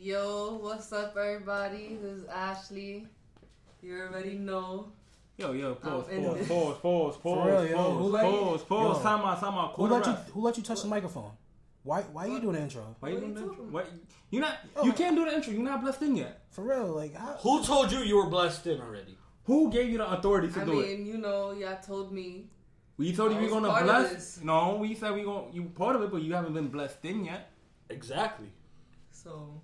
Yo, what's up, everybody? This is Ashley. You already know. Yo, yo, pause, I'm in pause, this. pause, pause, pause, real, yo. pause, Who let you- pause, pause, yo. time out, time out, Who quarter let you rap. Who let you touch the microphone? Why Why you doing the intro? Why you What doing are the intro? talking Why you not? Oh. You can't do the intro. You're not blessed in yet. For real, like how, Who told you you were blessed in already? Who gave you the authority to I do it? I mean, you know, y'all told me. We told you I we was gonna part of bless. this. No, we said we gonna you part of it, but you haven't been blessed in yet. Exactly. So,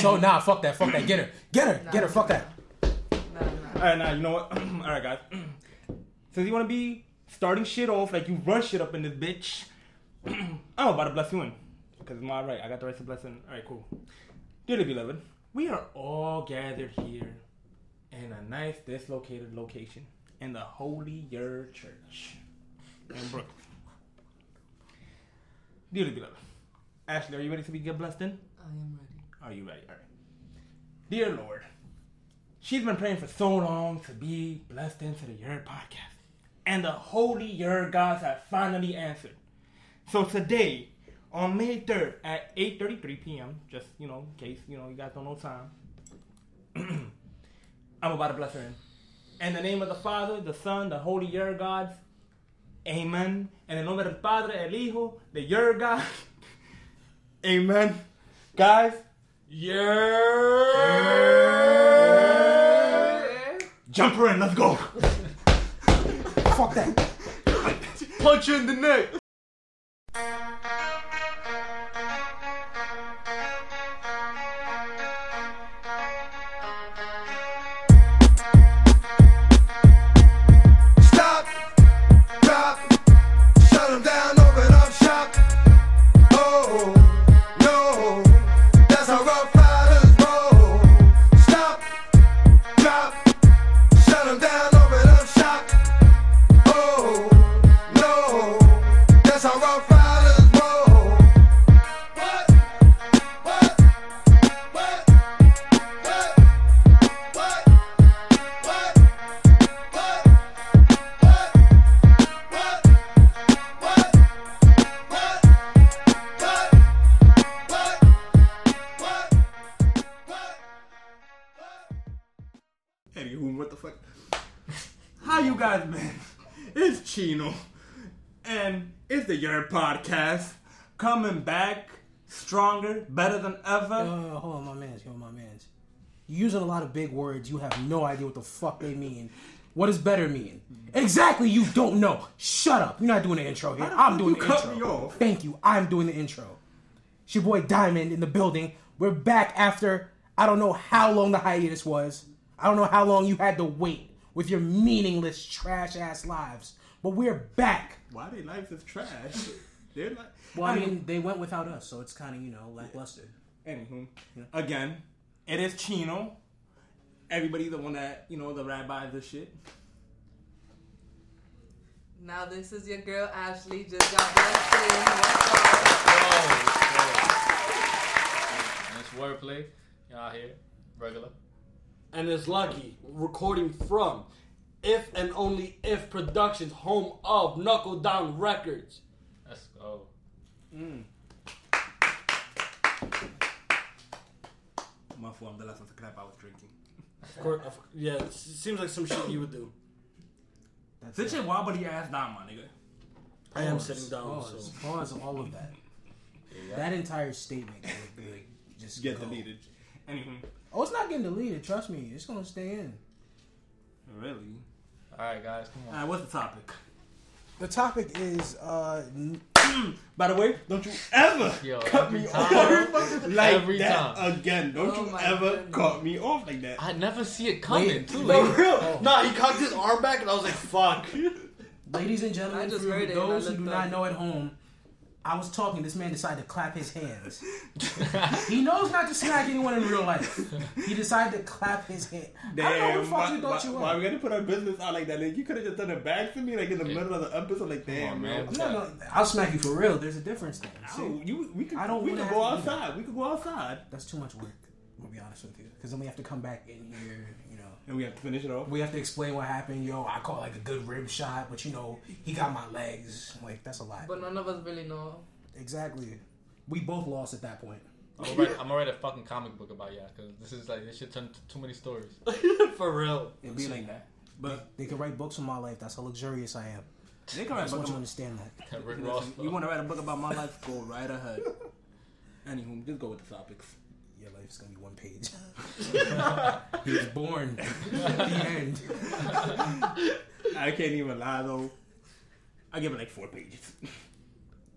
So nah, fuck that, fuck that. Get her, get her, Nah, get her. Fuck that. nah, nah. right, now you know what? All right, guys. Since you wanna be starting shit off like you run shit up in this bitch, I'm about to bless you in. Because it's my right. I got the right to bless in. All right, cool. Dearly beloved, we are all gathered here in a nice dislocated location in the Holy Year Church in Brooklyn. Dearly beloved, Ashley, are you ready to be get blessed in? I am ready. Are you ready? All right. Dear Lord, she's been praying for so long to be blessed into the Yerd podcast. And the holy Yerd gods have finally answered. So today, on May 3rd at 8.33 p.m., just, you know, in case, you know, you guys don't know time, I'm about to bless her in. In the name of the Father, the Son, the holy Yerd gods, Amen. En el nombre del Padre, el Hijo, the Yerd God. Amen. Guys, Yeah. Jump her in, let's go. Fuck that. Punch you in the neck. The Yerd Podcast. Coming back stronger, better than ever. Uh, hold on, my man's, hold on, my man's. You're using a lot of big words. You have no idea what the fuck they mean. What does better mean? Exactly, you don't know. Shut up. You're not doing the intro here. I'm doing the cut intro. me off? Thank you. I'm doing the intro. It's your boy Diamond in the building. We're back after I don't know how long the hiatus was. I don't know how long you had to wait with your meaningless trash ass lives. But we're back. Why they lives is trash? They're like. Well, I mean, they went without us, so it's kind of you know lackluster. Anywho, mm-hmm. again, it is Chino. Everybody, the one that you know, the rabbi, of the shit. Now, this is your girl, Ashley. Just got blessed in. What's up? And it's wordplay. Y'all here. Regular. And it's lucky. Recording from If and Only If Productions, home of Knuckle Down Records. Let's go. Mm. My fault. I'm the last one to clap. I was drinking. Of course, of- yeah, it seems like some shit you would do. That's Sit your wobbly ass down, my nigga. I am Pause, sitting down, Pause, so. pause all of that. That entire statement would be like, just Get go. deleted. Anywho, Oh, it's not getting deleted. Trust me, it's gonna stay in. really. Alright, guys, come on. Alright, what's the topic? The topic is uh, By the way, don't you ever Yo, cut me time. off like Every that time. again. Don't Oh you ever goodness. cut me off like that. I never see it coming, Wait, too. wait. Like, For real? Nah, he cocked his arm back and I was like, fuck. ladies and gentlemen, I just for heard it those who do up. not know at home, I was talking. This man decided to clap his hands. he knows not to smack anyone in real life. He decided to clap his hand. I don't know Damn, who the fuck why, you thought why, you why we gotta put our business out like that? Like you could have just done it back to me, like in the middle of the episode. Like, damn, on, man. man. No, no, I'll smack you for real. There's a difference there. See? No, you, we could, I don't we could go have to outside. We could go outside, That's too much work. I'm gonna be honest with you, because then we have to come back in here. You know, and we have to finish it off. we have to explain what happened. Yo, I caught like a good rib shot, but you know, he got my legs. Like that's a lot. But none of us really know. Exactly. We both lost at that point. I'm gonna, write, I'm gonna write a fucking comic book about y'all because this is like this shit turned to too many stories. For real. It'd be like that. But They can write books on my life. That's how luxurious I am. they can I write just a want you to understand that. Rick Ross. You want to write a book about my life? Go right ahead. Anywho, just go with the topics. Your life's gonna be one page. he was born. At the end. I can't even lie though. I give it like four pages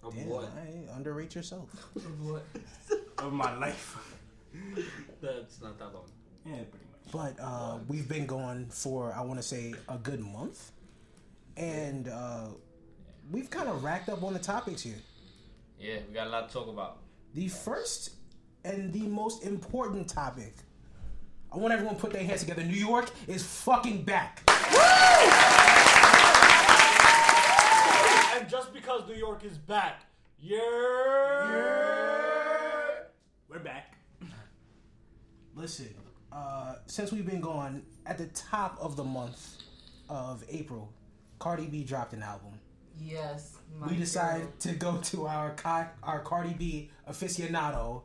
Of Damn, what? I underrate yourself. Of What? of my life. That's not that long. Yeah, pretty much. But uh, we've been going for I want to say a good month, and uh, we've kind of racked up on the topics here. Yeah, we got a lot to talk about. The first and the most important topic. I want everyone to put their hands together. New York is fucking back. And just because New York is back, yeah. We're back. Listen, uh, since we've been gone, at the top of the month of April, Cardi B dropped an album. Yes. My we decided girl. to go to our Ca- our Cardi B aficionado.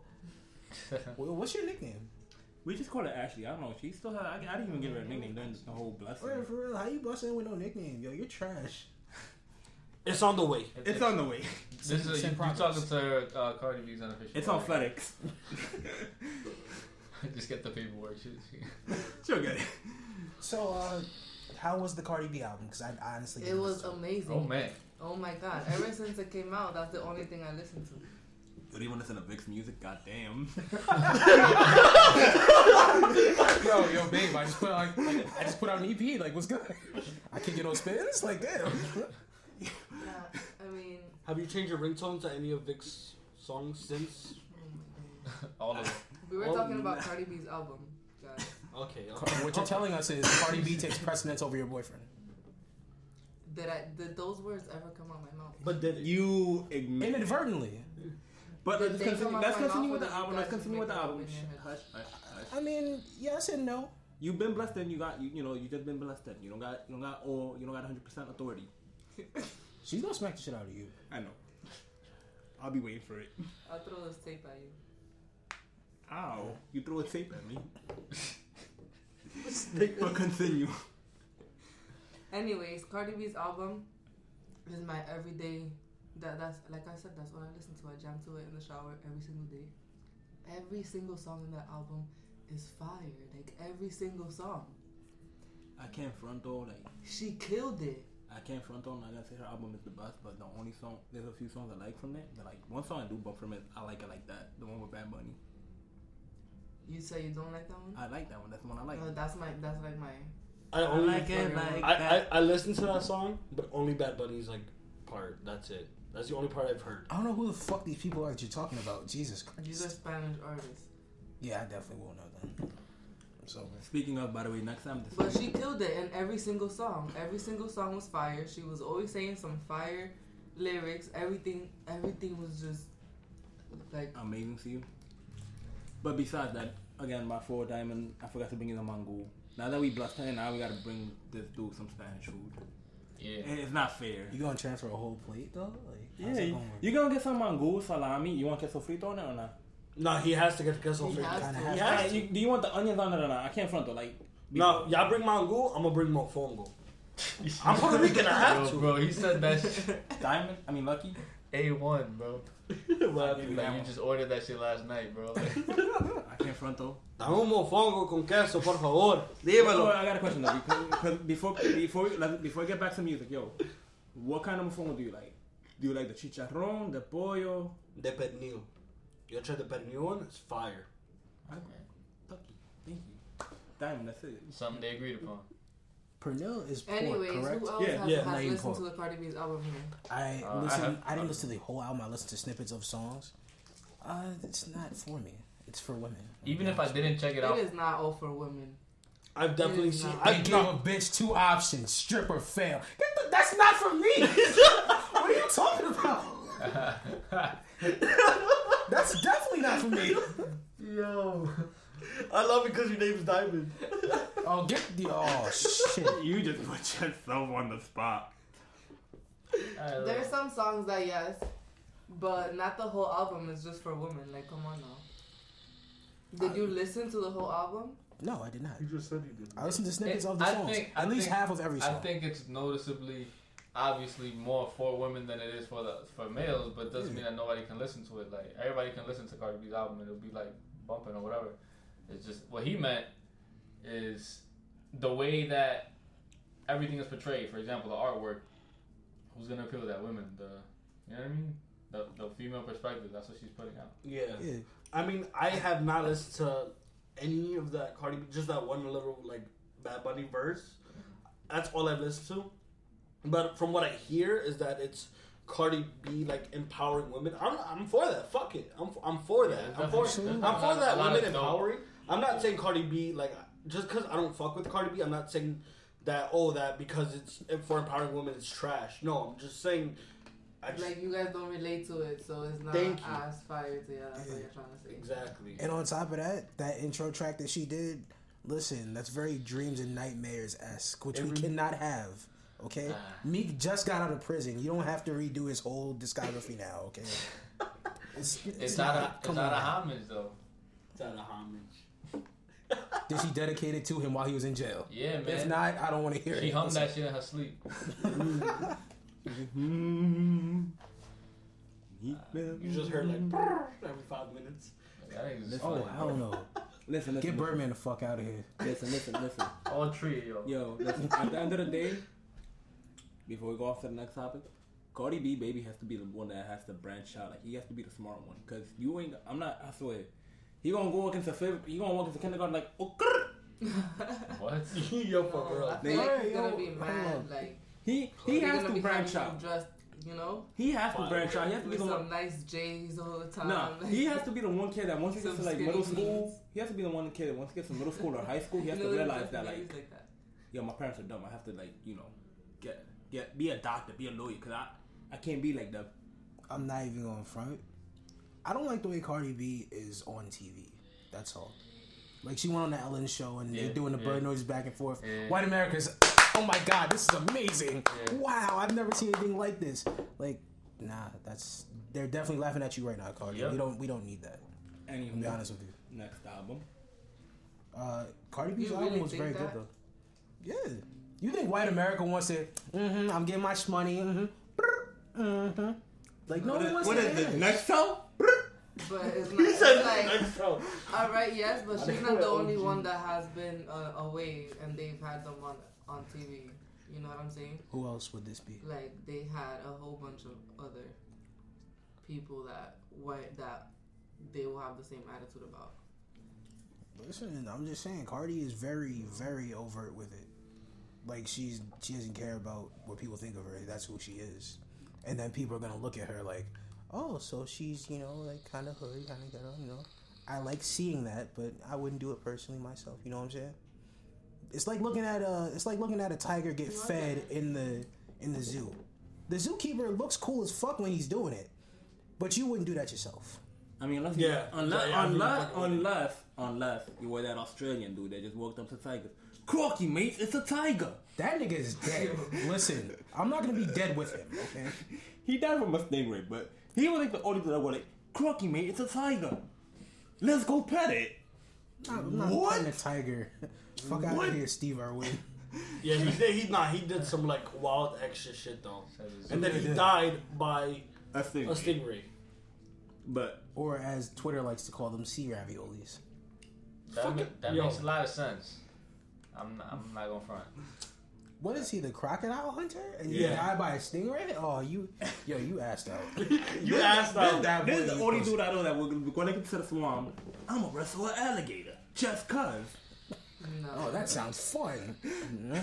Well, What's your nickname? We just call her Ashley. I don't know. She still had. I, I didn't even give her a nickname during the whole blessing. For, for real, how you busting with no nickname? Yo, you're trash. It's on the way. It's on the way. This is Send you, you progress. talking to uh, Cardi B's unofficial. It's on podcast. FedEx. Just get the paperwork. She, she, She'll get it. So, uh, how was the Cardi B album? Because I, I honestly It didn't was listen to amazing. oh man, Oh my god! Ever since it came out, that's the only thing I listened to. Do you want to listen to Vic's music? Goddamn. Yo, yo, babe, I just put out, like, I just put out an EP. Like, what's good? I can't get on spins. Like, damn. Yeah, I mean, Have you changed your ringtone to any of Vic's songs since? all of it. we were Oh, talking about man. Cardi B's album, guys. Okay. okay. What you're telling us is Cardi B takes precedence over your boyfriend. Did I? Did those words ever come out of my mouth? But did? You admit. Inadvertently. But let's continue. Let's continue with the album. Let's continue with the make it up album. in your head? Hush, hush, hush. I mean, yes and no. You've been blessed and you got you, you know you just been blessed and you don't got you don't got all you don't got 100 percent authority. She's gonna smack the shit out of you. I know. I'll be waiting for it. I'll throw this tape at you. Ow! You throw a tape at me. but continue. Anyways, Cardi B's album is my everyday. That that's like I said. That's what I listen to. I jam to it in the shower every single day. Every single song in that album is fire. Like every single song, I can't front though. Like she killed it. I can't front on. like I say her album is the best, but the only song there's a few songs I like from it. But like one song I do bump from it. I like it like that. The one with Bad Bunny. You say you don't like that one? I like that one. That's the one I like. No, that's my. That's like my. I I like it like I, I, that. I listened to that song, but only Bad Bunny's like part. That's it. That's the only part I've heard. I don't know who the fuck these people are that you're talking about. Jesus Christ. These are Spanish artists, Yeah, I definitely will know them. So, Speaking of, by the way, next time this but she killed it in every single song. Every single song was fire. She was always saying some fire lyrics. Everything. Everything was just like. amazing to you. But besides that, again, my four diamond, I forgot to bring in the mango. Now that we blessed her, now we gotta bring this dude some Spanish food. Yeah. It's not fair. you gonna transfer a whole plate though? Like, how's Yeah, that you, gonna you gonna get some mango, salami. You want queso frito on it or not? No, he has to get queso He frito. has Kinda to. He has to. you, do you want the onions on it or not? I can't front though. Like, No, y'all bring mango, I'm gonna bring mofongo. I'm Puerto Rican, I have Bro, to. bro, he said that shit. diamond. I mean, lucky. A one, bro. What? Maybe Like you just ordered that shit last night, bro. I can't front though. Dame un mofongo con queso, por favor. Dímelo. I got a question though. Because, because before before let's- before we get back to music, yo, what kind of mofongo do you like? Do you like the chicharrón, the pollo? De pernil. You tried the pernil one? It's fire. Lucky. Thank you. Diamond. That's it. something they agreed upon. Pernil is pork, Anyways, correct? who else Yeah, has, yeah. has listened pork. to the Cardi B's album here? I Uh, I listen. I, have- didn't listen to the whole album. I listened to snippets of songs. Uh, it's not for me. It's for women. Even if I didn't check it It out, is not all for women. I've definitely It is seen. I I gave a bitch two options: strip or fail. Get the, that's not for me. what are you talking about? that's definitely not for me. Yo, I love it because your name is Diamond. Oh, get the oh shit. You just put yourself on the spot. There's some songs that yes, but not the whole album is just for women. Like, come on now. Did you listen to the whole album? No, I did not. You just said you did. I listened to snippets It- of the I songs. think- At I least think- half of every song. I think it's noticeably, obviously, more for women than it is for the for males, but it doesn't mean that nobody can listen to it. Like everybody can listen to Cardi B's album and it'll be like bumping or whatever. It's just what he meant is the way that everything is portrayed. For example, the artwork. Who's gonna appeal to that? Women. The you know what I mean? The the female perspective. That's what she's putting out. Yeah. yeah. I mean, I have not listened to any of that Cardi B, just that one little like Bad Bunny verse. That's all I've listened to. But from what I hear is that it's Cardi B like empowering women. I'm I'm for that. Fuck it. I'm I'm for that. Yeah, I'm for definitely. I'm for that women of dope- empowering. I'm not saying Cardi B like just because I don't fuck with Cardi B. I'm not saying that oh that because it's for empowering women it's trash. No, I'm just saying. I just, Like you guys don't relate to it, so it's not Thank you. as fire to you. That's what you're trying to say. exactly. And on top of that, that intro track that she did, listen, that's very dreams and nightmares esque, which we cannot have. Okay, ah. Meek just got out of prison. You don't have to redo his whole discography now. Okay, it's, It's, not, a it's come not a homage though. It's not a homage. Did she dedicate it to him while he was in jail? Yeah, man. If not, I don't want to hear she it. She hummed that shit in her sleep. Mm-hmm. You just heard like mm-hmm. every five minutes. Listen, Oh, funny. I don't know. Listen, listen, Get listen, Birdman the fuck out of here. listen, listen, listen. All three, yo. Yo, listen, at the end of the day, before we go off to the next topic, Cardi B baby has to be the one that has to branch out. Like he has to be the smart one, cause you ain't. I'm not. I swear, he gonna go against the fifth. He gonna walk into kindergarten like, oh, grr." What? Yo, for No, real. I They- feel he's gonna be mad. Like he he has gonna branch out. you Dressed, you know, He has to branch out. He has to be with the some one. nice J's all the time. No, he has to be the one kid that once he gets to like skinny middle school, he has to be the one kid that once he gets to middle school or high school, he has You to realize that babies like, that. yo, my parents are dumb. I have to like, you know, get get be a doctor, be a lawyer, cause I I can't be like the I'm not even going front. I don't like the way Cardi B is on TV. That's all. Like she went on the Ellen show and Yeah, they're doing the yeah. bird noises back and forth. Yeah. White America's, oh my god, this is amazing. Yeah. Wow, I've never seen anything like this. Like, nah, that's they're definitely laughing at you right now, Cardi. Yep. We don't we don't need that. any To be honest with you, next album. uh, Cardi B's You album really was very that? good though. Yeah, you think White America wants to? Mm-hmm. I'm getting my money. Mm-hmm. Mm-hmm. Like no one wants What to is hear this? this. Next song? But it's not it's like all right, yes, but she's not the only OG. one that has been uh, away and they've had them on on TV. You know what I'm saying? Who else would this be? Like they had a whole bunch of other people that what that they will have the same attitude about. Listen, I'm just saying, Cardi is very, very overt with it. Like she's she doesn't care about what people think of her. That's who she is. And then people are gonna look at her like, oh, so she's you know like kind of hood, kind of ghetto. You know, I like seeing that, but I wouldn't do it personally myself. You know what I'm saying? It's like looking at a it's like looking at a tiger get fed in the in the zoo. The zookeeper looks cool as fuck when he's doing it, but you wouldn't do that yourself. I mean, unless Yeah. unless Yeah, I mean, unless, fucking- unless unless you were that Australian dude that just walked up to tigers. Crocky, mate, it's a tiger. That nigga is dead. Listen, I'm not gonna be dead with him. Okay. He died from a stingray, but he was like the only dude that was like, Crocky, mate, it's a tiger. Let's go pet it. I'm not What? petting a tiger. Fuck out of here, Steve Irwin. Yeah, he did. He nah, he did some like wild extra shit though, and then he died by A stingray. a stingray. But Or as Twitter likes to call them, sea raviolis. That, Fuck ma- it. that Yo. makes a lot of sense. I'm not, I'm not gonna front. What is he, the crocodile hunter? And you Yeah. die by a stingray? Oh, you, yo, you asked out. You asked out. That this boy is the only dude I know that will when they get to the swamp. I'm a wrestle an alligator just cause. No. Oh, that sounds fun. no.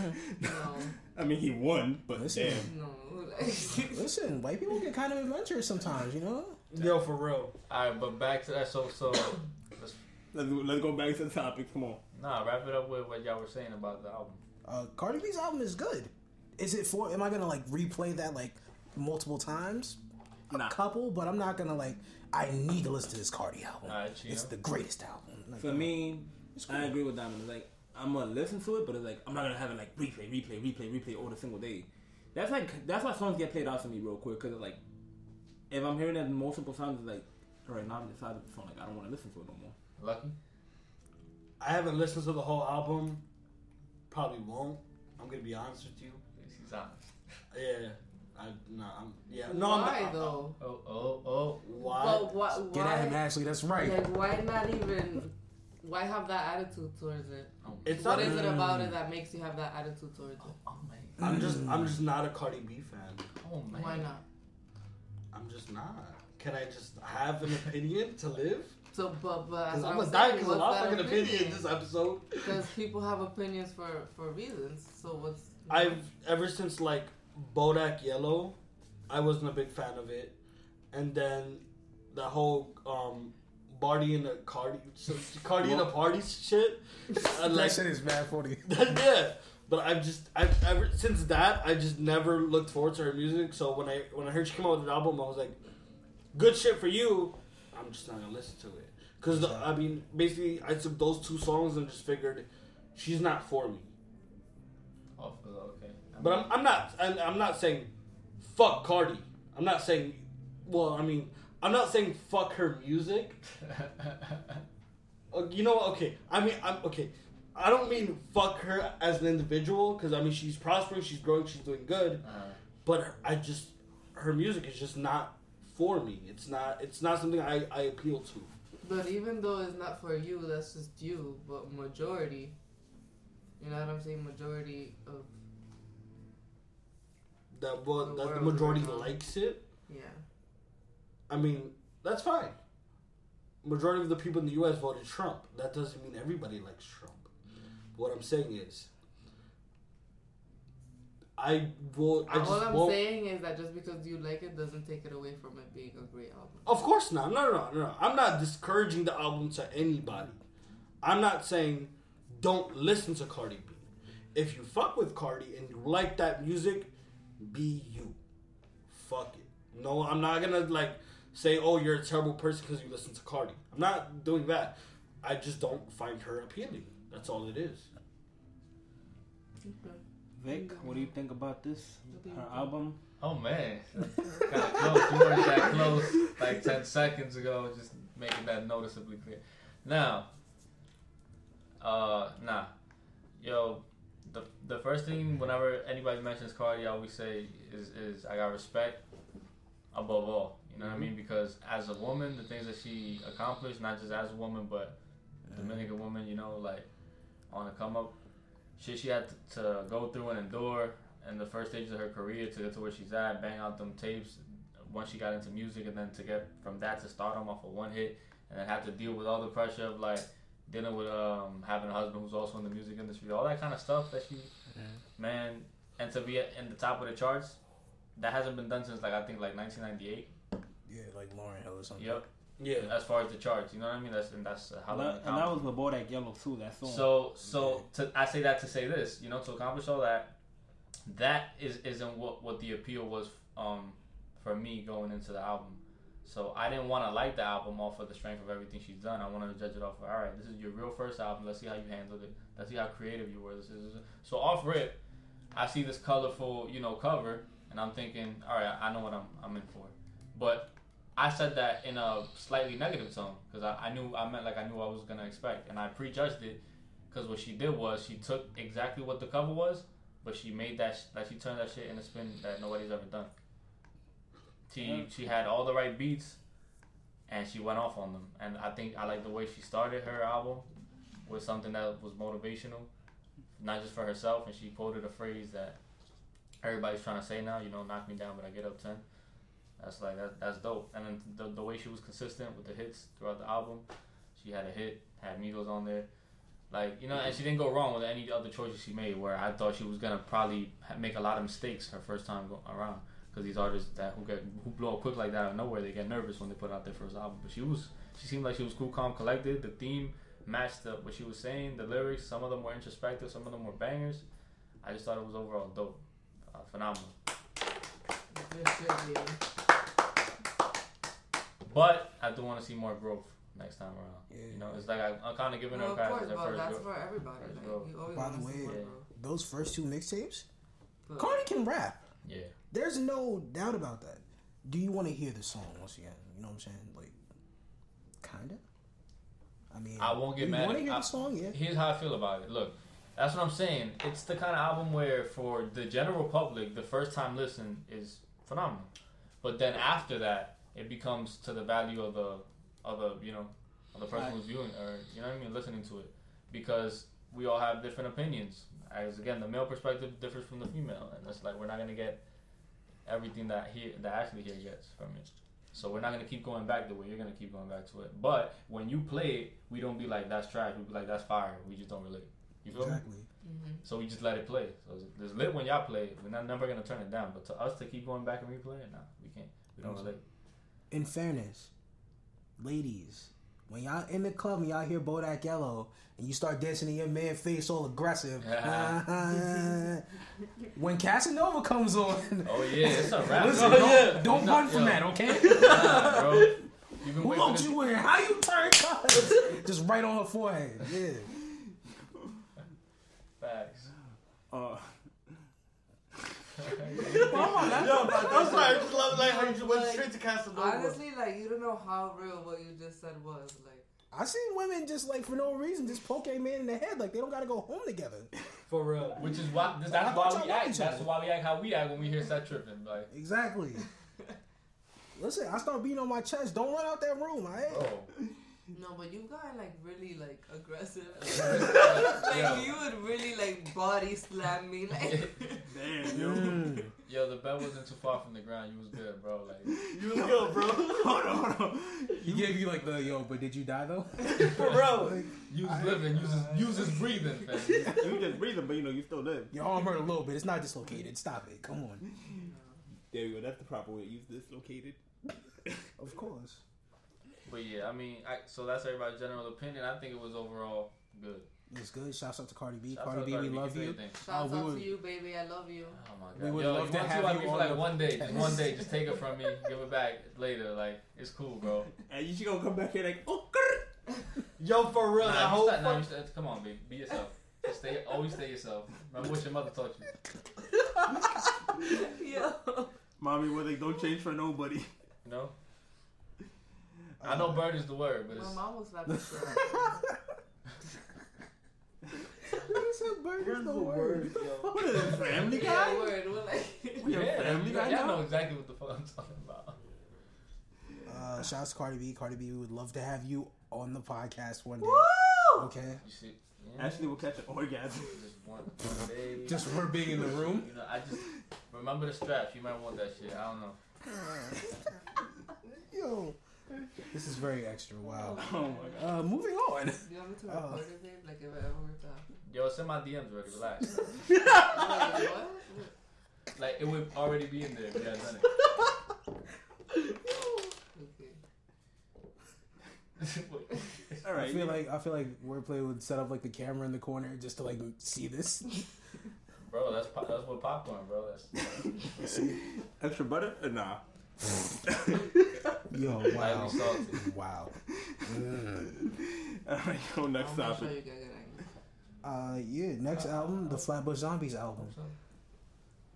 I mean, he won, but Listen. damn. No. Listen, white people get kind of adventurous sometimes, you know? Yo, for real. All right, but back to that. So, so let's Let's, let's go back to the topic. Come on. nah, wrap it up with what y'all were saying about the album. Uh, Cardi B's album is good. Is it for, am I gonna like replay that like multiple times? A Nah. couple, but I'm not gonna like, I need to listen to this Cardi album. Alright, Chino. It's the greatest album. Like, For me, I agree with Diamond. Like I'm gonna listen to it, but it's like I'm not gonna have it like replay, replay, replay, replay all the single day. That's like that's why songs get played out for me real quick because it's like if I'm hearing it multiple times, it's like all right now I'm decided the song like I don't want to listen to it no more. Lucky. I haven't listened to the whole album. Probably won't. I'm gonna be honest with you. He's honest. Yeah. I no. I'm yeah. No. why I'm not, though? Oh, oh, oh. Why? But why? why Get at him, Ashley. That's right. Like, why not even? Why have that attitude towards it? Oh it's What not. is it about it that makes you have that attitude towards it? Oh, oh man. I'm just. I'm just not a Cardi B fan. Oh, man. Why not? I'm just not. Can I just have an opinion to live? So, but but Because as I'm I gonna die because of what's my fucking opinion in this episode. Because people have opinions for for reasons. So what's I've ever since like Bodak Yellow, I wasn't a big fan of it, and then the whole um Barty and the Cardi, so Cardi and the party shit. I like, that shit is mad funny. yeah, but I've just I've ever since that I just never looked forward to her music. So when I when I heard she came out with an album, I was like, good shit for you. I'm just not gonna listen to it because I mean basically I took those two songs and just figured she's not for me. Oh, okay. I But I'm, I'm not. I'm, I'm not saying fuck Cardi. I'm not saying. Well, I mean, I'm not saying fuck her music. Uh, you know what? Okay. I mean, I'm okay. I don't mean fuck her as an individual because I mean she's prospering, she's growing, she's doing good. uh, But I just her music is just not for me. It's not. It's not something I, I appeal to. But even though it's not for you, that's just you. But majority, you know what I'm saying? Majority of That well, The that the majority right likes it. yeah. I mean, that's fine. Majority of the people in the U.S. voted Trump. That doesn't mean everybody likes Trump. What I'm saying is, I will. I just All I'm won't. saying is that just because you like it doesn't take it away from it being a great album. Of course not. No, no, no, no, no. I'm not discouraging the album to anybody. I'm not saying don't listen to Cardi B. If you fuck with Cardi and you like that music, be you. Fuck it. No, I'm not gonna like say, oh, you're a terrible person because you listen to Cardi. I'm not doing that. I just don't find her appealing. That's all it is. Okay. Vic, what do you think about this? Her album? oh, man. got of close. You weren't that close like 10 seconds ago, just making that noticeably clear. Now, uh, nah. Yo, the, the first thing whenever anybody mentions Cardi, I always say is, is I got respect above all. You know what I mean? Because as a woman, the things that she accomplished, not just as a woman, but Dominican woman, you know, like on the come up, shit she had to, to go through and endure in the first stages of her career to get to where she's at, bang out them tapes once she got into music, and then to get from that to stardom off of one hit, and then have to deal with all the pressure of like dealing with um, having a husband who's also in the music industry, all that kind of stuff that she, man, and to be in the top of the charts, that hasn't been done since like I think like 1998. Yeah, like Lauryn Hill or something. Yep. Yeah. As far as the charts, you know what I mean? That's and that's how And that, and that was with Bodak Yellow too, that song. So so to, I say that to say this, you know, to accomplish all that, that is isn't what what the appeal was um for me going into the album. So I didn't want to like the album off of the strength of everything she's done. I wanted to judge it off of all right, this is your real first album. Let's see how you handled it. Let's see how creative you were. This is so off rip. I see this colorful, you know, cover, and I'm thinking, all right, I know what I'm I'm in for. But I said that in a slightly negative tone because I, I knew I meant like I knew what I was gonna expect, and I prejudged it because what she did was she took exactly what the cover was, but she made that sh- like she turned that shit in a spin that nobody's ever done. She she had all the right beats, and she went off on them, and I think I like the way she started her album with something that was motivational, not just for herself, and she quoted a phrase that everybody's trying to say now. You know, knock me down, but I get up ten. That's like that, that's dope. And then the, the way she was consistent with the hits throughout the album, she had a hit, had Migos on there, like you know, and she didn't go wrong with any other choices she made. Where I thought she was gonna probably make a lot of mistakes her first time around, because these artists that who get who blow up quick like that out of nowhere, they get nervous when they put out their first album. But she was, she seemed like she was cool, calm, collected. The theme matched up what she was saying. The lyrics, some of them were introspective, some of them were bangers. I just thought it was overall dope, uh, phenomenal. Good baby. But I do want to see more growth next time around. Yeah. You know, it's like I, I'm kind of giving Well, her of a pass course, as her but first that's growth. for everybody. Like, you always By the way, Yeah. Those first two mixtapes, But- Cardi can rap. Yeah. There's no doubt about that. Do you want to hear the song once again? You know what I'm saying? Like, kinda. I mean, I won't get you mad Want to hear I- the song? Yeah. Here's how I feel about it. Look, that's what I'm saying. It's the kind of album where, for the general public, the first time listen is phenomenal. But then after that, it becomes to the value of the, of the, you know, of the person Right. who's viewing or you know what I mean, listening to it, because we all have different opinions. As again, the male perspective differs from the female, and it's like we're not gonna get everything that he that Ashley here gets from it. So we're not gonna keep going back the way you're gonna keep going back to it. But when you play it, we don't be like that's trash. We be like that's fire. We just don't relate. You feel me? Mm-hmm. So we just let it play. So it's, it's lit when y'all play it. We're not never gonna turn it down. But to us to keep going back and replay it, nah, we can't. We don't relate. In fairness, ladies, when y'all in the club and y'all hear Bodak Yellow and you start dancing in your man face all aggressive, when Casanova comes on, Oh yeah, it's a rap. listen, bro. don't, don't run not- from yo, that, okay? Nah, bro. Who waiting for you in? How you turn colors? Just right on her forehead. Yeah. Facts. Uh, Yo, but I'm sorry. I just love like how you just went Like, straight to Casanova. Honestly, like you don't know how real what you just said was. Like, I seen women just like for no reason just poke a man in the head like they don't gotta go home together. for real. Which is why this, that's why we act. each That's why we act how we act when we hear set tripping. Like, Exactly. Listen, I start beating on my chest. Don't run out that room, alright? bro. No, but you've gotten like really like aggressive. Yo. like you would really like body slam me. Like, damn, yo. Mm. Yo, the bed wasn't too far from the ground. You was good, bro. Like, You was good, bro. hold on, hold on. He gave you like the yo, but did you die though? for real. use living, uses just breathing, fam. You just breathing, but you know you still live. Your arm hurt a little bit. It's not dislocated. Stop it. Come on. There you go. That's the proper way to use dislocated. Of course. But yeah, I mean, I, so that's everybody's general opinion. I think it was overall good. It's good. Shouts out to Cardi B. Shout Cardi B, Cardi we B, love you. your. Shouts oh, we out would- to you, baby. I love you. Oh my god. We would Yo, love you to want have like you me for on like one day, just one day, just take it from me, give it back later. Like it's cool, bro. And you should gonna come back here like, oh, Yo, for real. Nah, whole you start, nah, start, uh, come on, baby, be yourself. Just stay, always stay yourself. Remember what your mother taught you. Yo. mommy, well, they don't change for nobody. You know. I know bird is the word, but My it's mom was slapping shit. Where's the word? Yo. What is this, Family Yeah, Guy? word. We're like, We a yeah, Family you, Guy y'all now? know exactly what the fuck I'm talking about. Uh, shouts to Cardi B. Cardi B, we would love to have you on the podcast one day. Okay. You see, yeah, Ashley will catch an orgasm. just one, one. Just her being in the room. You know, I just remember the straps. You might want that shit. I don't know. Yo. This is very extra. Wow. Oh my god. Uh, moving on. do you want me to Oh. record it, babe? Like if it ever worked out. Yo, send my DMs already. Relax. Wait, what? like it would already be in there if you had done it. Wait. All I right. feel like I feel like wordplay would set up like the camera in the corner just to like see this. bro, that's pop, that's what popcorn, bro. That's extra butter? Uh, nah. Yo, wow, wow. Mm. All right, go next I'm show topic. you guys angry. Uh, yeah. Next album, the Flatbush Zombies album.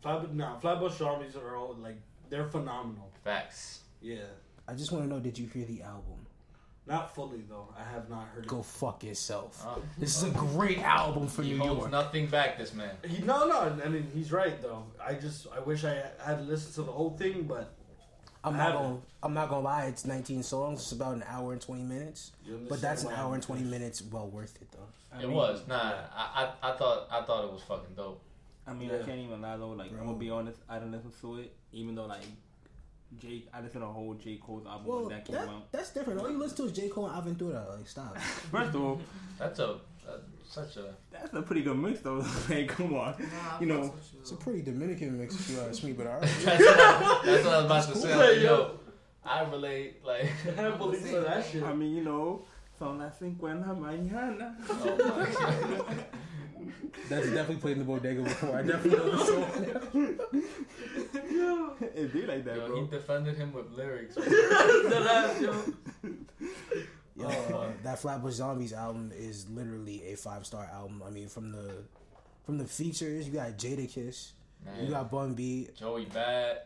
Flatbush, nah, Flatbush Zombies are all like they're phenomenal. Facts. Yeah, I just want to know, did you hear the album? not fully though. I have not heard Go it. fuck yourself. Uh, This is a great album for he New holds York. nothing back. This man. He, no, no. I mean, he's right though. I just I wish I had listened to the whole thing, but I'm not gonna. I'm not gonna lie. It's 19 songs. It's about an hour and 20 minutes. But that's an hour and 20 minutes. Well worth it though. I it mean- was nah. I, I I thought I thought it was fucking dope. I mean, Yeah. I can't even lie though. Like, I'm gonna be honest. I didn't listen to it, even though like Jake. I listened to a whole J Cole's album Well, when that came that, out. that's different. All you listen to is J Cole and Aventura. Like, stop. First of all, That's a, a such a that's a pretty good mix though. like, come on. Nah, You know, you, It's a pretty Dominican mix, if you ask me. But all right. that's, what I, that's what I was about to say. Like, Yo. yo, I relate. Like, I can't believe for that shit. I mean, you know, son las cinco en la mañana. oh my god. That's definitely played in the bodega before. I definitely know the song. it be like that, Yo, he defended him with lyrics. The last Yo, uh, that Flatbush Zombies album is literally a five star album. I mean, from the from the features, you got Jadakiss, you got Bun B. Joey Bad.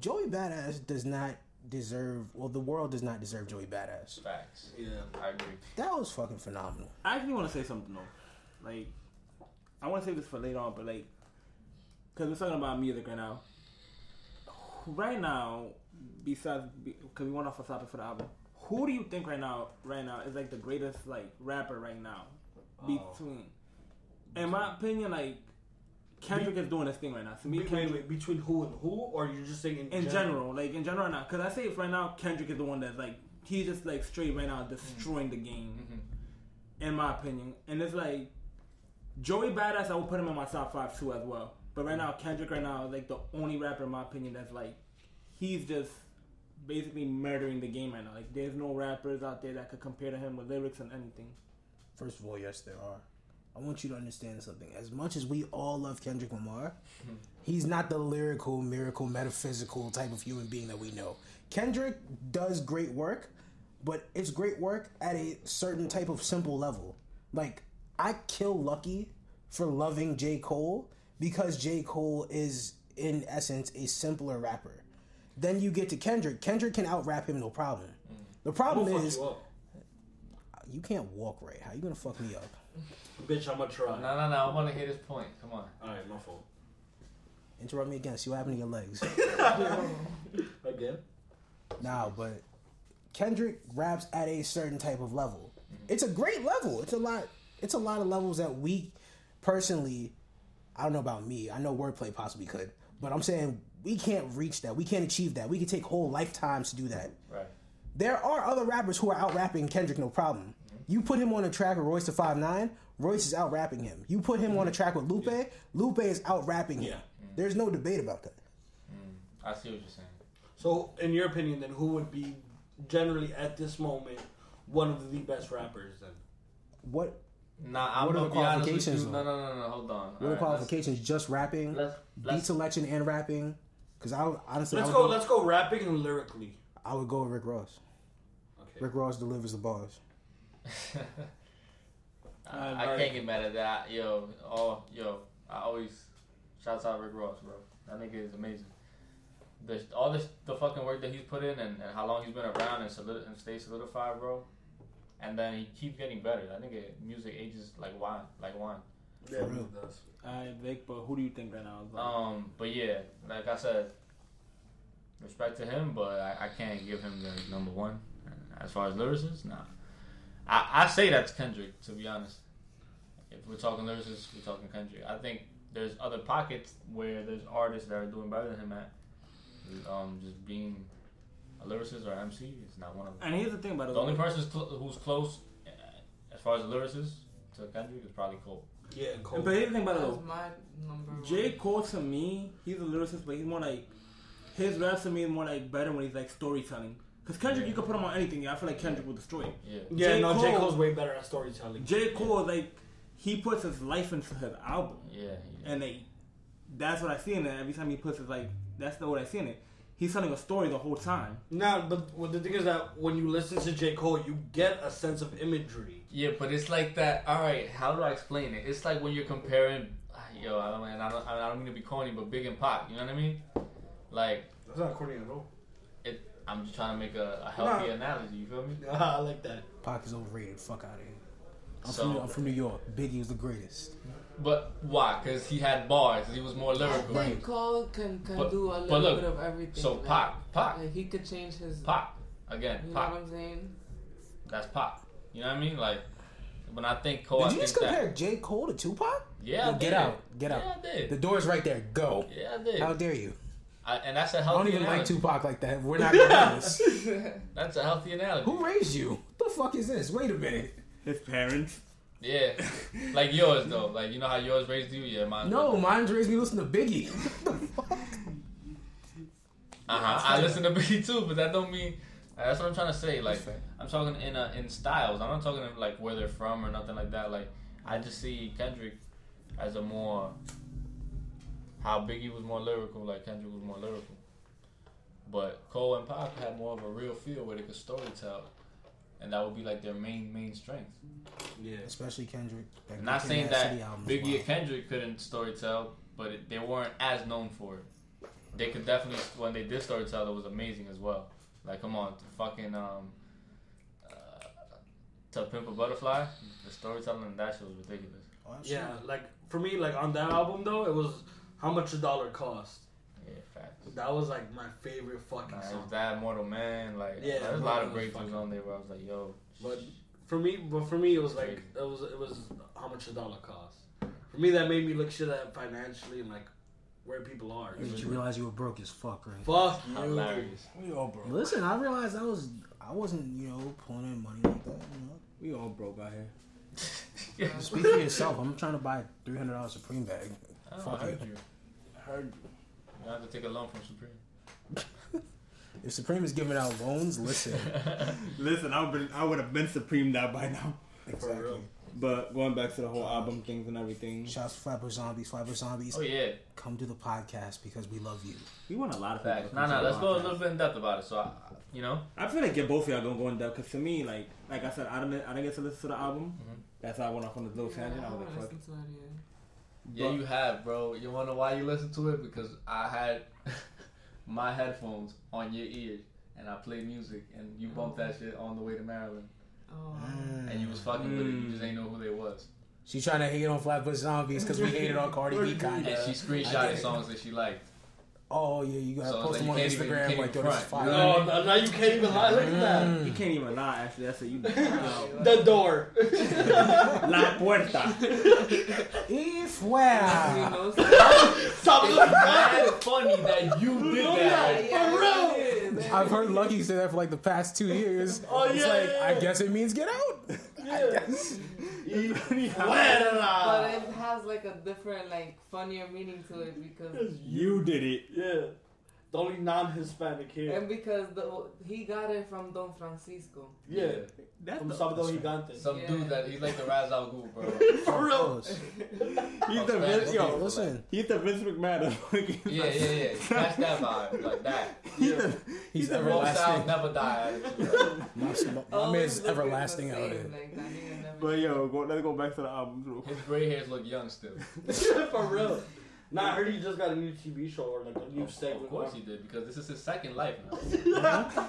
Joey Badass does not deserve. Well, the world does not deserve Joey Badass. Facts. Yeah. I agree. That was fucking phenomenal. I actually want to say something though. Like, I want to say this for later on, but like, because we're talking about music right now. Right now, besides because we went off a topic for the album, who do you think right now, right now, is like the greatest like rapper right now? Between, in my opinion, like Kendrick is doing this thing right now. To me, Wait, Kendrick, wait, wait, between who and who, or you're just saying in, in general, like in general now, because I say right now, Kendrick is the one that's like he's just like straight right now destroying the game, Mhm. in my opinion. And it's like Joey Badass, I would put him in my top five too as well. But right now, Kendrick right now is like the only rapper in my opinion that's like he's just basically murdering the game right now. Like there's no rappers out there that could compare to him with lyrics and anything. First of all, yes, there are. I want you to understand something. As much as we all love Kendrick Lamar, he's not the lyrical, miracle, metaphysical type of human being that we know. Kendrick does great work, but it's great work at a certain type of simple level. Like, I kill Lucky for loving J. Cole because J. Cole is, in essence, a simpler rapper. Then you get to Kendrick. Kendrick can out rap him no problem. The problem Who fuck is you up? you can't walk right. How you gonna fuck me up? Bitch, I'ma try. No, no, no. I want to hear this point. Come on. Alright, my fault. Interrupt me again. See what happened to your legs. Again? Nah, but Kendrick raps at a certain type of level. It's a great level. It's a lot. It's a lot of levels that we personally. I don't know about me. I know wordplay possibly could, but I'm saying we can't reach that. We can't achieve that. We could take whole lifetimes to do that. Right. There are other rappers who are out rapping Kendrick, no problem. Mm-hmm. You put him on a track with Royce da Five Nine, Royce is out rapping him. You put him on a mm-hmm. track with Lupe, Lupe is out rapping him. Yeah. Mm-hmm. There's no debate about that. I see what you're saying. So, in your opinion, then, who would be generally at this moment one of the best rappers then? What Nah, I'm What are the be honest with qualifications, you. No, no, no, no. Hold on. what are the Alright, qualifications? Just rapping, Let's, beat let's, selection, and rapping. Because I would- honestly, Let's I go. would Let's go rapping and lyrically. I would go with Rick Ross. Okay. Rick Ross delivers the bars. I, Uh, I can't get mad at that. Yo, oh, yo, I always shouts out Rick Ross, bro. That nigga is amazing. The, all this, the fucking work that he's put in and, and how long he's been around and, solid, and stay solidified, bro. And then he keeps getting better. That nigga music ages like wine, like wine. Yeah, For real. it does. Alright, Vic, but who do you think right now? Is like, Um, but yeah, like I said, respect to him, but I, I can't give him the number one. As far as lyricists, nah. I, I say that's Kendrick, to be honest. If we're talking lyricists, we're talking Kendrick. I think there's other pockets where there's artists that are doing better than him at. Um, just being a lyricist or MC is not one of them. and here's the thing about it. The only person who's cl- who's close, uh, as far as a lyricist, to Kendrick is probably Cole. Yeah, Cole. But here's the thing about it That's though. my number one. J. Cole to me, he's a lyricist, but he's more like his raps to me is more like better when he's like storytelling. Cause Kendrick, you can put him on anything. I feel like Kendrick will destroy it. Yeah. yeah, J. no, J. Cole- Cole's way better at storytelling. J. Cole is like he puts his life into his album, Yeah. yeah. and they, that's what I see in it. Every time he puts his like, that's the what I see in it. He's telling a story the whole time. Nah, but well, the thing is that when you listen to J. Cole, you get a sense of imagery. Yeah, but it's like that. All right, how do I explain it? It's like when you're comparing, ah, yo, I don't, and I don't, I don't mean to be corny, but Big and Pac, You know what I mean? Like, That's not corny at all. it. I'm just trying to make a, a healthy Nah. analogy. You feel me? I like that. Pac is overrated. Fuck out of here. I'm, So- from, I'm from New York. Biggie was the greatest. But why? Because he had bars. He was more I lyrical. think Cole can, can But- do a little look, bit of everything. So like, Pac, Pac, like, he could change his. pop Again, You know what I'm saying? That's pop. You know what I mean? Like, when I think Cole, Did I you think just compare that. J. Cole to Tupac? Yeah, I Get out. Get out. yeah, out. I did. The door's right there. Go. yeah, I did. How dare you? I, and that's a healthy I don't even like. Tupac like that. We're not gonna do this. That's a healthy analogy. Who raised you? What the fuck is this? Wait a minute. His parents. Yeah, like yours though. Like you know how yours raised you. Yeah, mine. No, mine's raised me listen to Biggie. Uh huh. I listen to Biggie too, but that don't mean. That's what I'm trying to say. Like. I'm talking in uh, in styles. I'm not talking in, like where they're from or nothing like that. Like I just see Kendrick as a more how Biggie was more lyrical. Like Kendrick was more lyrical. But Cole and Pac had more of a real feel where they could story tell, and that would be like their main main strength. Yeah. Especially Kendrick. That I'm not saying Mad that City album Biggie wild. and Kendrick couldn't storytell, but it, they weren't as known for it. They could definitely, when they did storytell, it was amazing as well. Like, come on, fucking um, uh, to Pimp a Butterfly, the storytelling in that shit was ridiculous. Oh, Yeah, like for me, like on that album though, it was how much a dollar cost. Yeah, facts. That was like my favorite fucking Nah, it song. was that Mortal Man, like Yeah, there's a lot of great was breakthroughs fucking- on there where I was like, yo, But for me, but for me, it was like it was it was how much a dollar cost. For me, that made me look shit at financially and like where people are. Did you realize you were broke as fuck, right? Fuck you. hilarious. We all broke. Listen, I realized I was I wasn't you know pulling in money like that. You know, We all broke out here. speak for yourself. I'm trying to buy a three hundred dollars Supreme bag. Oh, Fuck I heard you. I heard you. You have to take a loan from Supreme. If Supreme is giving out loans, listen. Listen, I would I would have been supreme now by now. exactly. But going back to the whole album things and everything, Shouts to Flatbush Zombies. Flatbush Zombies, Oh yeah, come to the podcast because we love you. we want a lot of people. facts. to Nah, nah. Let's go a little bit in depth about it. So, I, you know, I feel like get both of y'all gonna go in depth because to me, like like I said, I didn't I didn't get to listen to the album. Mhm. That's why I went off on the little Yeah, tangent. I I was like, haven't fuck. Yeah, you have, bro. You wanna know why you listen to it? Because I had my headphones on your ears and I played music and you bumped that shit on the way to Maryland Oh. and you was fucking with it. You Mm. just ain't know who they was. She's trying to hate on Flatbush Zombies because we hated on Cardi B. And Kinda. she I screenshotted songs that she liked. Oh yeah, you gotta So post like them on can't even- Instagram like yo, even this is front. fire. No, no, now you can't even lie. Look at that. Mm. You can't even lie. Actually, that's it. You The door. la puerta. If You wow. know, Stop It's looking mad funny that you did No, that. yeah. For real? real. I've heard Lucky say that for like the past two years. Oh, it's yeah, like yeah, I guess it means get out. Yeah. But it has like a different, like, funnier meaning to it because, You did it. Yeah. The only non-Hispanic here. and because the he got it from Don Francisco. Yeah. That's From the, Sábado Gigante. Some Yeah. dude that he's like the Ra's al Ghul, bro. For real. He's the Vince, yo, Listen, he's the Vince McMahon. of fucking- Yeah, yeah, yeah. Catch that vibe, like that. He's the, he's Both everlasting. never die. My, my Always man's looking everlasting the out same, here. Like, that nigga never but yo, go, let's go back to the album. real quick. His gray hairs look young still. For real. Nah, I heard he just got a new TV show or like a new Of, segment. of course he did, because this is his second life now.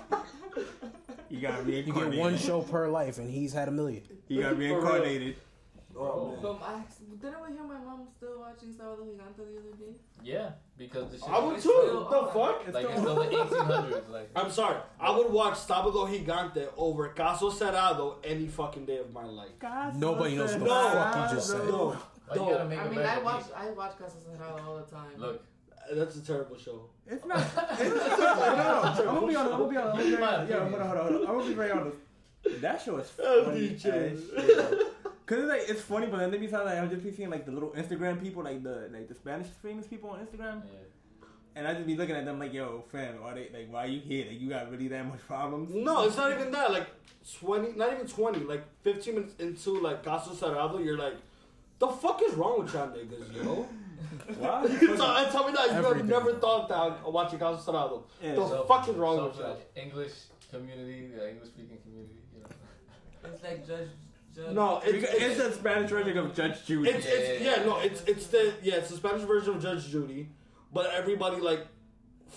He got reincarnated. You get one show per life, and he's had a million. He got reincarnated. Oh, oh, man. From I didn't we hear my mom still watching Sábado Gigante the other day? Yeah, because the shit. I would It's too. still What the on. fuck? Like it's still the 1800s. Like I'm sorry. I would watch Sábado Gigante over Caso Cerrado any fucking day of my life. Nobody knows what the fuck you just said. No, why you no. gotta make I a mean, I watch beat? I watch Caso Cerrado all the time. Look, That's a terrible show. It's not. It's, no, no, I'm gonna be honest. I'm gonna be honest. I'm gonna be My honest. Yo, hold on, hold on, hold on. I'm gonna be very honest. That show is funny DJ. as shit. Cause it's like it's funny, but then they be sound like I'm just be seeing like the little Instagram people, like the like the Spanish famous people on Instagram, yeah. and I just be looking at them like, yo, fam, are they like, why are you here? Like, you got really that much problems? No, it's not even that. Like twenty, not even twenty. Like fifteen minutes into like Caso Cerrado, you're like, the fuck is wrong with y'all niggas, yo? Why? so, and tell me that you have Everything. never thought that watching Caso Cerrado. Yeah. The So- fuck is wrong so with y'all? English community, the English speaking community, you know. It's like Judge. Judge No, it's, it's, it's the Spanish version of Judge Judy. It's, it's yeah, no, it's it's the yeah, it's the Spanish version of Judge Judy, but everybody like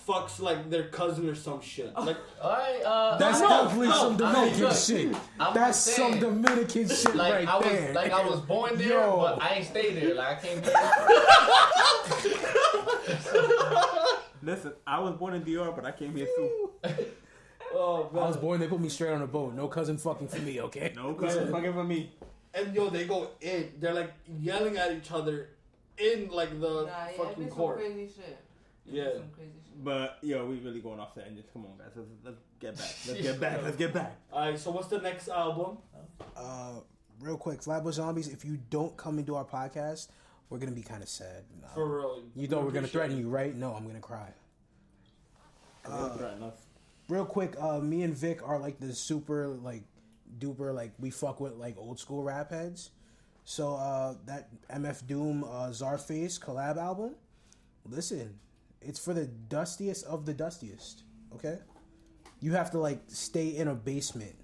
fucks like their cousin or some shit. Like All right, uh, That's No, definitely no, some I mean, Dominican shit. I'm That's just some Dominican shit like right I was there. like I was born there, Yo. but I ain't stay there. Like I came here. Listen, I was born in DR, but I came here too. oh man. I was born, they put me straight on a boat. No cousin fucking for me, okay? No cousin fucking for me. and yo, they go in. They're like yelling at each other in like the Nah, yeah, it fucking be court. Crazy shit. It be Yeah. Some crazy shit. But yo, we really going off the engines. Come on, guys. Let's, let's get back. Let's get back. Let's get back. Alright, so what's the next album? Uh, real quick, Flatbush Zombies, if you don't come and do our podcast, we're gonna be kind of sad. Nah. For real. You thought we're gonna threaten it. you, right? No, I'm gonna cry. Don't threaten us. Real quick, uh, me and Vic are like the super like duper like we fuck with like old school rap heads. So uh, that MF Doom uh, Czarface collab album, listen, it's for the dustiest of the dustiest. Okay, you have to like stay in a basement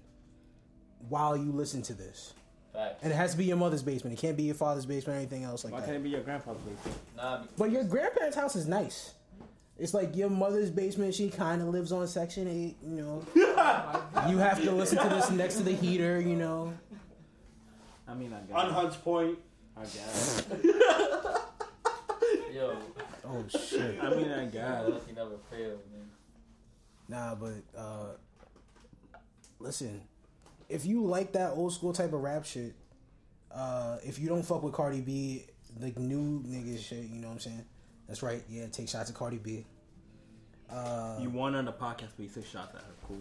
while you listen to this, Facts. and it has to be your mother's basement. It can't be your father's basement or anything else like that. Why that. can't it be your grandpa's basement? Nah, But your grandparents' house is nice. It's like your mother's basement. She kind of lives on Section Eight. You know, oh you have to listen to this next to the heater. You know, I mean, I guess. On. Hunts Point. I guess. Yo, oh shit. I mean, I guess. he never failed, man. Nah, but uh listen, if you like that old school type of rap shit, uh if you don't fuck with Cardi B, the new niggas shit, you know what I'm saying? That's right. Yeah, take shots at Cardi B. Uh You won on the podcast, but you took shots at her. Cool.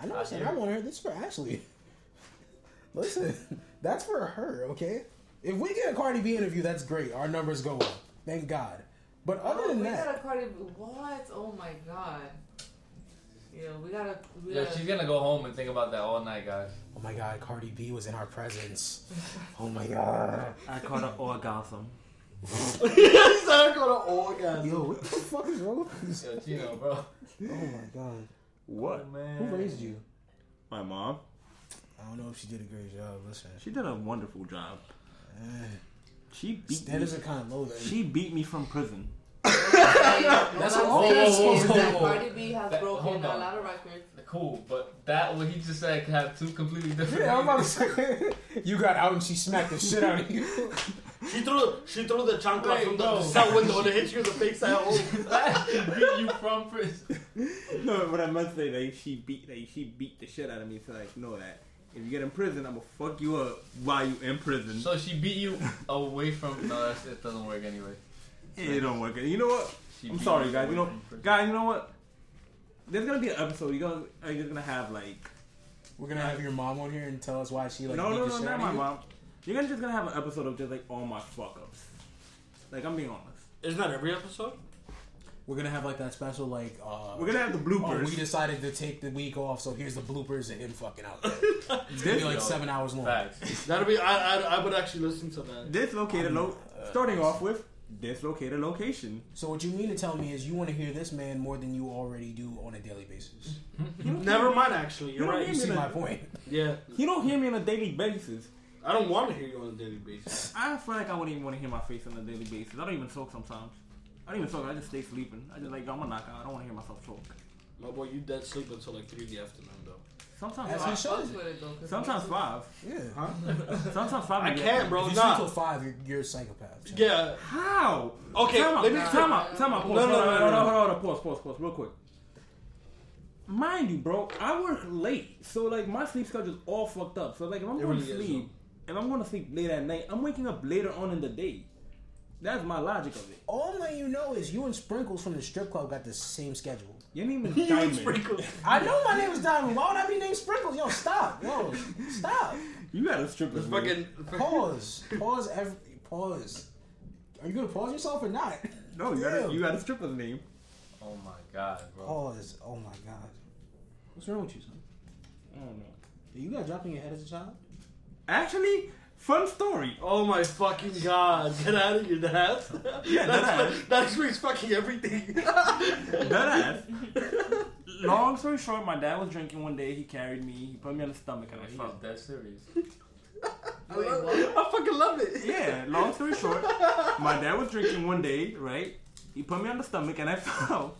I know I said I want her. This is for Ashley. Listen, that's for her, okay? If we get a Cardi B interview, that's great. Our numbers go up. Thank God. But other Oh, than we that, got a Cardi. What? Oh my god. Yeah, we gotta. We Yeah, gotta she's gonna go home and think about that all night, guys. oh my God, Cardi B was in our presence. Oh my God. I caught an orgasm. He's not gonna orgasm. Yo, what the fuck is wrong with this? Yo, Chino, bro. Oh my god. What? man. Who raised you? My mom. I don't know if she did a great job. Listen. She did a wonderful job. Eh, She beat me. standards are kind of low then. She beat me from prison. That's what all I'm that's supposed to that do. Cardi B has That- broken a lot of records. Cool, but that what he just said can have two completely different. Yeah, I'm about to say. you got out and she smacked the shit out of you. She threw she threw the chancla Wait, from the, no. the cell window and it hit you in the face at home. that beat you from prison. No, but I must say, like, she beat, like, she beat the shit out of me. So, like, know that if you get in prison, I'm gonna fuck you up while you in prison. So she beat you away from. No, that's, it doesn't work anyway. it don't work. You know what? She I'm beat sorry, you guys. You away know, from guys. You know what? There's gonna be an episode. You're gonna, are you gonna have like, We're gonna have your mom on here and tell us why she like no, beat no, the no, shit not out my of you. mom. You're gonna just gonna have an episode of just like all my fuck ups. Like I'm being honest. Isn't that every episode? We're gonna have like that special like. uh We're gonna have the Oh, bloopers. we decided to take the week off, so here's the bloopers and him fucking out there. It's gonna be like Yo, seven hours long. Facts. That'd be I, I I would actually listen to that. dislocated. Lo- uh, starting off with dislocated location. So what you mean to tell me is you want to hear this man more than you already do on a daily basis. Never mind. Actually, you're You don't right. You hear see me my like- point? Yeah, You don't hear me on a daily basis. I don't want to hear you on a daily basis. I feel like I wouldn't even want to hear my face on a daily basis. I don't even talk sometimes. I don't even talk. I just stay sleeping. I just like I'm a knockout. I don't want to hear myself talk. My boy, you dead sleep until like three in the afternoon though. Sometimes As five. he with it, though, 'cause Sometimes five. Yeah. Huh? Sometimes five. I can't, bro. If you Nah. sleep till five, you're, you're a psychopath. Chad. Yeah. How? Okay, Time out. let me Time out. Time out. Pause. No, no, hold, no, on, no, hold, no. on, hold on. Pause. Pause. Pause. Real quick. Mind you, bro, I work late, so like my sleep schedule's all fucked up. So like if I'm It going really to is, sleep, if I'm going to sleep late at night, I'm waking up later on in the day. That's my logic of it. All I'm you know is you and Sprinkles from the strip club got the same schedule. Your name is You Diamond. and Sprinkles. I know my name is Diamond. Why would I be named Sprinkles? Yo, stop. Yo, stop. You got a stripper. It's name. fucking. Pause. Pause. Every, pause. Are you gonna pause yourself or not? No, you got Damn. a, you got a stripper's name. Oh my god, bro. Pause. Oh my god. What's wrong with you, son? I don't know. You got dropped in your head as a child? Actually, fun story. Oh my fucking god! Get out of here, that. Yeah, That's that fu- that explains fucking everything. That ass. Long story short, my dad was drinking one day. He carried me. He put me on the stomach, and I fell. was dead serious. I, love, I fucking love it. Yeah, long story short, my dad was drinking one day, right? He put me on the stomach and I fell.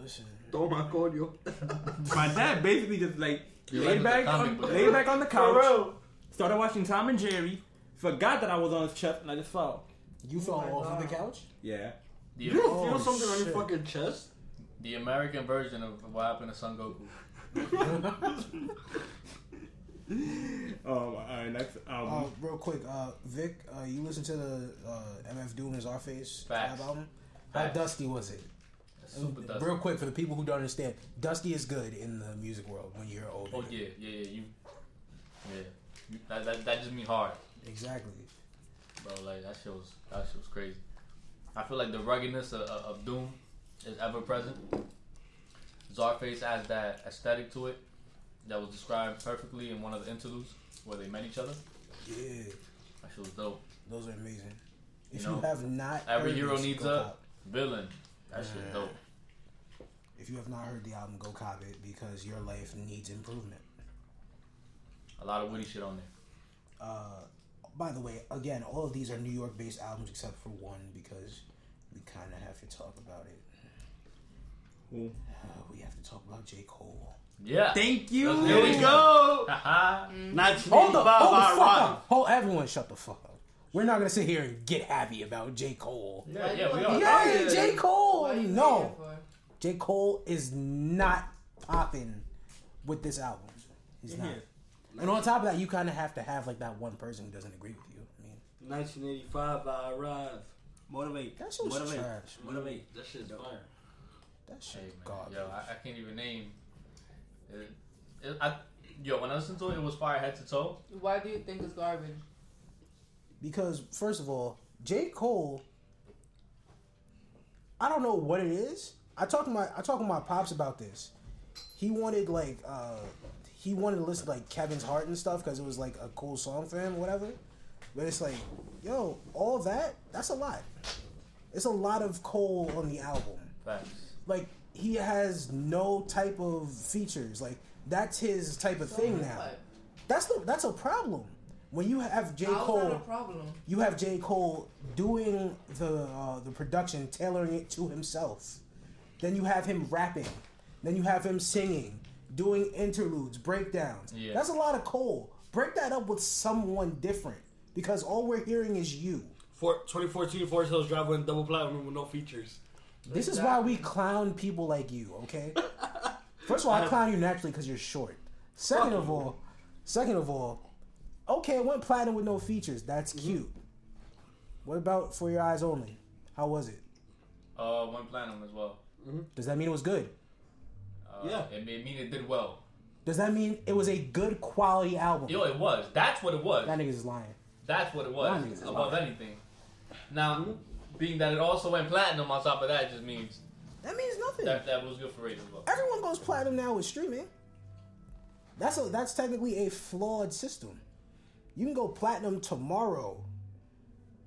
Listen. Toma coño. My dad basically just like You're laid like back the on, laid back on the For couch, real. Started watching Tom and Jerry, forgot that I was on his chest, and I just fell. You fell my off of the couch? Yeah. The, You don't Oh, feel something on your shit. fucking chest? the American version of what happened to Son Goku. Um. All right. Next Uh, album. real quick, uh, Vic, uh, you listened to the uh, MF Doom Czarface Facts. rap album? How Facts. dusty was it? Super dusty. Real quick, for the people who don't understand, dusty is good in the music world when you're older. Oh yeah, yeah, yeah. You, yeah. You- That, that, that just mean hard, Exactly. bro. Like that shit was that shit was crazy. I feel like the ruggedness of, of, of Doom is ever present. Czarface has that aesthetic to it that was described perfectly in one of the interludes where they met each other. Yeah, That shit was dope. those are amazing. If You you, have not every hero this, needs a- cop. Villain. That shit dope. If you have not heard the album, go cop it because your life needs improvement. A lot of witty shit on there. Uh, by the way, again, all of these are New York-based albums except for one because we kind of have to talk about it. Who? Uh, we have to talk about J. Cole. Yeah. Thank you. Here we go. Haha. 1985 Hold the, hold the fuck up. Hold everyone shut the fuck up. We're not gonna sit here and get happy about J. Cole. yeah, yeah, we Yeah, are. Yay, J. Cole! What No. J. Cole is not popping with this album. He's not. And on top of that, you kind of have to have like that one person who doesn't agree with you. I mean, 1985 I Arrive. Motivate. that shit was Motivate. trash. Motivate. That shit's fire. That Hey, shit man. garbage. Yo, I, I can't even name. It, it, I, yo, when I listened to it, it was fire head to toe. Why do you think it's garbage? Because first of all, J. Cole, I don't know what it is. I talked to my I talked to my pops about this. He wanted like uh he wanted to listen to like Kevin's Heart and stuff because it was like a cool song for him, or whatever. But it's like, yo, all that that's a lot. It's a lot of Cole on the album. Facts. Like he has no type of features. Like that's his type of thing now. What? That's the that's a problem. When you have J. How's that Cole a problem? you have J. Cole doing the uh, the production, tailoring it to himself. Then you have him rapping. Then you have him singing, doing interludes, breakdowns. Yeah. That's a lot of Cole. Break that up with someone different because all we're hearing is you. For 2014 Forest Hills Drive went double platinum with no features. This is why we clown people like you, okay? First of all, I clown you naturally because you're short. Second of all, second of all, okay, it went platinum with no features. That's cute. What about For Your Eyes Only? How was it? Uh, went platinum as well. Does that mean it was good? Uh, Yeah. It, it mean it did well. Does that mean it was a good quality album? Yo, it was. That's what it was. that niggas is lying. That's what it Y'all was. niggas is Above anything. Now, being that it also went platinum on top of that, just means That means nothing. that that was good for rate as well. Everyone goes platinum now with streaming. That's a that's technically a flawed system. You can go platinum tomorrow,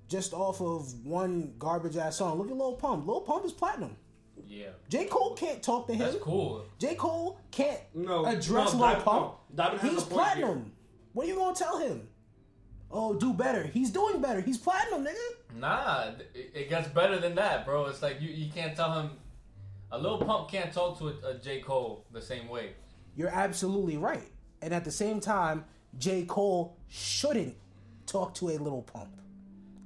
just off of one garbage ass song. Look at Lil Pump. Lil Pump is platinum. Yeah. J Cole can't talk to him. That's cool. J Cole can't No, address no, Lil Diamond- Pump. no, Diamond He's a point here. platinum. What are you gonna tell him? Oh, do better. He's doing better. He's platinum, nigga. Nah, it, it gets better than that, bro. It's like you, you can't tell him. A Lil Pump can't talk to a, a J. Cole the same way. You're absolutely right. And at the same time, J. Cole shouldn't talk to a Lil Pump.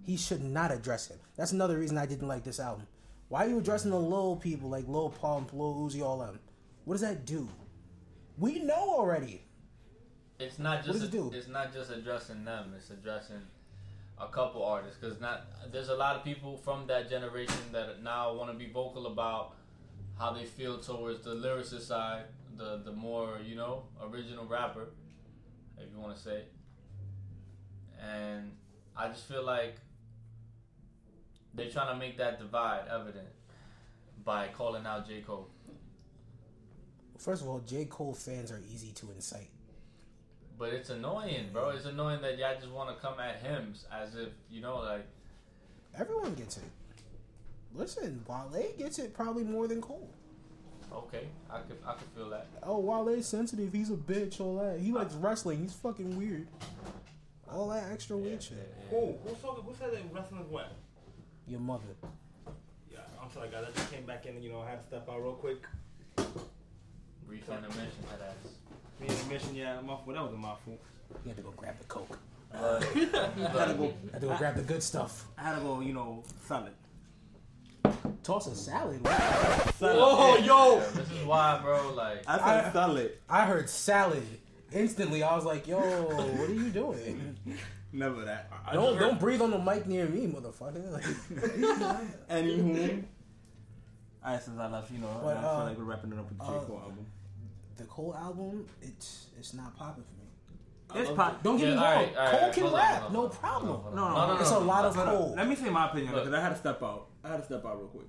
He should not address him. That's another reason I didn't like this album. Why are you addressing the low people like Lil Pump, Lil Uzi, all them? What does that do? We know already. It's not What just it do? it's not just addressing them. It's addressing a couple artists because not there's a lot of people from that generation that now want to be vocal about how they feel towards the lyricist side, the the more you know original rapper, if you want to say. And I just feel like they're trying to make that divide evident by calling out J Cole. First of all, J. Cole fans are easy to incite. But it's annoying, bro. It's annoying that y'all just want to come at him as if you know, like Everyone gets it. Listen, Wale gets it probably more than Cole. okay, I could I could feel that. Oh, Wale's sensitive. He's a bitch. All that. He likes wrestling. He's fucking weird. All that extra weird shit. Who? Who's talking? Who said that wrestling is wet? Your mother. Yeah, I'm sorry, guys. I just came back in and, you know, I had to step out real quick. Brief intermission, that ass. Me and the mission, yeah, my, well, that was a mouthful. You had to go grab the coke. But, I had to go. had to go grab the good stuff. I had to go. You know, salad. Toss a salad. Salad. Oh, yo! yeah, this is why, bro. Like, I said I- salad. I heard salad. Instantly, I was like, "Yo, what are you doing? Never that. I don't don't breathe on the mic near me, motherfucker." Like, Anywho. Alright, since I left, you know, But, I feel uh, like we're wrapping it up with the J. uh, Cole album. the Cole album, it's it's not popping for me. It's love pop. Don't get Yeah, me wrong, alright, alright, Cole can hold rap, hold on, no hold on, problem. hold on, No, hold no, on. no, It's a lot of Hold. Cole. Let me say my opinion Look. because I had to step out. I had to step out real quick.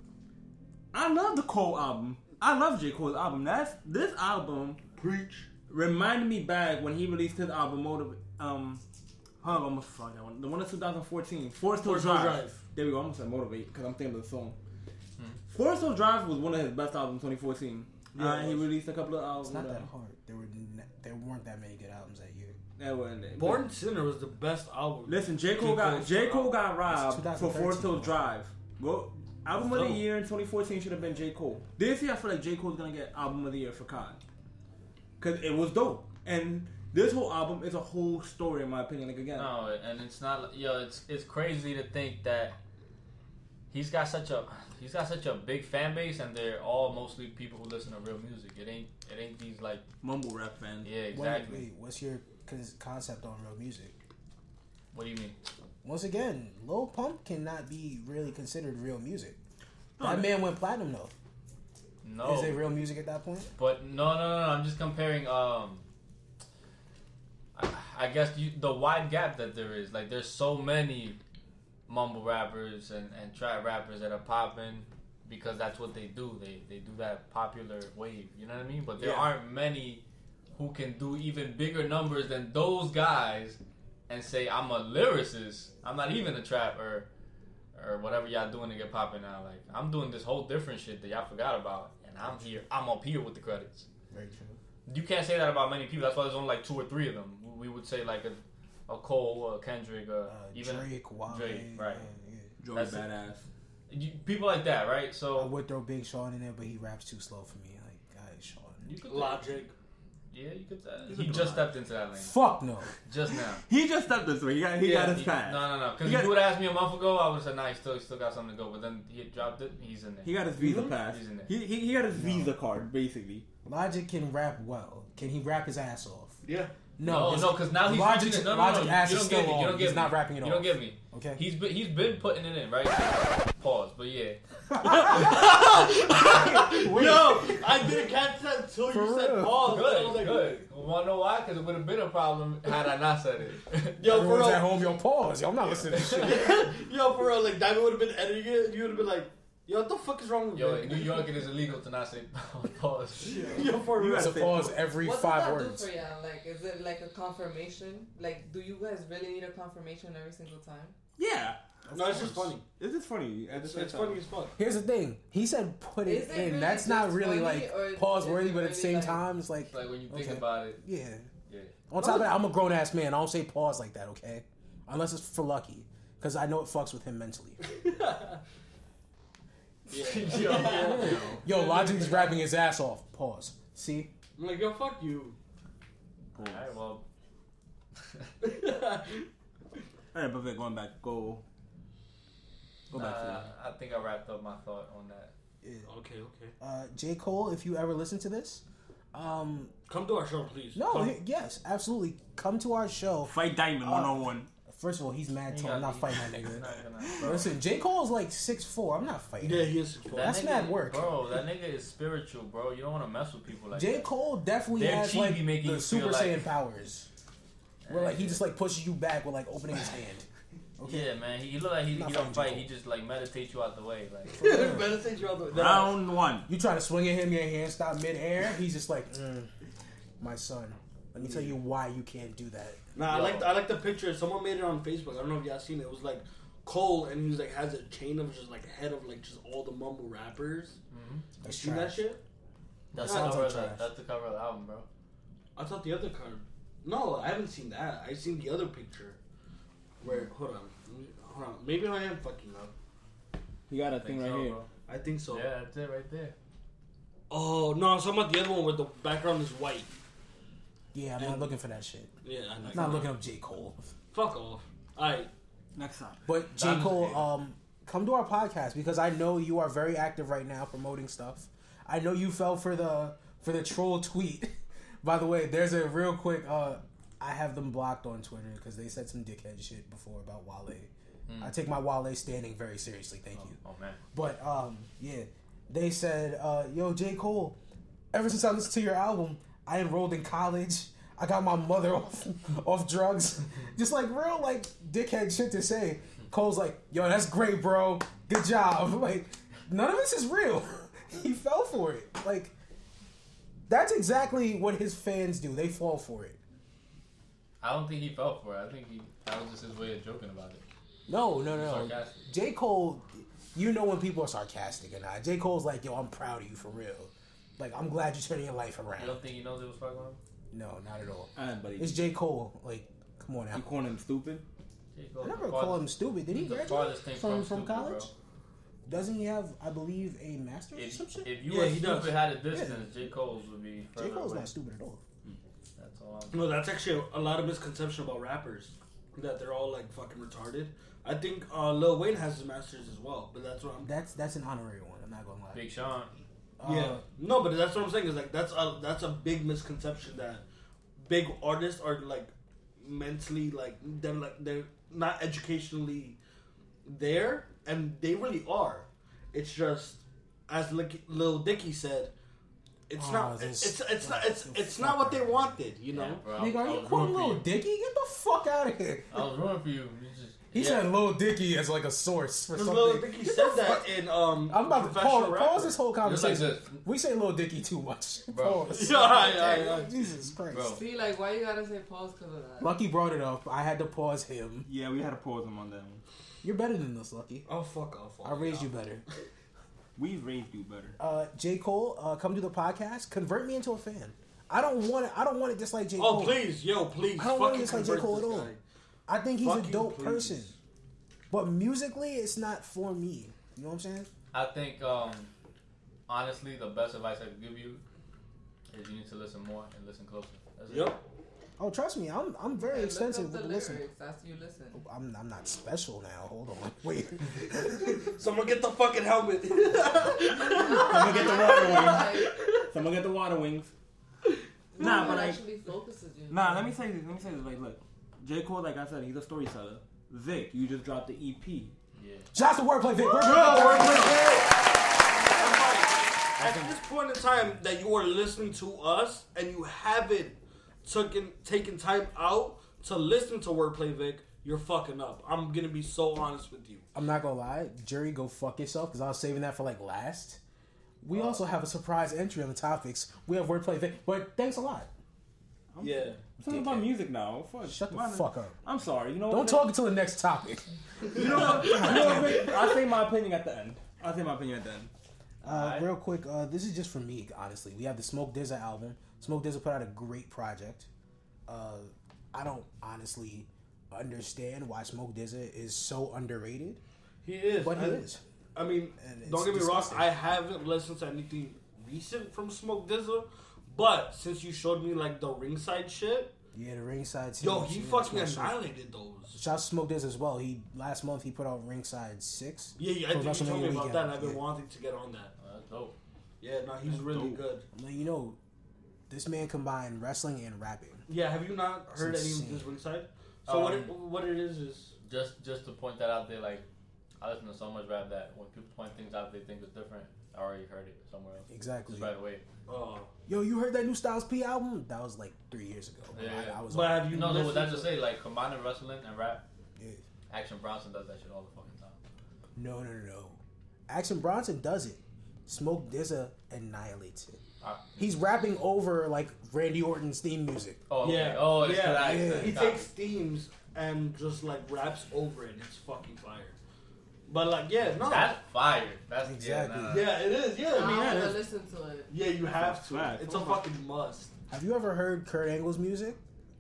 I love the Cole album. I love J. Cole's album. That's this album Preach. reminded me back when he released his album Motiv um hold on, I almost forgot that one. The one in 2014. Forest Hill Forest Hill Drive. Drive. There we go. I almost said Motivate because I'm thinking of the song. Hmm. Forest Hill Drive was one of his best albums 2014. Yeah, uh, it he released a couple of albums. It's not uh, that hard. There were there weren't that many good albums that year. that wasn't it. Born Sinner was the best album. Listen, J. Cole got J. Cole got robbed for Forest 2013. Hill Drive. Go Album of the year in 2014 should have been J. Cole. This year, I feel like J. Cole's gonna get album of the year for Con. Cause it was dope, and this whole album is a whole story, in my opinion. Like again, No, and it's not. Yo, it's it's crazy to think that he's got such a he's got such a big fan base, and they're all mostly people who listen to real music. It ain't it ain't these like mumble rap fans. yeah Wait, exactly. wait, what's your concept on real music? What do you mean? Once again, Lil Pump cannot be really considered real music. No, That man went platinum though. No, Is it real music at that point? But no, no, no, no. I'm just comparing. Um, I, guess you, the wide gap that there is. Like, there's so many mumble rappers and, and trap rappers that are popping because that's what they do. They they do that popular wave. You know what I mean? But there Yeah. aren't many who can do even bigger numbers than those guys and say I'm a lyricist. I'm not even a trapper or whatever y'all doing to get popping now. Like I'm doing this whole different shit that y'all forgot about, and I'm here. I'm up here with the credits. Very true. You can't say that about many people. That's why there's only like two or three of them. We would say like a, a Cole, a Kendrick, a, Uh, even Drake, Wale, Drake, right. yeah, yeah. Joey That's. Badass. you, people like that, right? So I So would throw Big Sean in there, but he raps too slow for me. Like, guys, Sean. you could Logic. yeah, you could. Uh, You he just lie. stepped into that lane Fuck no. just now. He just stepped this way. He got he got his pass. No, no, no. Because if you would have asked me a month ago, I would have said, "Nah, he still, he still got something to go." But then he dropped it. He's in there. He got his visa Mhm. pass. He's in there. He, he he got his visa card basically. Logic can rap well. Can he rap his ass off? Yeah. No, no, because now he's Logic's- reaching. No, no, Logic no. ass is still get. You on. don't get He's me. not rapping it You don't get me. Okay. He's been he's been putting it in, right? Pause. But yeah. Yo, I didn't catch that until For you said real. pause. I was Good, like, good. Want to know why? Because it would have been a problem had I not said it. Yo, for real. at home, yo, pause. Yo, I'm not listening to this shit. Yo, for real. Like, Diamond would have been editing it. You would have been like, yo, what the fuck is wrong with you? Yo, me? in New York, it is illegal to not say pause. Yo, for You real. gotta It's a say pause every What five does that words. do for y'all? Like, is it like a confirmation? Like, do you guys really need a confirmation every single time? Yeah, No, it's just funny. it's just funny. At the It's, same it's time. funny as fuck. Here's the thing. He said put it Is it in. really That's not just really funny, like or is pause it worthy, but at the really same like- time, it's like It's like when you think Okay. about it. yeah. Yeah. On top of that, I'm a grown ass man. I don't say pause like that, okay? Unless it's for lucky, because I know it fucks with him mentally. Yo. Yo, Logic's rapping his ass off. Pause. See? I'm like, yo, fuck you. Alright, well. All right, but Vic, going back, go. Go back to Nah, that. I think I wrapped up my thought on that. Yeah. Okay, okay. Uh, J. Cole, if you ever listen to this, um, Come to our show, please. no, Come. y- yes, absolutely. Come to our show. Fight Diamond Uh, one on one. First of all, he's mad He tall. I'm not fighting that nigga. not gonna- Listen, J. Cole's like six four. I'm not fighting. Yeah, he is. That That's nigga- mad work. Bro, that nigga is spiritual, bro. You don't want to mess with people like that. J. that. Cole definitely Their has chi like be making the you Super feel like- Saiyan powers. Where like he just like pushes you back with like opening his hand. Okay. Yeah, man. He, he look like he, he don't fight. Cole. He just like meditates you out the way. Like, Meditate you out the way. Round one. You try to swing at him, your hand stop midair. He's just like, mm, my son. Let me tell you why you can't do that. Nah, I like I like the picture. Someone made it on Facebook. I don't know if y'all seen it. It was like Cole, and he's like has a chain of just like head of like just all the mumble rappers. Mm-hmm. That's You seen that shit? That that's, sounds the cover of the, trash. that's the cover of the album, bro. I thought the other card. No, I haven't seen that. I seen the other picture. Where mm. hold on, hold on. Maybe I am fucking up. You got a I thing right so, here. bro. I think so. Yeah, that's it right there. Oh no, I'm talking about the other one where the background is white. Yeah, I'm not looking for that shit. Yeah, I know. I'm not looking up J. Cole. Fuck off. Alright. Next time. But J. Diamond's Cole, um, come to our podcast because I know you are very active right now promoting stuff. I know you fell for the for the troll tweet. By the way, there's a real quick. Uh, I have them blocked on Twitter because they said some dickhead shit before about Wale. I take my Wale standing very seriously. Thank you. Oh man. But um, yeah, they said, uh, "Yo, J. Cole, ever since I listened to your album, I enrolled in college. I got my mother off off drugs. Just like real like dickhead shit to say." Cole's like, "Yo, that's great, bro. Good job." Like, none of this is real. he fell for it. Like, that's exactly what his fans do. They fall for it. I don't think he fell for it. I think he that was just his way of joking about it. No, no, no. Sarcastic. J. Cole, you know when people are sarcastic or not. J. Cole's like, yo, I'm proud of you for real. Like, I'm glad you're turning your life around. You around. don't think he knows it was fucking with him? No, not at all. Alright, buddy. It's J. Cole. Like, come on now. You calling him stupid? J. I Cole's never the call him stupid. Did he graduate farthest thing from, from college? bro. doesn't he have? I believe a master or If, some shit. if you Yeah, were he does. stupid had a distance, J Cole's would be J Cole's away. not stupid at all. That's all. I'm No, that's actually a lot of misconception about rappers that they're all like fucking retarded. I think uh, Lil Wayne has his masters as well, but that's what I'm. That's that's an honorary one. I'm not gonna lie. Big Sean. Uh, yeah, no, but that's what I'm saying is like that's a that's a big misconception that big artists are like mentally like they're like they're not educationally there, and they really are. It's just as Lick- Lil Dicky said. It's Oh, not. this- It's it's not. It's it's not what they wanted. You know. Yeah, bro, Nigga, are you quoting rooting for Lil. Dicky? Get the fuck out of here. I was rooting for you. You just He yeah. said Lil Dicky as like a source for something. Lil Dicky said that in um. I'm about to pause, pause this whole Just like conversation. this. we say Lil Dicky too much. Bro. Pause. Yeah, yeah, yeah. Jesus Christ. Bro. See, like, why you gotta say pause because of that? Lucky brought it up. I had to pause him. Yeah, we had to pause him on that one. You're better than this, Lucky. Oh fuck off! I raised you better. We raised you better. Uh, J Cole, uh, come to the podcast. Convert me into a fan. I don't want it. I don't want it just like J Oh please, yo, please, I don't want fucking this like J. Cole at all. guy. I think he's Fuck a you, dope please. person, but musically, it's not for me. You know what I'm saying? I think um, honestly, the best advice I could give you is you need to listen more and listen closer. That's it. Yep. Oh, trust me, I'm I'm very Hey, extensive with up the the lyrics. That's you listen. I'm I'm not special now. Hold on, wait. Someone get the fucking helmet. Someone get the water wings. Like, Someone get the water wings. no Nah, one but I. actually you. Nah, let me say this. Let me say this. Like, look, J Cole, like I said, he's a storyteller. Vic, you just dropped the EP. Yeah. Shots to wordplay, Vic. Wordplay. At this point in time that you are listening to us and you haven't taken taken time out to listen to Wordplay Vic, you're fucking up. I'm gonna be so honest with you. I'm not gonna lie, jury, go fuck yourself because I was saving that for like last. We also have a surprise entry on the topics. We have wordplay, Vic, but thanks a lot. Yeah. It's not about music now. Fuck. Shut the Why- fuck up. I'm sorry. You know Don't what? talk until the next topic. You know what? You know what, I'll say my opinion at the end. I'll say my opinion at the end. Uh, Alright. Real quick, uh, this is just for me, honestly. We have the Smoke DZA album. Smoke DZA put out a great project. Uh, I don't honestly understand why Smoke DZA is so underrated, He is. but he And- is. I mean, don't get me disgusting. wrong. I haven't listened to anything recent from Smoke DZA, but since you showed me like the ringside shit, Yeah, the ringside. yo, he yeah, fucking that's my shit. annihilated those. Shouts smoked this as well. He last month he put out ringside six. Yeah, yeah, I for think you told WrestleMania me about weekend. that. and I've been Yeah. wanting to get on that. Uh, that's dope. Yeah, no, he's That's really dope. good. Now, you know, this man combined wrestling and rapping. Yeah, have you not heard any of this ringside? So what it, Um, what it is is Just just to point that out there, like I listen to so much rap that when people point things out they think it's different, I already heard it somewhere else. Exactly. Just right away. uh, Yo, you heard that new Styles P album? That was like three years ago. Yeah, I, yeah. I was. but have you You know, listened what that to- just say like combining wrestling and rap. Yeah. Action Bronson does that shit all the fucking time. No, no, no, no. Action Bronson does it. Smoke DZA annihilates it. Ah. He's rapping over like Randy Orton's theme music. Oh, okay. Yeah. Oh, Yeah. Yeah. He takes themes and just like raps over it. It's fucking fire. But like, yeah, no, That's fire. That's Exactly. Yeah, nah. yeah, it is. Yeah, I I mean, want that to listen to it. yeah, you have to. Fact. It's oh a fucking must. Have you ever heard Kurt Angle's music?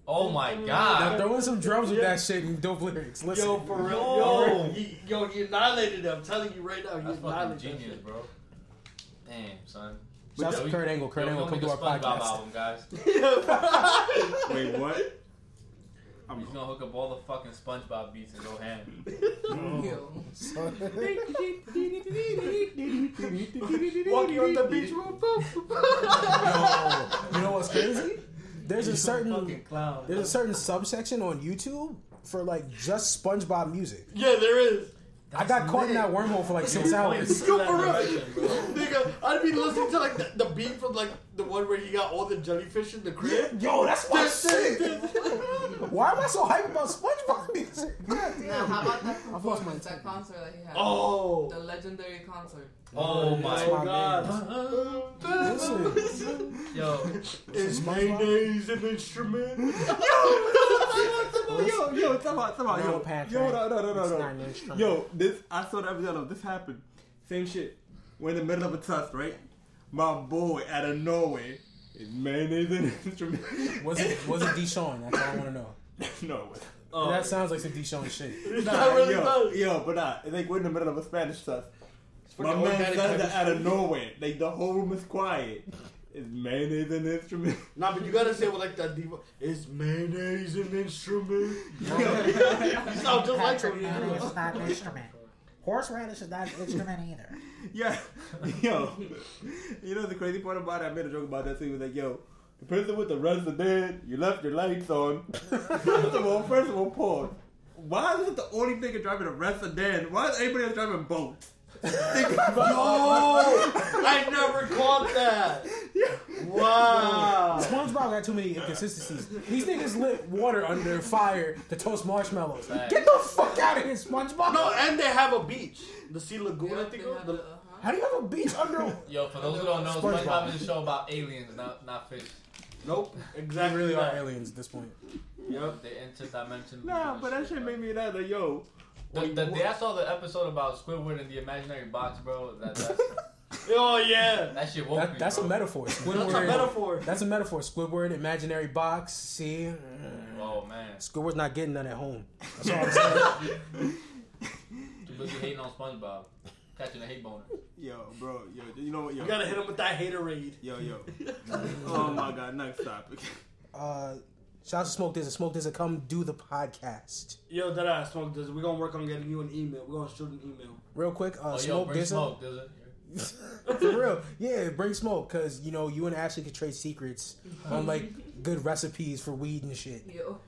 Oh my mm-hmm. Now god. throw in some drums with Yeah. that shit and dope lyrics. Listen. Yo, for real, Yo. yo, he, yo, he annihilated it. I'm telling you right now, he That's fucking annihilated that genius, bro. Damn, son. Shouts Yo, to Kurt Angle. Kurt yo, Angle, come make to a our SpongeBob podcast. album, guys. Wait, what? I'm He's gonna hook up all the fucking SpongeBob beats and go ham. Yo. Walking on the beach, boom, boom. Yo, you know what's crazy? There's a certain fucking clown. there's a certain subsection on YouTube for like just SpongeBob music. Yeah, there is. I got caught in that wormhole for like six hours. Yo, for real. Nigga, I'd be listening to like the, the beat from like the one where he got all the jellyfish in the crib. Yo, that's my shit. Why am I so hyped about SpongeBob music? God how about that lost my performance, that concert that he had? Oh. The legendary concert. Oh my my God. Listen, Yo, Is mayonnaise an instrument? yo, yo, come on, come on, No, yo, Patrick. yo, no, no, no, no, It's no. not an instrument. Yo, this I saw the episode of this happened. Same shit. We're in the middle of a tuss, right? My boy out of Norway is mayonnaise an instrument. was it was it Deshaun? That's all I want to know. no, it. Oh. That sounds like some Deshaun shit. That really yo, does. yo, but nah, it's like we're in the middle of a Spanish tuss. My man organic says that out of nowhere. Like the whole room is quiet. Is mayonnaise an instrument? Nah, but you gotta say it with like that diva. Is mayonnaise an instrument? you sound just like him. when you do it. is not an instrument. Horseradish is not an instrument either. Yeah, yo. You know the crazy part about it? I made a joke about that too. He was like, yo, the person with the rest of dead, you left your lights on. first of all, first of all, pause. Why is it the only nigga driving the rest of dead? Why is everybody else driving boats? Think about- Oh, I never caught that. Wow. SpongeBob got too many inconsistencies. These niggas lit water under fire to toast marshmallows. Facts. Get the fuck out of here, SpongeBob. No, and they have a beach, the Sea Lagoon. I think. of- the- the- uh-huh. How do you have a beach under? Yo, for those who don't know, SpongeBob. SpongeBob is a show about aliens, not not fish. Nope, They exactly. really are that. aliens at this point. Yep. They interdimensional. Nah, but that shit made me laugh. Like, yo, The, the day I saw the episode about Squidward and the imaginary box, bro, that that, Oh yeah. that shit woke That, me. that's bro. a metaphor. That's a metaphor. That's a metaphor. Squidward, imaginary box. See. Oh man, Squidward's not getting none at home. That's all I'm saying. too busy hating on SpongeBob, catching a hate boner. yo, bro, yo, you know what, yo, You gotta hit him with that haterade. yo, yo. oh my god, next topic. uh, shout out to Smoke DZA. Smoke DZA, come do the podcast. Yo, that ass smoke this. We're gonna work on getting you an email. We're gonna shoot an email. Real quick, uh, Oh Smoke bring Dizza. smoke, does? For real, yeah, bring smoke because you know you and Ashley could trade secrets on like good recipes for weed and shit. Yo.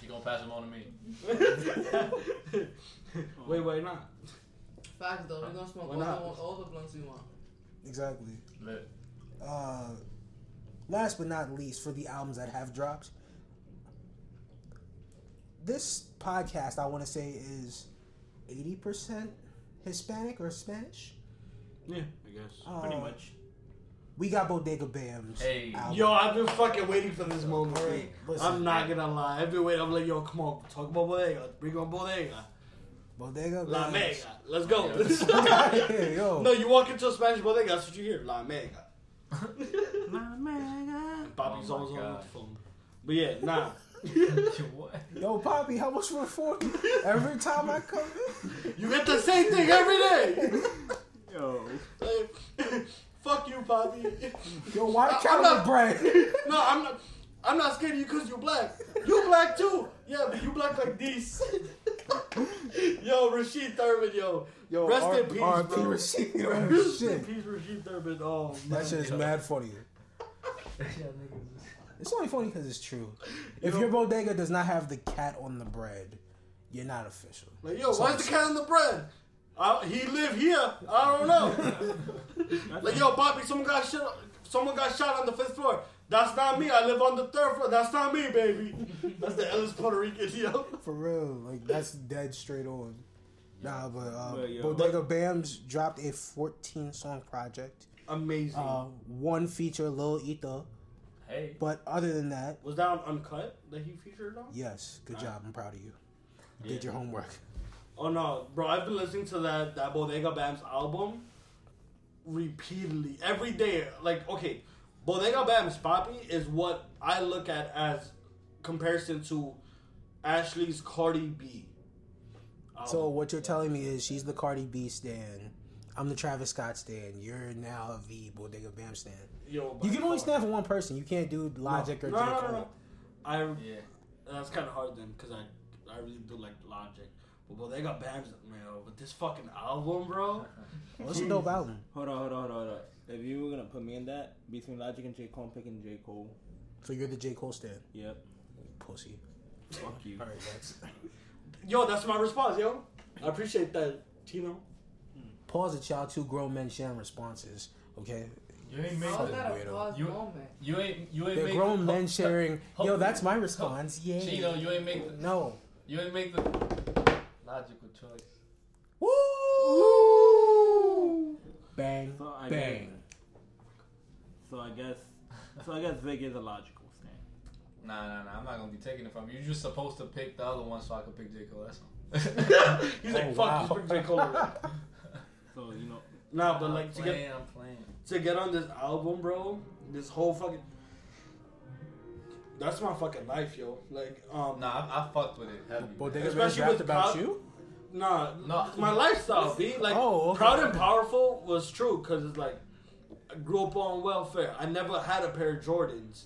She gonna pass them on to me. wait, wait, not. Facts though, we're gonna smoke all the, not? all the blunts we want. Exactly. Lit. Uh, last but not least, for the albums that have dropped, this podcast I want to say is eighty percent Hispanic or Spanish. Yeah, I guess. Uh, Pretty much. We got Bodega Bam's Hey. album. Yo, I've been fucking waiting for this moment. Hey, listen. I'm not gonna lie. I've been waiting. I'm like, yo, come on, talk about Bodega. Bring on Bodega. Bodega La Bam's. Mega. Let's go. Hey, yo. no, you walk into a Spanish bodega, that's what you hear. La Mega. And Bobby's Oh my always on the phone. But yeah, nah. What? Yo, Poppy, how much for the forty? Every time I come in. You get the same thing every day. Yo. Like, fuck you, Bobby. Yo, why I, I'm not the bread? No, I'm not. I'm not scared of you because you black. You black too. Yeah, but you black like this. yo, Rashid Thurman, yo. Yo, Rest R- in peace, R.P. bro. Rashid. Oh, Rest in peace, Rashid Thurman. Oh, That man. shit is mad funny. It's only funny because it's true. If your bodega does not have the cat on the bread, you're not official. Like, yo, why's the cat on the bread? I, he live here. I don't know. like, yo, Bobby, someone got shot. Someone got shot on the fifth floor. That's not me. I live on the third floor. That's not me, baby. That's the Ellis Puerto Rican, yo. For real, like that's dead straight on. Nah, but, uh, But, yo, Bodega Bamz dropped a 14 song project. Amazing. Uh, one feature Lil Ito, Hey. but other than that, Was that on Uncut that he featured on? yes, good ah. job. I'm proud of you. Did your homework. Oh no, bro! I've been listening to that that Bodega Bam's album repeatedly every day. Like, okay, Bodega Bam's Papi is what I look at as comparison to Ashley's Cardi B. album. So what you're telling me is she's the Cardi B stan. I'm the Travis Scott stand. You're now the Bodega Bam stand. yo, You can only far. stand for one person. You can't do Logic no, or no, J. Cole. no, no. I Yeah. that's kind of hard then because I I really do like Logic. But Bodega Bam's man, with this fucking album, bro. Oh, well, it's a dope album. Hold on, hold on, hold on, hold on. If you were gonna put me in that between Logic and J Cole, I'm picking J Cole. So you're the J. Cole stand. Yep. Pussy. Fuck you. All right, that's Yo, that's my response, yo. I appreciate that, Tino. Pause it, y'all. Two grown men sharing responses. Okay, You ain't make How is the, that a weirdo. pause You- moment? you ain't you ain't they're make grown the, men sharing. ho- Yo, that's my response. Yeah. Chino, you ain't make the, No. you ain't make the logical choice. Woo! Bang, So I bang. So I guess, so I guess Vic is a logical stand. Nah, nah, nah. I'm not gonna be taking it from you. You're just supposed to pick the other one so I can pick J Cole. That's all. He's like, Oh, fuck, wow. you pick J. Cole. So you know, nah, but I'm like to get I'm playing. to get on this album, bro. This whole fucking. That's my fucking life, yo. Like, um, Nah, I, I fucked with it heavy. Bodega Bam Especially with about Cloud- you. Nah, No. my lifestyle, B. Like, Oh, okay. proud and powerful was true because it's like I grew up on welfare. I never had a pair of Jordans.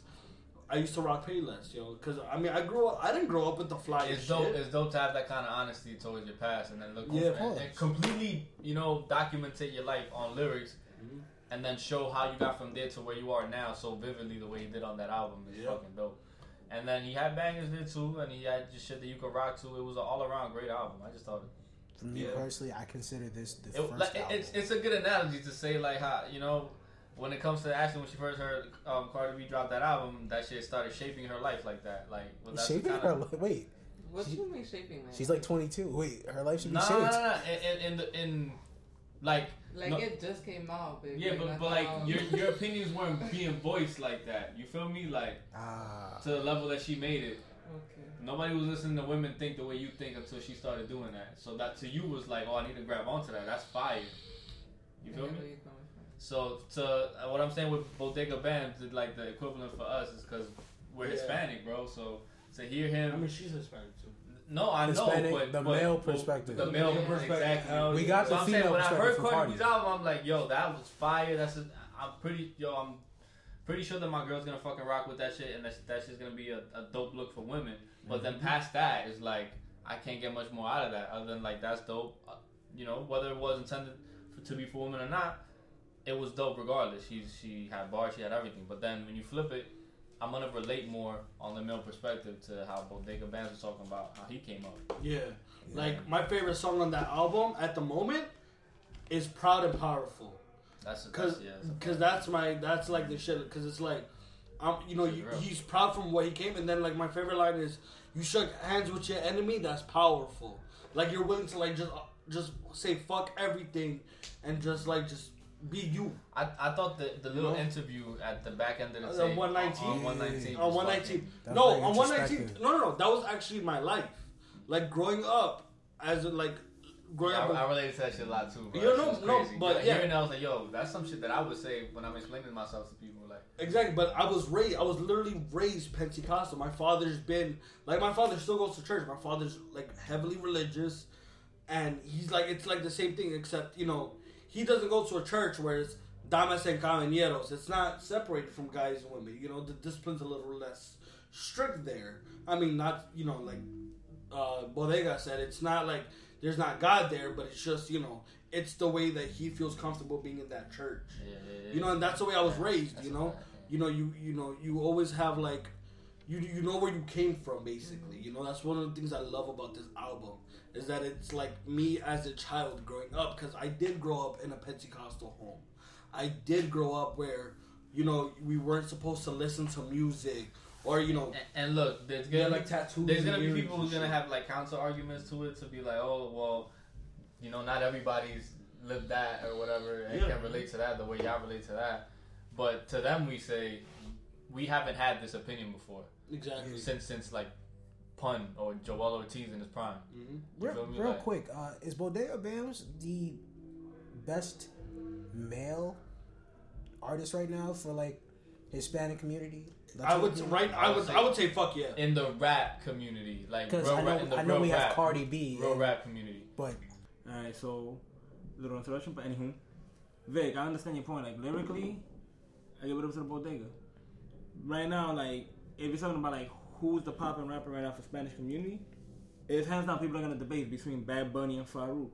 I used to rock Payless, yo. Because I mean, I grew up. I didn't grow up with the fly It's shit. dope. It's dope to have that kind of honesty towards your past, and then look Yeah, of and, and completely, you know, documentate your life on lyrics, Mhm. and then show how you got from there to where you are now so vividly the way he did on that album is Yeah. fucking dope. And then he had bangers there too, and he had just shit that you could rock to. It was an all around great album. I just thought For me Yeah. personally, I consider this the it, first like, album. it's it's a good analogy to say like how you know when it comes to Ashley when she first heard um, Cardi B drop that album, that shit started shaping her life like that. Like well, that's shaping kind her. of- li- Wait, What She- do you mean shaping, man? she's like 22. Wait, her life should be No, no, shaped. no, no. In, in, in, the, in like like no- it just came out, baby. Yeah, but, but like um, your your opinions weren't being voiced like that. You feel me? Like Ah, to the level that she made it. Okay. Nobody was listening to women think the way you think until she started doing that. So that to you was like, oh, I need to grab onto that. That's fire. You feel get me? Where you're coming from. So to uh, what I'm saying with Bodega Bamz, is like the equivalent for us is because we're Yeah. Hispanic, bro. So to hear him, I mean, she's Hispanic too. no, I know, Hispanic, but the but- male perspective. the male Yeah. perspective. Exactly. We got So the I'm saying when I heard perspective from Cardi Cardi. B's album, I'm like, yo, that was fire. That's a, I'm pretty, yo, I'm pretty sure that my girl's gonna fucking rock with that shit, and that that's just gonna be a, a dope look for women. But then past that is like, I can't get much more out of that other than like that's dope. Uh, You know, whether it was intended for, to be for women or not, it was dope regardless. She she had bars, she had everything. But then when you flip it, I'm gonna relate more on the male perspective to how Bodega Bamz was talking about how he came up. Yeah. Like my favorite song on that album at the moment is "Proud and Powerful." That's Cause, that's, yeah, that's cause that's my that's like the shit. Cause it's like, um, you know, you, he's proud from where he came, and then like my favorite line is, "You shook hands with your enemy. That's powerful. Like you're willing to like just just say fuck everything, and just like just be you." I, I thought the, the little know? interview at the back end of the tape 119? on 119 On uh, was one fucking- nineteen, oh, oh, no, on one nineteen, no, no, no. That was actually my life. Like growing up, as in, like growing Yeah, up. I, I related to that shit a lot too, bro. You know, no, crazy. but Like, yeah. hearing that, I was like, yo, that's some shit that I would say when I'm explaining myself to people. Like, Exactly, but I was raised. I was literally raised Pentecostal. My father's been like my father still goes to church. My father's like heavily religious, and he's like it's like the same thing except you know he doesn't go to a church where it's damas and caballeros. It's not separated from guys and women. You know the discipline's a little less strict there. I mean, not you know like uh, Bodega said, it's not like there's not God there, but it's just you know it's the way that he feels comfortable being in that church. yeah, yeah, yeah. You know, and that's the way I was raised. that's You know, you know, you you know, you always have like, you you know where you came from, basically. You know, that's one of the things I love about this album is that it's like me as a child growing up because I did grow up in a Pentecostal home. I did grow up where, you know, we weren't supposed to listen to music or you know, And, and look, there's gonna like be tattoos. there's gonna be people who's gonna have like counter arguments to it to be like, oh well, you know, not everybody's lived that or whatever and Yeah. can relate to that the way y'all relate to that. But to them, we say we haven't had this opinion before exactly. since since like Pun or Joel Ortiz in his prime. hmm Real, real Like- quick, uh, is Bodega Bamz the best male artist right now for like Hispanic community? That's I would opinion? right. I would. I would say fuck yeah. in the rap community, like Because real I rap, in know, the I know real we have rap, Cardi B, real and- rap community. but Alright, so little interruption, but anywho, Vic, I understand your point. Like lyrically, I give it up to the bodega. Right now, like if you're talking about like who's the poppin' rapper right now for Spanish community, it's hands down people are gonna debate between Bad Bunny and Farruko.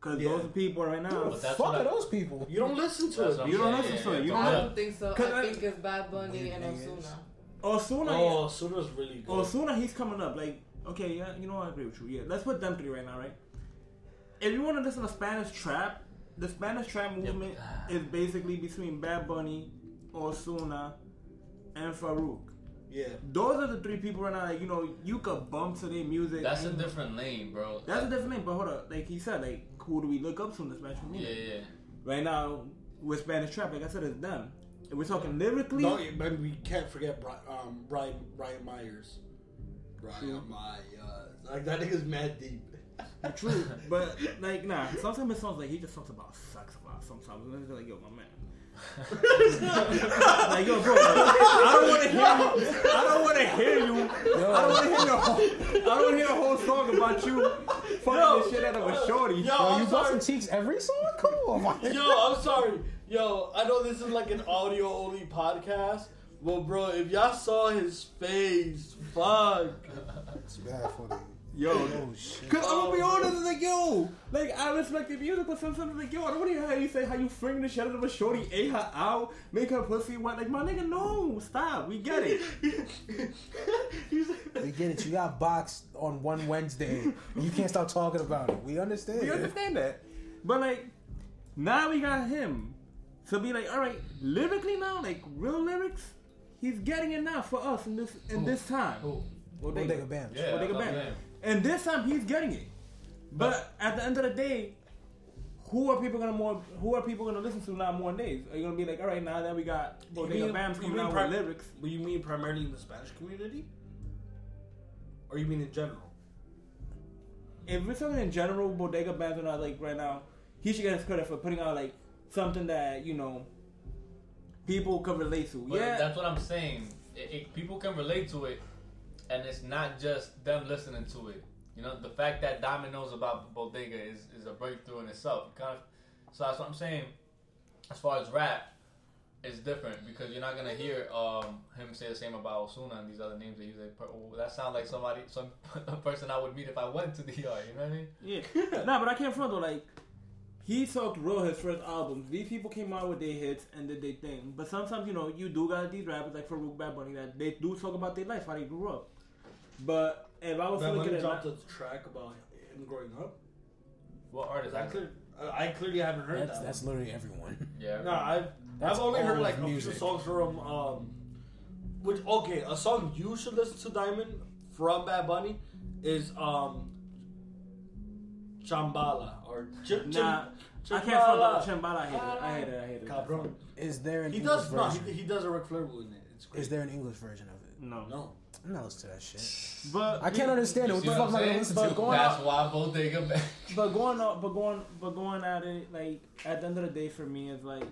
Cause Yeah. those are people right now. But that's fuck are I- those people? You don't listen to That's it. I'm You don't saying, listen yeah, to it. You don't. Yeah. don't think so. I I- think it's Bad Bunny and Niggas. Ozuna. Ozuna, Oh, Suna's really good. Ozuna, he's coming up. Like, okay, yeah, you know what? I agree with you. Yeah, let's put them three right now, right? If you want to listen to Spanish trap, the Spanish trap movement is basically between Bad Bunny, Ozuna, and Farruko. Yeah. Those are the three people right now. Like, you know, you could bump to their music. That's a different lane, bro. That's a different name. But hold up, like he said, like who do we look up to in the Spanish yeah, community? yeah. Right now, with Spanish trap, like I said, it's them. If we're talking lyrically, No, but we can't forget Bri- um, Brian Bryant Myers. Brian True. Myers. Like that nigga's mad deep. True, but like nah. Sometimes it sounds like he just talks about sex a lot. Sometimes and it's like, yo, my man. like yo, bro, I don't want to hear you. I don't want to hear you. I don't want to hear your whole. I don't hear a whole song about you fucking the shit out of a shorty. Yo, Yo, I'm you sorry. busting cheeks every song? Come on, man. Yo, I'm sorry. Yo, I know this is like an audio only podcast, Well, bro, if y'all saw his face, fuck. It's bad for the. Yo, Oh shit. Cause I'm gonna be honest, it's like yo, like I respect the music, but sometimes like yo, I don't want to hear how you say how you fring the shit out of a shorty, ate her out, make her pussy wet. Like my nigga, no, stop, we get it. We get it. You got boxed on one Wednesday. and you can't stop talking about it. We understand. We understand that, but like now we got him, so be like, all right, lyrically now, like real lyrics, he's getting it now for us in this in this time. Who? Bodega. Bodega Bam. Yeah, Bodega that's what I'm Bam. saying. And this time he's getting it. But at the end of the day, who are people gonna more? Who are people gonna listen to now more days? Are you gonna be like, all right, now that we got Bodega mean- Bam's you coming out pri- with lyrics? But you mean primarily in the Spanish community? Or you mean in general? If we're talking in general, Bodega Bamz are not like right now. He should get his credit for putting out like something that you know people can relate to. But yeah, that's what I'm saying. It, it, people can relate to it, and it's not just them listening to it. You know, the fact that Diamond knows about Bodega is, is a breakthrough in itself. Kind of, so that's what I'm saying. As far as rap, it's different because you're not gonna hear um, him say the same about Ozuna and these other names that he's like. oh, That sounds like somebody, some person I would meet if I went to the DR. You know what I mean? Yeah. nah, but I can't front though. Like, he talked real his first albums. These people came out with their hits and did their thing. But sometimes, you know, you do got these rappers like Farruko Bad Bunny that they do talk about their life, how they grew up. But if I was to Bad look at Bunny dropped now- a track about him growing up. What artist? I, clear, I clearly haven't heard That's, that. that's literally everyone. Yeah. No, I've That's I've only heard of like a music. few songs from um, which okay, a song you should listen to Diamond from Bad Bunny is um, Chambea or Ch- Nah, Ch- I can't front though. Chambea. Chambea, I hate it. I hate it. I hate it. Cabron. Is there an He English does no, version? he, he does a Ric Flair in it. It's great. Is there an English version of it? No. No. I'm not listening to that shit. But I can't understand it. What the fuck am I I'm gonna listen to? But going That's why Bodega Bam. But going on, but going, but going at it, like at the end of the day, for me, is like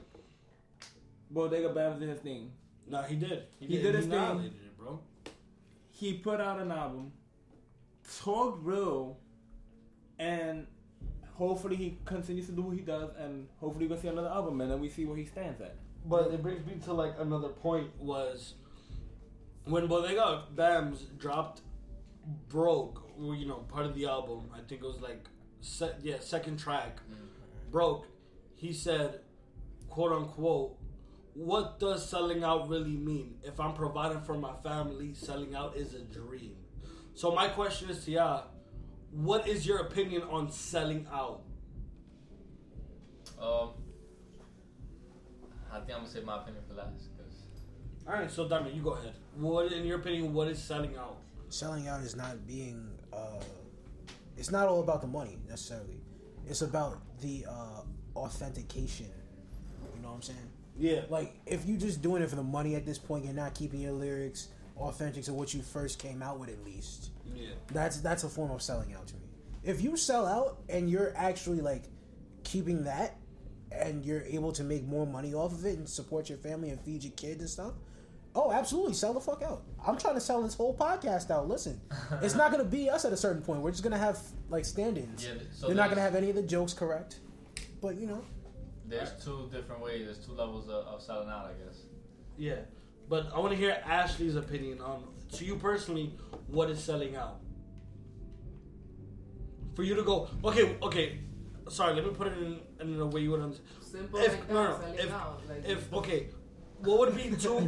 Bodega Bamz did his thing. No, he did. He did his thing. annihilated it, bro. He put out an album, talked real, and hopefully he continues to do what he does, and hopefully we're gonna see another album, and then we see where he stands at. But it brings me to like another point was when Bodega Bamz dropped broke. You know, part of the album. I think it was like, se- yeah, second track broke. He said, quote unquote. What does selling out really mean? If I'm providing for my family, selling out is a dream. So my question is to ya, what is your opinion on selling out? Um, I think I'm gonna say my opinion for last. 'cause All right, so Diamond, you go ahead. What, in your opinion, what is selling out? Selling out is not being. Uh, it's not all about the money necessarily. It's about the uh, authentication. You know what I'm saying? Yeah, Like, if you're just doing it for the money at this point, you're not keeping your lyrics authentic to what you first came out with. At least yeah. that's that's a form of selling out to me. If you sell out and you're actually like keeping that, and you're able to make more money off of it and support your family and feed your kids and stuff. Oh, absolutely, sell the fuck out. I'm trying to sell this whole podcast out. Listen, it's not gonna be us at a certain point. We're just gonna have like stand-ins. Yeah, so They're not gonna have any of the jokes correct, but you know, There's two different ways. There's two levels of, of selling out, I guess. Yeah, but I want to hear Ashley's opinion on. To you personally, what is selling out? For you to go, okay, okay. Sorry, let me put it in, in a way you would understand. Simple If- like that. no, no, selling if- out. Like, If okay, what would be two? yo,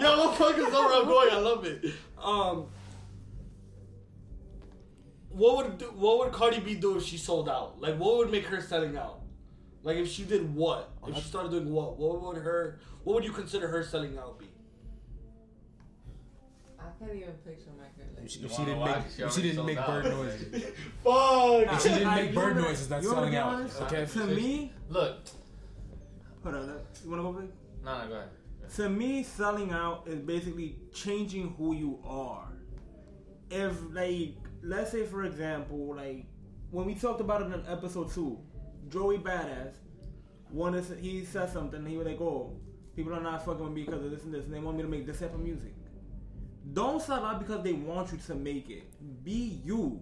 yo, what fuck is over? I'm going. I love it. Um, what would do, what would Cardi B do if she sold out? Like, what would make her selling out? Like, if she did what? If she started doing what? What would her? What would you consider her selling out be? I can't even picture my girl. Like, if she, if she didn't make She if she didn't sold make out. bird noises, Fuck. if she didn't make bird noises, that's selling out. Okay, To me, Look, hold on. You wanna go big? no, no, go ahead. To me, selling out is basically changing who you are. If like, let's say for example, like when we talked about it in episode two, Joey Badass wanted to, he said something. He was like, "Oh, people are not fucking with me because of this and this, and they want me to make this type of music." Don't sell out because they want you to make it. Be you.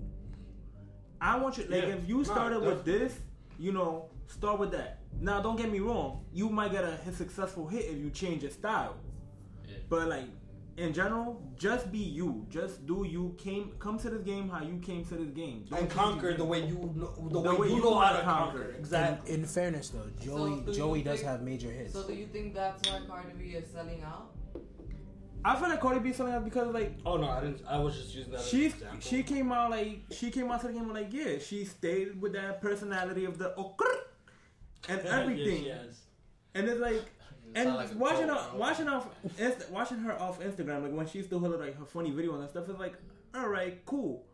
I want you like Yeah. if you Nah, started with this, you know, start with that. Now, don't get me wrong. You might get a successful hit if you change your style. Yeah. But like in general, just be you. Just do you. Came come to this game how you came to this game. Don't and conquer the way you know, the, The way, way you you know how wanna conquer. conquer. Exactly. In fairness, though, Joey do Joey does think- have major hits. So do you think that's why Cardi B is selling out? I feel like Cardi B selling out because like Oh no, I didn't. I was just using that. She as an example. she came out like she came out to the game like yeah she stayed with that personality of the okr and everything. yes, and it's like and like watching her watching off Inst- watching her off Instagram like when she still had like her funny videos and stuff is like all right cool.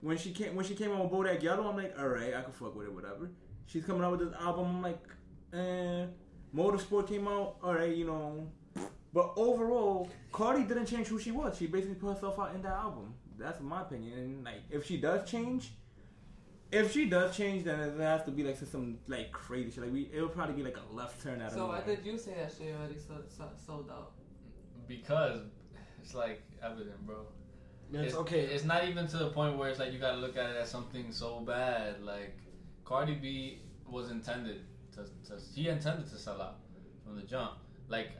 When she came when she came out with Bodak Yellow I'm like all right I can fuck with it whatever. She's coming out with this album I'm like eh. Motorsport came out all right you know. But overall, Cardi didn't change who she was. She basically put herself out in that album. That's my opinion. And like, if she does change, if she does change, then it has to be like some like crazy shit. Like we, it'll probably be like a left turn out of So why did you say that she already sold, sold, sold out? because it's like evident, bro. It's, It's okay. It's not even to the point where it's like you gotta look at it as something so bad. Like Cardi B was intended to, to she intended to sell out from the jump. Like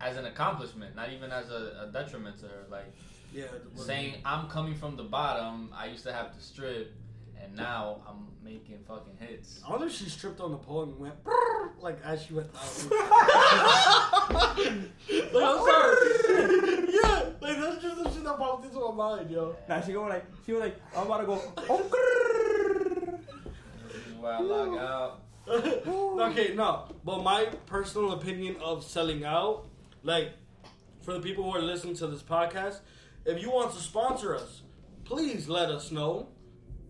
as an accomplishment, not even as a, a detriment to her. Like yeah. saying I'm coming from the bottom. I used to have to strip, and now I'm making fucking hits. I wonder if she stripped on the pole and went like as she went out. like, I'm sorry. yeah, like that's just the shit that popped into my mind, yo. Now she go like she was like I'm about to go. This is where I log out. okay, no, but my personal opinion of selling out, like for the people who are listening to this podcast, if you want to sponsor us, please let us know.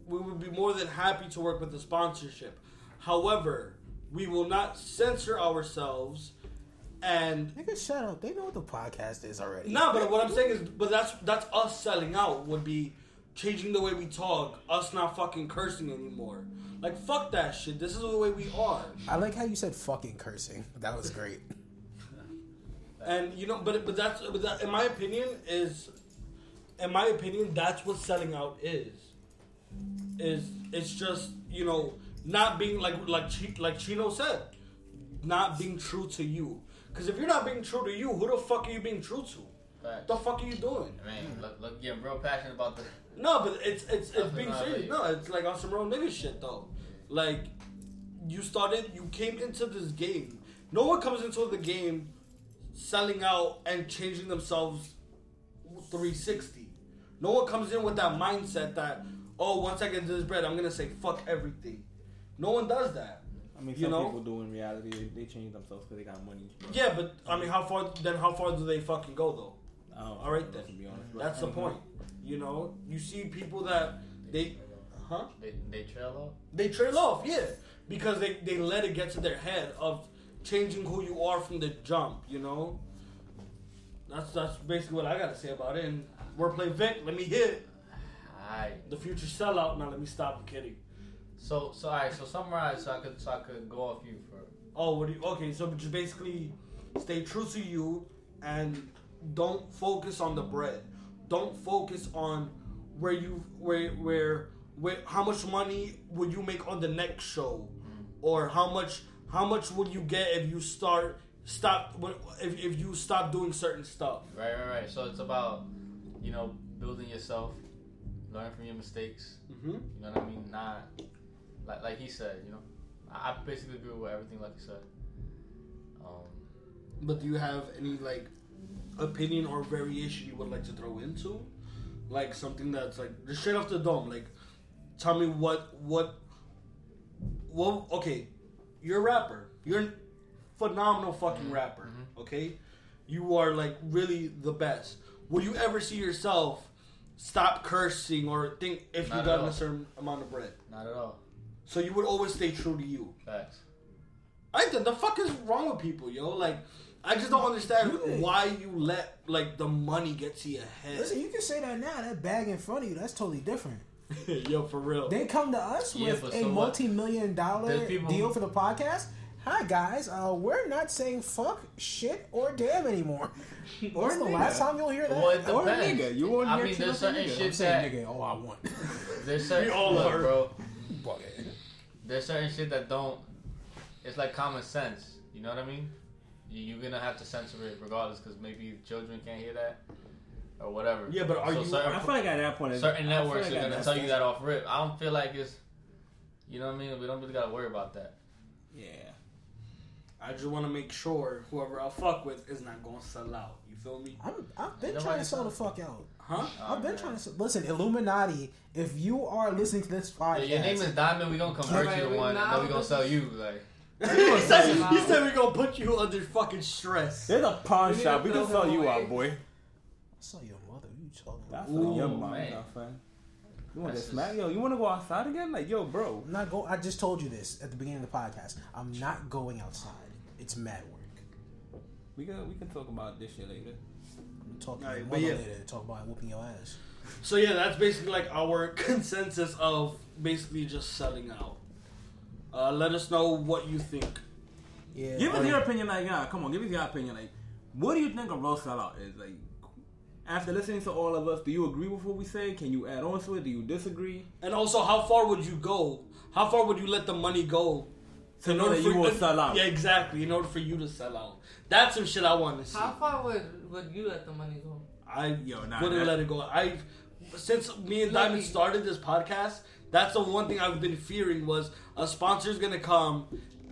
We would be more than happy to work with the sponsorship. However, we will not censor ourselves and Nigga, shut up. They know what the podcast is already. no, but what I'm saying is, but that's that's us selling out. Would be changing the way we talk. Us not fucking cursing anymore. Like fuck that shit. This is the way we are. I like how you said fucking cursing. That was great. And you know, but but that's but that, in my opinion is, in my opinion, that's what selling out is. Is it's just you know not being like like like Chino said, not being true to you. Because if you're not being true to you, who the fuck are you being true to? What the fuck are you doing? Man, look, look, getting real passionate about the. No, but it's it's it's being serious. No, it's like on some real nigga shit though. Like you started, you came into this game. No one comes into the game selling out and changing themselves 360. No one comes in with that mindset that oh, once I get this bread, I'm gonna say fuck everything. No one does that. I mean, You some know? people do in reality. They, they change themselves because they got money. but Yeah, but I mean, how far then? How far do they fucking go though? I don't All right then. To be honest, That's the I don't point. You know, you see people that they, huh? They, they trail off. They trail off, yeah, because they, they let it get to their head of changing who you are from the jump. You know, that's that's basically what I gotta say about it. And we're wordplay Vic, let me hit Alright. the future sellout. Now let me stop kidding. So so alright. So summarize so I could so I could go off you for. Oh, what do you? Okay, so just basically stay true to you and don't focus on the bread. Don't focus on where you where where where how much money would you make on the next show, or how much how much would you get if you start stop if if you stop doing certain stuff. Right, right, right. So it's about, you know, building yourself, learn from your mistakes. Mm-hmm. You know what I mean? Not like like he said. You know, I, I basically agree with everything like he said. Um, But do you have any like opinion or variation you would like to throw into? Like something that's like just straight off the dome. Like tell me what what what okay, you're a rapper. You're a phenomenal fucking rapper. Okay? You are like really the best. Will you ever see yourself stop cursing or think if you Not at got all. a certain amount of bread? not at all. So you would always stay true to you. Facts. I think the fuck is wrong with people, yo? Like, I just don't understand You- why you let like the money get to your head. Listen, you can say that now. That bag in front of you, that's totally different. yo, for real. They come to us Yeah, with a so multi-million dollar There's deal for the podcast. Hi guys, uh, we're not saying fuck, shit, or damn anymore. When's the nigga. last time you'll hear that? Well, it Or depends. nigga, you want I your mean, there's children certain nigga. I'm shit saying that nigga, all I want. there's certain We all look, are. bro. There's certain shit that don't. It's like common sense. You know what I mean? You- You're gonna have to censor it regardless, because maybe children can't hear that, or whatever. Yeah, but are So you- certain, I feel like at that point, it's- certain I feel networks like are at gonna that tell you point- that off rip. I don't feel like it's. You know what I mean? We don't really gotta worry about that. Yeah. I just want to make sure whoever I fuck with is not gonna sell out. You feel me? I'm, I've been trying to sell the fuck out. Huh? I've been trying to sell. Listen, Illuminati. If you are listening to this Yeah, podcast, your name is Diamond. We gonna convert Right, you to we one, and then we gonna sell you. Like, he, said, he said we're gonna put you under fucking stress. There's a pawn We shop. We can throw sell you out, boy. I saw your mother. You talking? That's About? for your Ooh, mom, man. my friend. You want to That's smack? just- Yo, you want to go outside again? Like, yo, bro. I'm not go. I just told you this at the beginning of the podcast. I'm not going outside. It's mad work. We can we can talk about this shit later. I'm talking to Alright, but yeah. later talk about whooping your ass. So yeah, that's basically like our consensus of basically just selling out. Uh, let us know what you think. Yeah. Give us or- your opinion, like, yeah, come on, give us your opinion. Like, what do you think a real sellout is? Like, after listening to all of us, do you agree with what we say? Can you add on to it? Do you disagree? And also, how far would you go? How far would you let the money go? To know that you will sell out. Yeah, exactly. In order for you to sell out. That's some shit I want to see. How far would would you let the money go? I Yo, nah, wouldn't that- let it go. I since me and Lucky. Diamond started this podcast, that's the one thing I've been fearing was a sponsor's gonna come,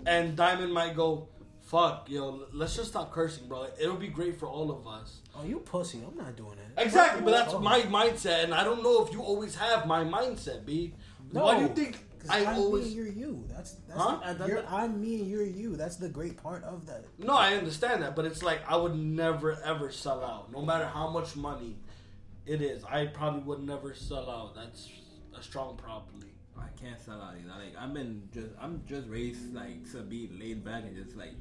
and Diamond might go, "Fuck, yo, let's just stop cursing, bro. It'll be great for all of us." Oh, you pussy. I'm not doing that. Exactly, but that's my mindset, and I don't know if you always have my mindset, B. Why do you think 'Cause I I'm always? and you're you. That's that's Huh? the- you're, I'm me and you're you. That's the great part of that. No, I understand that, but it's like I would never ever sell out, no matter how much money it is. I probably would never sell out. That's a strong probably. I can't sell out either. Like, I've been just, I'm just raised like to be laid back and just like,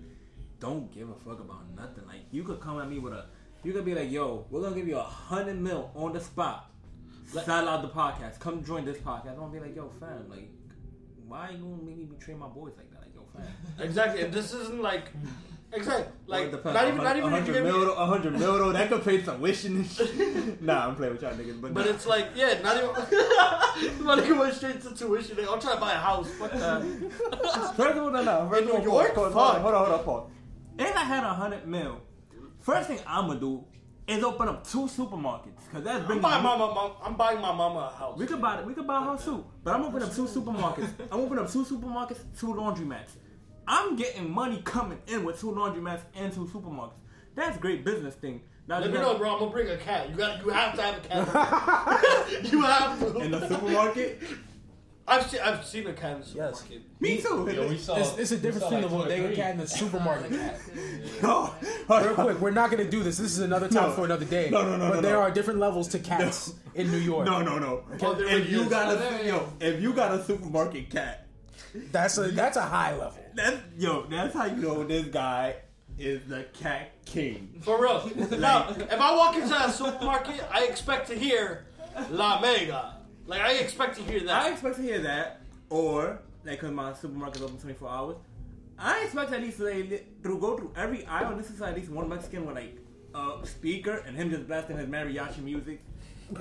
don't give a fuck about nothing. Like, you could come at me with a, you could be like, yo, we're gonna give you a hundred mil on the spot. Let- Sell out the podcast. Come join this podcast. I'm gonna be like, yo, fam, like, why you gonna make me betray my boys like that? Like, yo, fam. Exactly, and this isn't like exactly like depends. not even not even if you hundred mil, me, a hundred mil, though, that could pay some wishing and shit. nah, I'm playing with y'all niggas, but but nah. it's like yeah, not even. Money went straight to tuition. Like, I'm trying to buy a house. Fuck that. First of all, no, no. First In of all, New York? pause, pause, Fuck. hold on, hold on. If I had a hundred mil, first thing I'm gonna do is open up two supermarkets, cause that's I'm bringing. buying my mama. I'm buying my mama a house. We could buy, it. we could buy a house too, but I'm opening up two supermarkets. I'm opening up two supermarkets, two laundromats. I'm getting money coming in with two laundromats and two supermarkets. That's great business thing. Now Let you me know, bro. I'm gonna bring a cat. You got. You have to have a cat. you have to. in the supermarket. I've seen. I've seen a cat in the Yes. supermarket. Me too. yo, we saw. It's, it's a we difference saw between like the two or bodega three. cat and the supermarket cat. No, Real quick, we're not gonna do this. This is another time No. for another day. No, no, no, But no, there no. are different levels to cats in New York. No, no, no. Oh, there if you is. got Oh, there a it yo, if you got a supermarket cat, That's a that's a high level. that's yo, that's how you know this guy is the cat king. For real. now, if I walk into that supermarket, I expect to hear La Mega. Like I expect to hear that. I expect to hear that, or like, cause my supermarket's open twenty four hours. I expect at least like, li- through go through every aisle. This is at least one Mexican with like a speaker and him just blasting his mariachi music.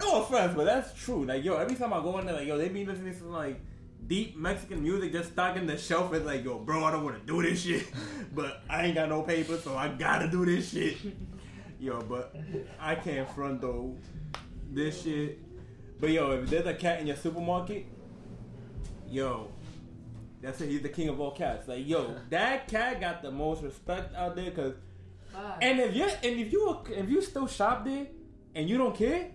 No offense, but that's true. Like yo, every time I go in there, like yo, they be listening to like deep Mexican music, just stocking the shelf. It's like yo, bro, I don't want to do this shit, but I ain't got no paper, so I gotta do this shit. Yo, but I can't front though. This shit. But yo, if there's a cat in your supermarket, yo, that's it. He's the king of all cats. Like yo, that cat got the most respect out there, cause. Bye. And if you and if you if you still shop there and you don't care,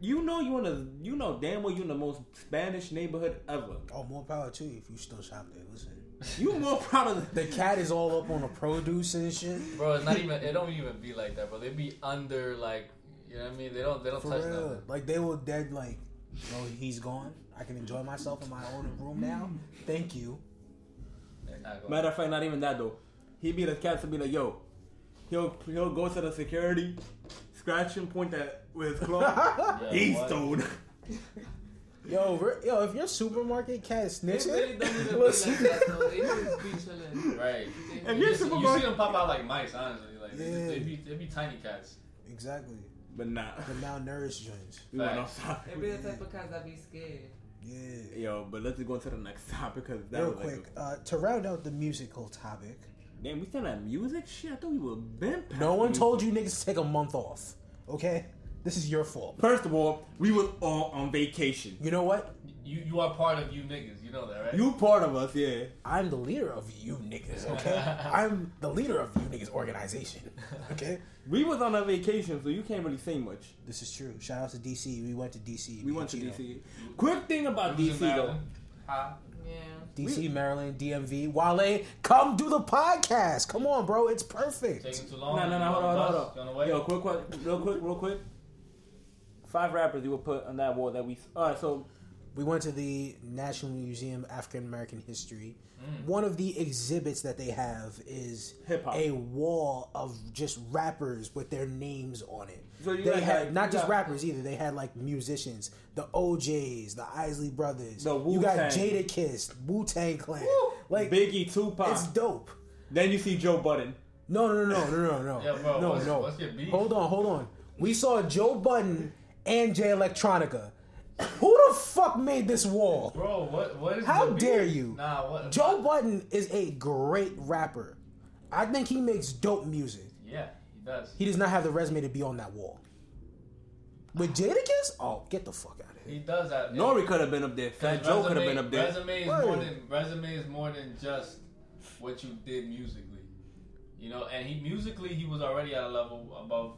you know you in the you know damn well you in the most Spanish neighborhood ever. Oh, more power to you if you still shop there. Listen, You more proud of the cat is all up on the produce and shit. Bro, it's not even. It don't even be like that, bro. They be under like, you know what I mean? They don't. They don't For touch real. nothing. Like they were dead. Like, oh, he's gone. I can enjoy myself in my own room now. Thank you. They're not gonna- Matter of fact, not even that though. He be the cat to be like, yo, he'll he'll go to the security, scratch him, point that with his claw. Yeah, He's what? stoned. Yo, re- yo, if your supermarket cat is snitching, really don't even be like listen. that though. They just be chilling. Right. And You, you're just- you see them pop out like mice, honestly. Like they, Yeah. they be they be tiny cats. exactly. But nah. The malnourished joints. We went off topic. It be the type of cats that be scared. Yeah. Yo, but let's go into the next topic because that Real was like. quick, uh, to round out the musical topic, A, damn, we still at music? Shit, I thought we were been. no one music. told you niggas to take a month off. Okay, this is your fault. First of all, we were all on vacation. You know what? You you are part of you niggas. You know that, right? You part of us, yeah. I'm the leader of you niggas. Okay, I'm the leader of you niggas organization. Okay, We was on a vacation, so you can't really say much. this is true. Shout out to DC. We went to DC. We went to Chino. DC. Quick thing about DC though. Maryland? Huh? Yeah. DC, Maryland, DMV. Wale, come do the podcast. Come on, bro. It's perfect. Taking too long. No, no, You no, hold on on, hold bus? On the on. Yo, quick, quick, real quick, real quick. Five rappers you would put on that wall that we. Alright, so We went to the National Museum of African American History. Mm. One of the exhibits that they have is Hip-hop. a wall of just rappers with their names on it. So you they got, had not you just got- rappers either. They had like musicians, the O'Jays, the Isley Brothers. The Wu-Tang. you got Jadakiss, Wu Tang Clan. Like Biggie, Tupac. it's dope. Then you see Joe Budden. No, no, no, no, no, no, Yeah, bro, no, what's- no. what's your beef? Hold on, hold on. We saw Joe Budden and Jay Electronica. Who the fuck made this wall? Bro, what what is How the beef? dare you? Nah, what? Joe Budden is a great rapper. I think he makes dope music. Yeah, he does. He does not have the resume to be on that wall. With Jadakiss? Oh, get the fuck out of here. He does that. Nori could have been up there. Fat Joe could have been up there. Resume is Word. more than resume is more than just what you did musically. You know, and he musically he was already at a level above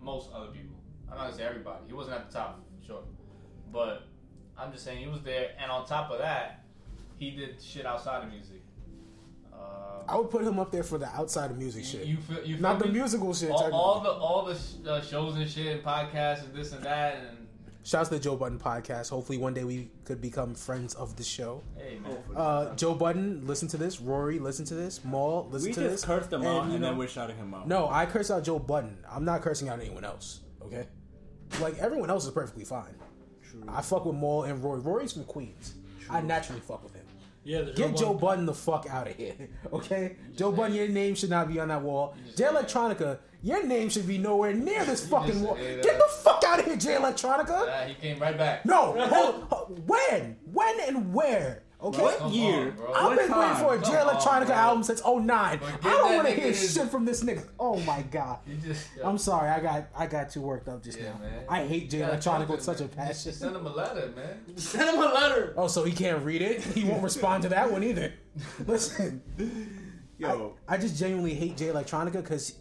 most other people. I'm not gonna say everybody. He wasn't at the top, for sure. But I'm just saying he was there, and on top of that, he did shit outside of music. Uh, I would put him up there for the outside of music shit. you feel, you feel not the musical shit. All, all the all the sh- uh, shows and shit and podcasts and this and that and Shouts to the Joe Budden podcast. Hopefully one day we could become friends of the show. hey man. Uh, Joe Budden, listen to this. Rory, listen to this. Mal, listen We to just this. cursed him And, out you and know- then we're shouting him out. No, I curse out Joe Budden. I'm not cursing out anyone else. Okay, like everyone else is perfectly fine. True. I fuck with Mal and Roy. Rory's from Queens. I naturally fuck with him. Yeah, Get Joe Budden the fuck out of here, okay? Joe Budden, your name should not be on that wall. Jay. Electronica, your name should be nowhere near this fucking wall. Get the fuck out of here, Jay Electronica. He came right back. No, hold, hold- when, when, and where? Okay. What Come year? on. I've What been waiting for a Jay Come on, Electronica album since 09. I don't want to hear his- shit from this nigga. Oh my god. You just I'm sorry, I got I got too worked up just Yeah, now. man. I hate Jay You gotta Electronica talk with to such a passion. Just send him a letter, man. Send him a letter. Oh, so he can't read it? He won't respond to that one either. Listen, Yo, I just genuinely hate Jay Electronica because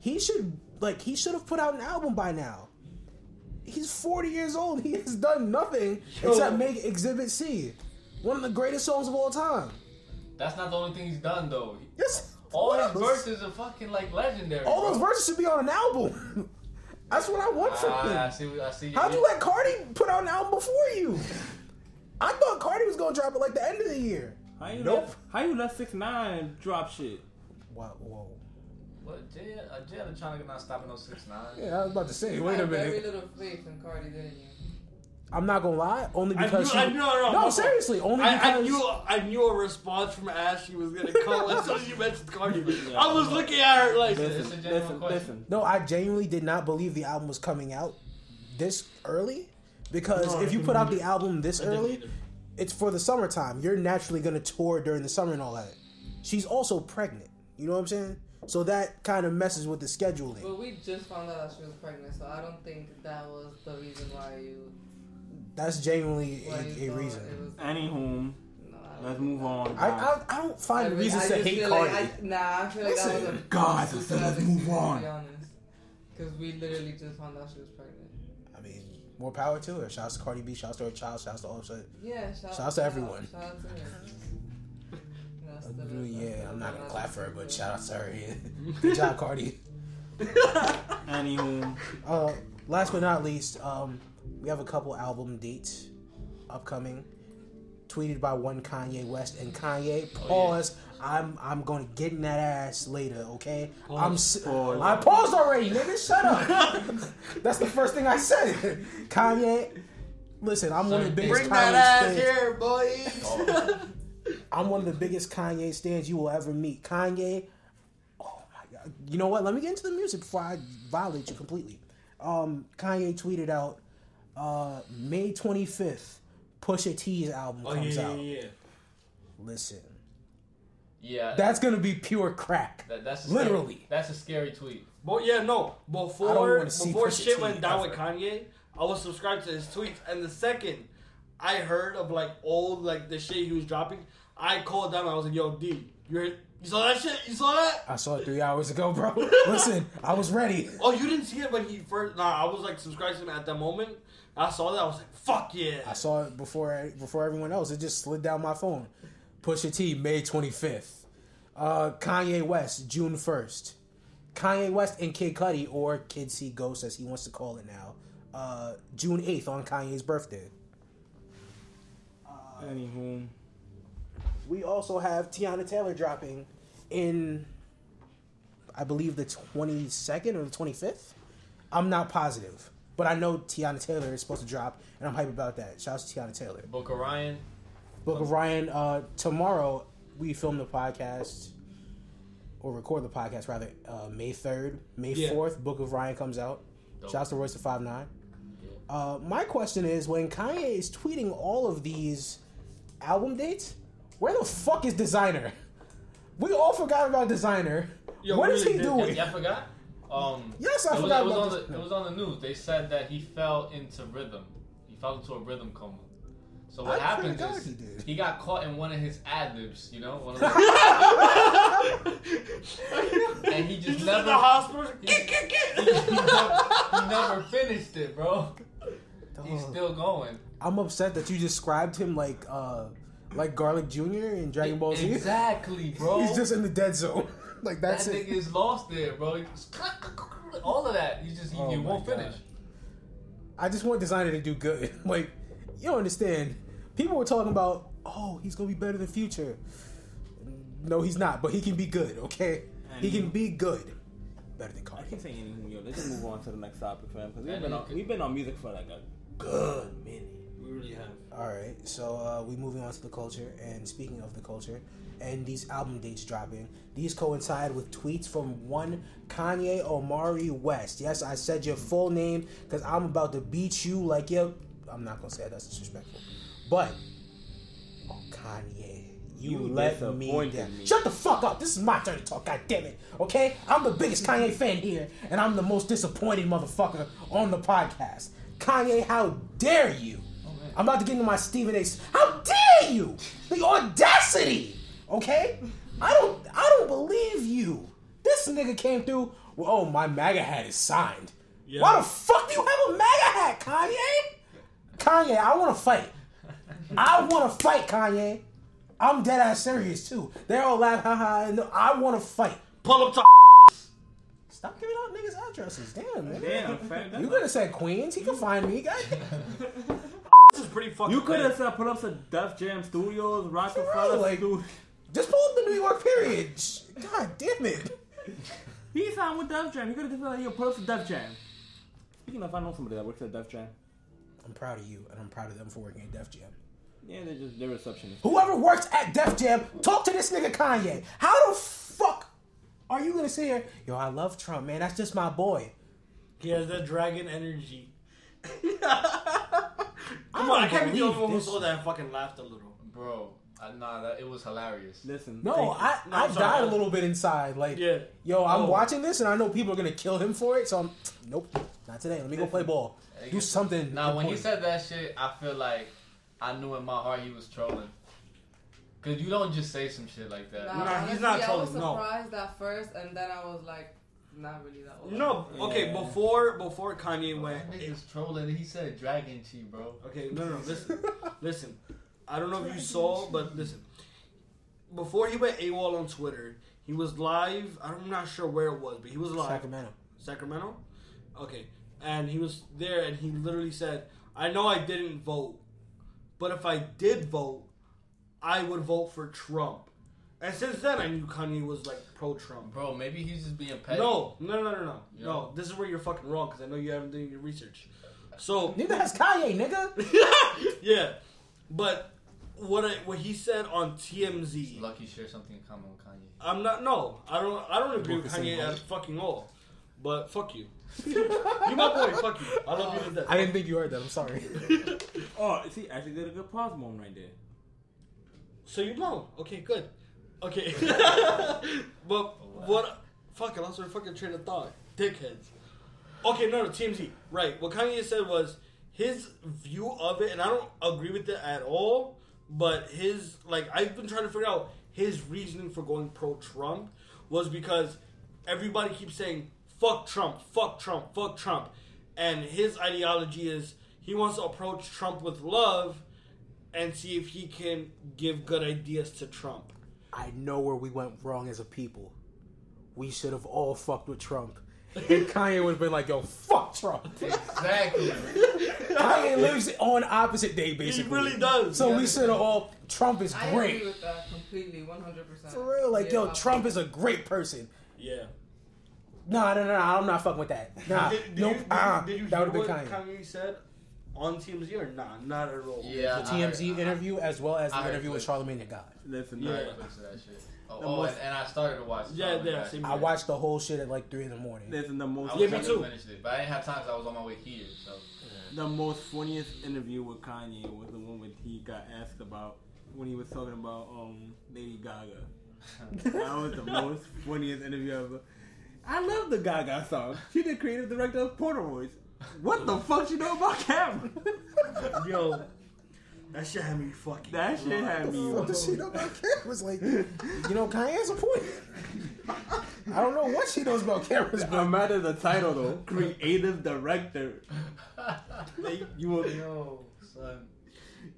he should like he should have put out an album by now. He's 40 years old. He has done nothing except make Exhibit C, one of the greatest songs of all time. That's not the only thing he's done though. Yes, All his those- verses are fucking like legendary. all those verses should be on an album. That's what I want from Ah, I see. I see. How'd you let Cardi put out an album before you? I thought Cardi was gonna drop it like the end of the year. how you Nope. let how you let six nine drop shit? Wow, whoa. What? Jay, uh, Jay Electronica not stopping no six nine. Yeah, I was about to say. You Wait a had very little faith in Cardi, didn't you? I'm not gonna lie, only I because knew, she. I knew, no, no, no, no, seriously, only because I, I knew I knew a response from Ashley was gonna come as soon as you mentioned Cardi. B. I was looking at her like, It's Listen, listen, listen. No, I genuinely did not believe the album was coming out this early. Because No, if you put out the album this early, it's for the summertime. You're naturally gonna tour during the summer and all that. She's also pregnant. You know what I'm saying? So that kind of messes with the scheduling. But we just found out that she was pregnant, so I don't think that was the reason why you. That's genuinely a, a reason. It was, Anywho, no, I don't let's move on. I, I I don't find I really- reasons I to hate feel Cardi. Like I, nah, I feel like that was a Listen, guys, stupid let's move on. To be because we literally just found out she was pregnant. I mean, more power to her. Shouts to Cardi B. Shouts to her child. Shouts to Offset. Yeah, shout, Shouts to everyone. Shout out to her. No, still Uh, is- Yeah, still I'm not is gonna clap for her, but shout out to her. Yeah. Good job, Cardi. Anywho, Uh, last but not least, um, we have a couple album dates upcoming. Tweeted by one Kanye West and Kanye. Pause. I'm I'm gonna get in that ass later. Okay. I'm. Pause. I paused already, nigga. Shut up. That's the first thing I said. Kanye. Listen, I'm one of the biggest bring Kanye that ass here, boys. Oh, I'm one of the biggest Kanye stands you will ever meet. Kanye, oh my god! You know what? Let me get into the music before I violate you completely. Um, Kanye tweeted out, uh, May 25th, Pusha T's album Oh comes yeah, out. yeah, yeah. Listen, Yeah, that's gonna be pure crack. that, that's a literally. Scary, that's a scary tweet. But yeah, no. Before before Pusha shit T went down with. Kanye, I was subscribed to his tweets, and the second I heard of like old like the shit he was dropping, I called down. I was like, "Yo, D, you heard, you saw that shit? You saw that? I saw it three hours ago, bro. Listen, I was ready. Oh, you didn't see it when he first? Nah, I was like subscribed to him at that moment. I saw that. I was like, "Fuck yeah!" I saw it before before everyone else. It just slid down my phone. Pusha T, May 25th. Uh, Kanye West, June 1st. Kanye West and Kid Cudi, or Kids See Ghosts as he wants to call it now, uh, June 8th on Kanye's birthday. Anywho, We also have Teyana Taylor dropping in, I believe, the 22nd or the 25th. I'm not positive, but I know Teyana Taylor is supposed to drop, and I'm hype about that. Shout out to Teyana Taylor. Book of Ryan. Book of Ryan. Uh, tomorrow we film the podcast, or record the podcast rather. Uh, May third, May Yeah. fourth. Book of Ryan comes out. Dope. Shouts to Royce da Five Nine. Uh, my question is, when Kanye is tweeting all of these album dates, where the fuck is Desiigner? We all forgot about Desiigner. Yo, what is he did. doing? Yeah, I forgot. Um, Yes, I it was, forgot it was about on this. the, It was on the news. They said that he fell into rhythm. He fell into a rhythm coma. So what I happened is he did. he got caught in one of his ad libs. You know, one of those, and he He just just never. in the hospital. he, he never, he never finished it, bro. He's still going. I'm upset that you described him like uh, like Garlic Jr. in Dragon Ball Z. Exactly, bro. He's just in the dead zone. Like that that's it. nigga is lost there, bro. All of that. He just he, Oh he won't God. finish. I just want Desiigner to do good. Like, you don't understand. People were talking about, oh, he's gonna be better than Future. No, he's not, but he can be good. Okay, he can be good. Better than car. I Cardi. can't say anything, yo. Let's just move on to the next topic, fam. Because we've And been on, could- we've been on music for like a Good minute. We really have. All right, so uh, we moving on to the culture. And speaking of the culture, and these album dates dropping, these coincide with tweets from one Kanye Omari West. Yes, I said your full name because I'm about to beat you like yo. I'm not gonna say that. That's disrespectful. But oh, Kanye, you, You let me down. me. Shut the fuck up. This is my turn to talk. God damn it. Okay, I'm the biggest Kanye fan here, and I'm the most disappointed motherfucker on the podcast. Kanye, how dare you? I'm about to get into my Stephen A. How dare you? The audacity. Okay, I don't. I don't believe you. This nigga came through. Well, oh, my MAGA hat is signed. Yeah. Why the fuck do you have a MAGA hat, Kanye? Kanye, I want to fight. I want to fight, Kanye. I'm dead ass serious too. They're all laugh, haha. and I want to fight. Pull up to. Stop giving out niggas addresses. Damn, man. damn. You could have said Queens. He could find me. This is pretty fucking. You could have said put up to Def Jam Studios, Rockefeller like- Studios. Just pull up the New York period. God damn it. He signed with Def Jam. He could have just said, yo, put up to Def Jam. Speaking of, I know somebody that works at Def Jam. I'm proud of you, and I'm proud of them for working at Def Jam. Yeah, they're just they're receptionists. Whoever works at Def Jam, talk to this nigga Kanye. How the fuck are you gonna sit here? Yo, I love Trump, man. That's just my boy. He has that dragon energy. Come don't on, I can't be the believe only one who saw that and fucking laughed a little. Bro, I, nah, that, it was hilarious. Listen, No, thank you. I, No, I I'm sorry. died a little bit inside. Like, Yeah. yo, I'm Oh. watching this, and I know people are gonna kill him for it. So I'm, nope, not today. Let me go play ball. Do something. Now, when he important. said that shit, I feel like I knew in my heart he was trolling. Cause you don't just say some shit like that. Nah, Nah, he's honestly, not I was trolling, no. surprised at first, and then I was like, not really that. old. No, okay. Yeah. Before before Kanye went, That nigga's trolling. He said Dragon Chi, bro. Okay, no, no, no. Listen, listen. I don't know if you saw, but listen. Before he went AWOL on Twitter, he was live. I'm not sure where it was, but he was live. Sacramento. Sacramento. Okay, and he was there, and he literally said, "I know I didn't vote, but if I did vote, I would vote for Trump." And since then, I knew Kanye was like pro Trump. Bro, maybe he's just being petty. No, no, no, no, no, Yeah. no. This is where you're fucking wrong because I know you haven't done your research. So Neither has Kanye, nigga. yeah, but what I, what he said on TMZ, Lucky share something in common with Kanye. I'm not. No, I don't. I don't agree with Kanye height. at fucking all. But fuck you. You my boy. Fuck you. I love you to death. I didn't think you heard that. I'm sorry. Oh, see, actually did a good pause moment right there. So you know. Okay, good. Okay. but oh, what? Fuck, I lost my fucking train of thought. Dickheads. Okay, no, no, TMZ. Right. What Kanye said was his view of it, and I don't agree with it at all. But his like, I've been trying to figure out his reasoning for going pro-Trump was because everybody keeps saying "fuck Trump, fuck Trump, fuck Trump," and his ideology is he wants to approach Trump with love and see if he can give good ideas to Trump. I know where we went wrong as a people. We should have all fucked with Trump. And Kanye would have been like, yo, fuck Trump. Exactly. Kanye lives on opposite day, basically. He really does. So Yeah. we should have all, Trump is great. I agree with that completely, 100%. For real, like, Yeah, yo, Trump is a great person. Yeah. Nah, no, no, no, I'm not fucking with that. Nah, Did, did nope, you, did, uh-uh. did you that hear would have what been Kanye. Kanye said on TMZ or nah? Not at all. Yeah. The TMZ I- I- interview as well as the iHeart interview with clips. Charlamagne the God. Listen, Yeah. I yeah. heard clips of that shit. Oh, The oh most- and, and I started to watch. Yeah, yeah, back. same I watched the whole shit at like 3 in the morning. listen, the most I Yeah, me trying too. to finish it, but I didn't have time because I was on my way here. So the most funniest interview with Kanye was the one when he got asked about when he was talking about um Lady Gaga. that was the most funniest interview ever. I love the Gaga song. She the creative director of Polaroids. What the fuck you know about camera? Yo, that shit had me fucking. that shit had me. What the shit about cameras? Like, you know, Kanye's a point. I don't know what she knows about cameras, but No but matter the title though, creative director. Like, you will, yo, son.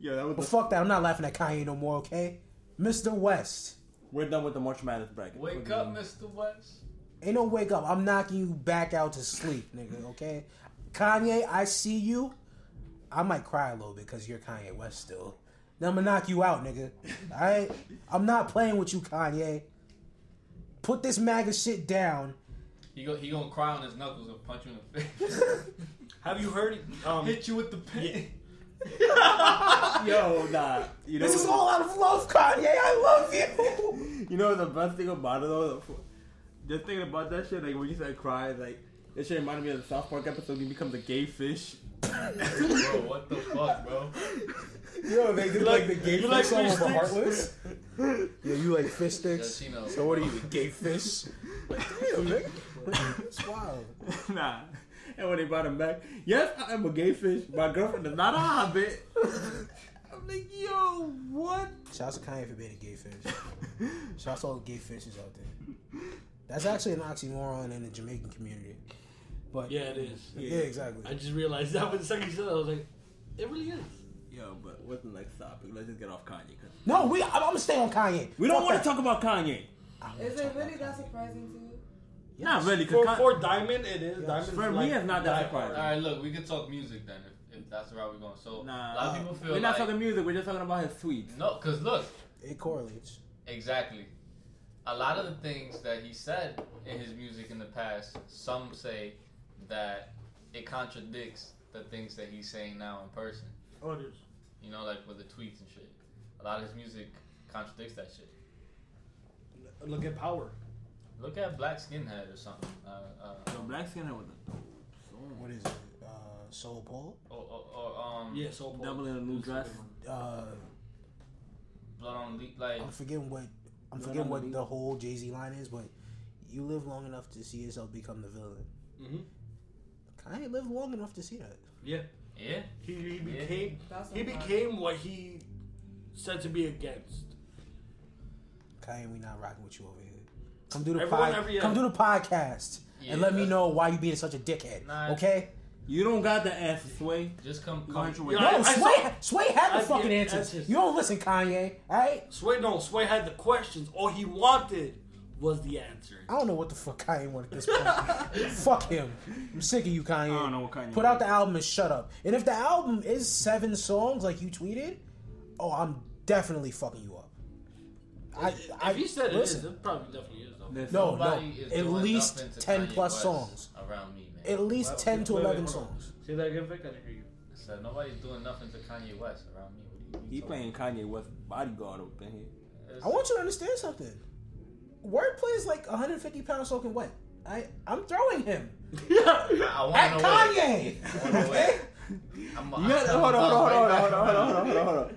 yo, that was but the, fuck that. I'm not laughing at Kanye no more, okay? Mr. West. We're done with the March Madness bracket. Wake up. Mr. West. Ain't no wake up. I'm knocking you back out to sleep, nigga, okay? Kanye, I see you. I might cry a little bit because you're Kanye West still. Then I'm gonna knock you out, nigga. Alright? I'm not playing with you, Kanye. Put this MAGA shit down. He go, he gonna cry on his knuckles and punch you in the face. Have you heard? Um, Hit you with the pen. Yo, nah. You know, This is all out of love, Kanye. I love you. You know the best thing about it though? Just thinking about that shit, like when you said cry, like this shit reminded me of the South Park episode when he becomes a gay fish. bro, what the fuck, bro? Yo, they did like the gay you fish like song fish over sticks? Heartless. Yeah, you like fish sticks. Yeah, Chino. So what are you, the gay fish? Like, damn, nigga. It's wild. nah. And when they brought him back, yes, I am a gay fish. My girlfriend is not a hobbit. I'm like, yo, what? Shouts to Kanye for being a gay fish. Shouts to all the gay fishes out there. That's actually an oxymoron in the Jamaican community. But yeah, it is. yeah, exactly. I just realized that when the second you said that, I was like, it really is. Yo, but what's the next topic? Let's just get off Kanye. 'cause No, we. I'm, I'm gonna stay on Kanye. we don't want to talk about Kanye. Is it really that surprising to you? Not really, For, because for Diamond, it is. Yes. Diamond's For me, like it's not that die surprising. All hard. right, look, we can talk music then if, if that's the route we're going. So Nah, a lot of people feel we're not like talking music. We're just talking about his tweets. no, cause look, It correlates. exactly. A lot of the things that he said in his music in the past, some say that it contradicts the things that he's saying now in person. Oh, it is. You know, like with the tweets and shit. A lot of his music contradicts that shit. Look at Power. Look at Black Skinhead or something. Uh, uh, Yo, Black Skin with a dope song. What is it? Uh, Soul Paul. or, or, or um, Yeah, so Double in a new dress. Uh, Blood on Le- like I'm forgetting what. I'm No, forgetting no, what no. the whole Jay Z line is, but you live long enough to see yourself become the villain. hmm Kanye lived long enough to see that. Yeah. yeah. He, he became That's he became what he said to be against. Kanye, we not rocking with you over here. Come do the Everyone pod, every- come do the podcast Yeah, and let me know why you being such a dickhead. Nah. okay? You don't got the answer, Sway. Just come, You come. want your way. Yeah, No, I- I Sway, saw- Sway had the I- fucking yeah, answers. that's his- You don't listen, Kanye. All right? Sway no, Sway had the questions. All he wanted was the answer. I don't know what the fuck Kanye wanted at this point. fuck him. I'm sick of you, Kanye. I don't know what Kanye Put out the album and shut up. And if the album is seven songs like you tweeted, oh, I'm definitely fucking you up. I, I, if he said it listen, is, it probably definitely is though. No, no. is At least 10 Kanye plus West songs. around me, man at least well, ten to wait, eleven wait, songs. See that again, Vic. I didn't hear you. So nobody's doing nothing to Kanye West around me. He playing? Kanye West bodyguard up in here. I want you to understand something. Wordplay is like 150 pounds soaking wet. I I'm throwing him at Kanye. I'm, I'm, I'm hold, on, hold, on, hold, on, hold on, hold on, hold on, hold on,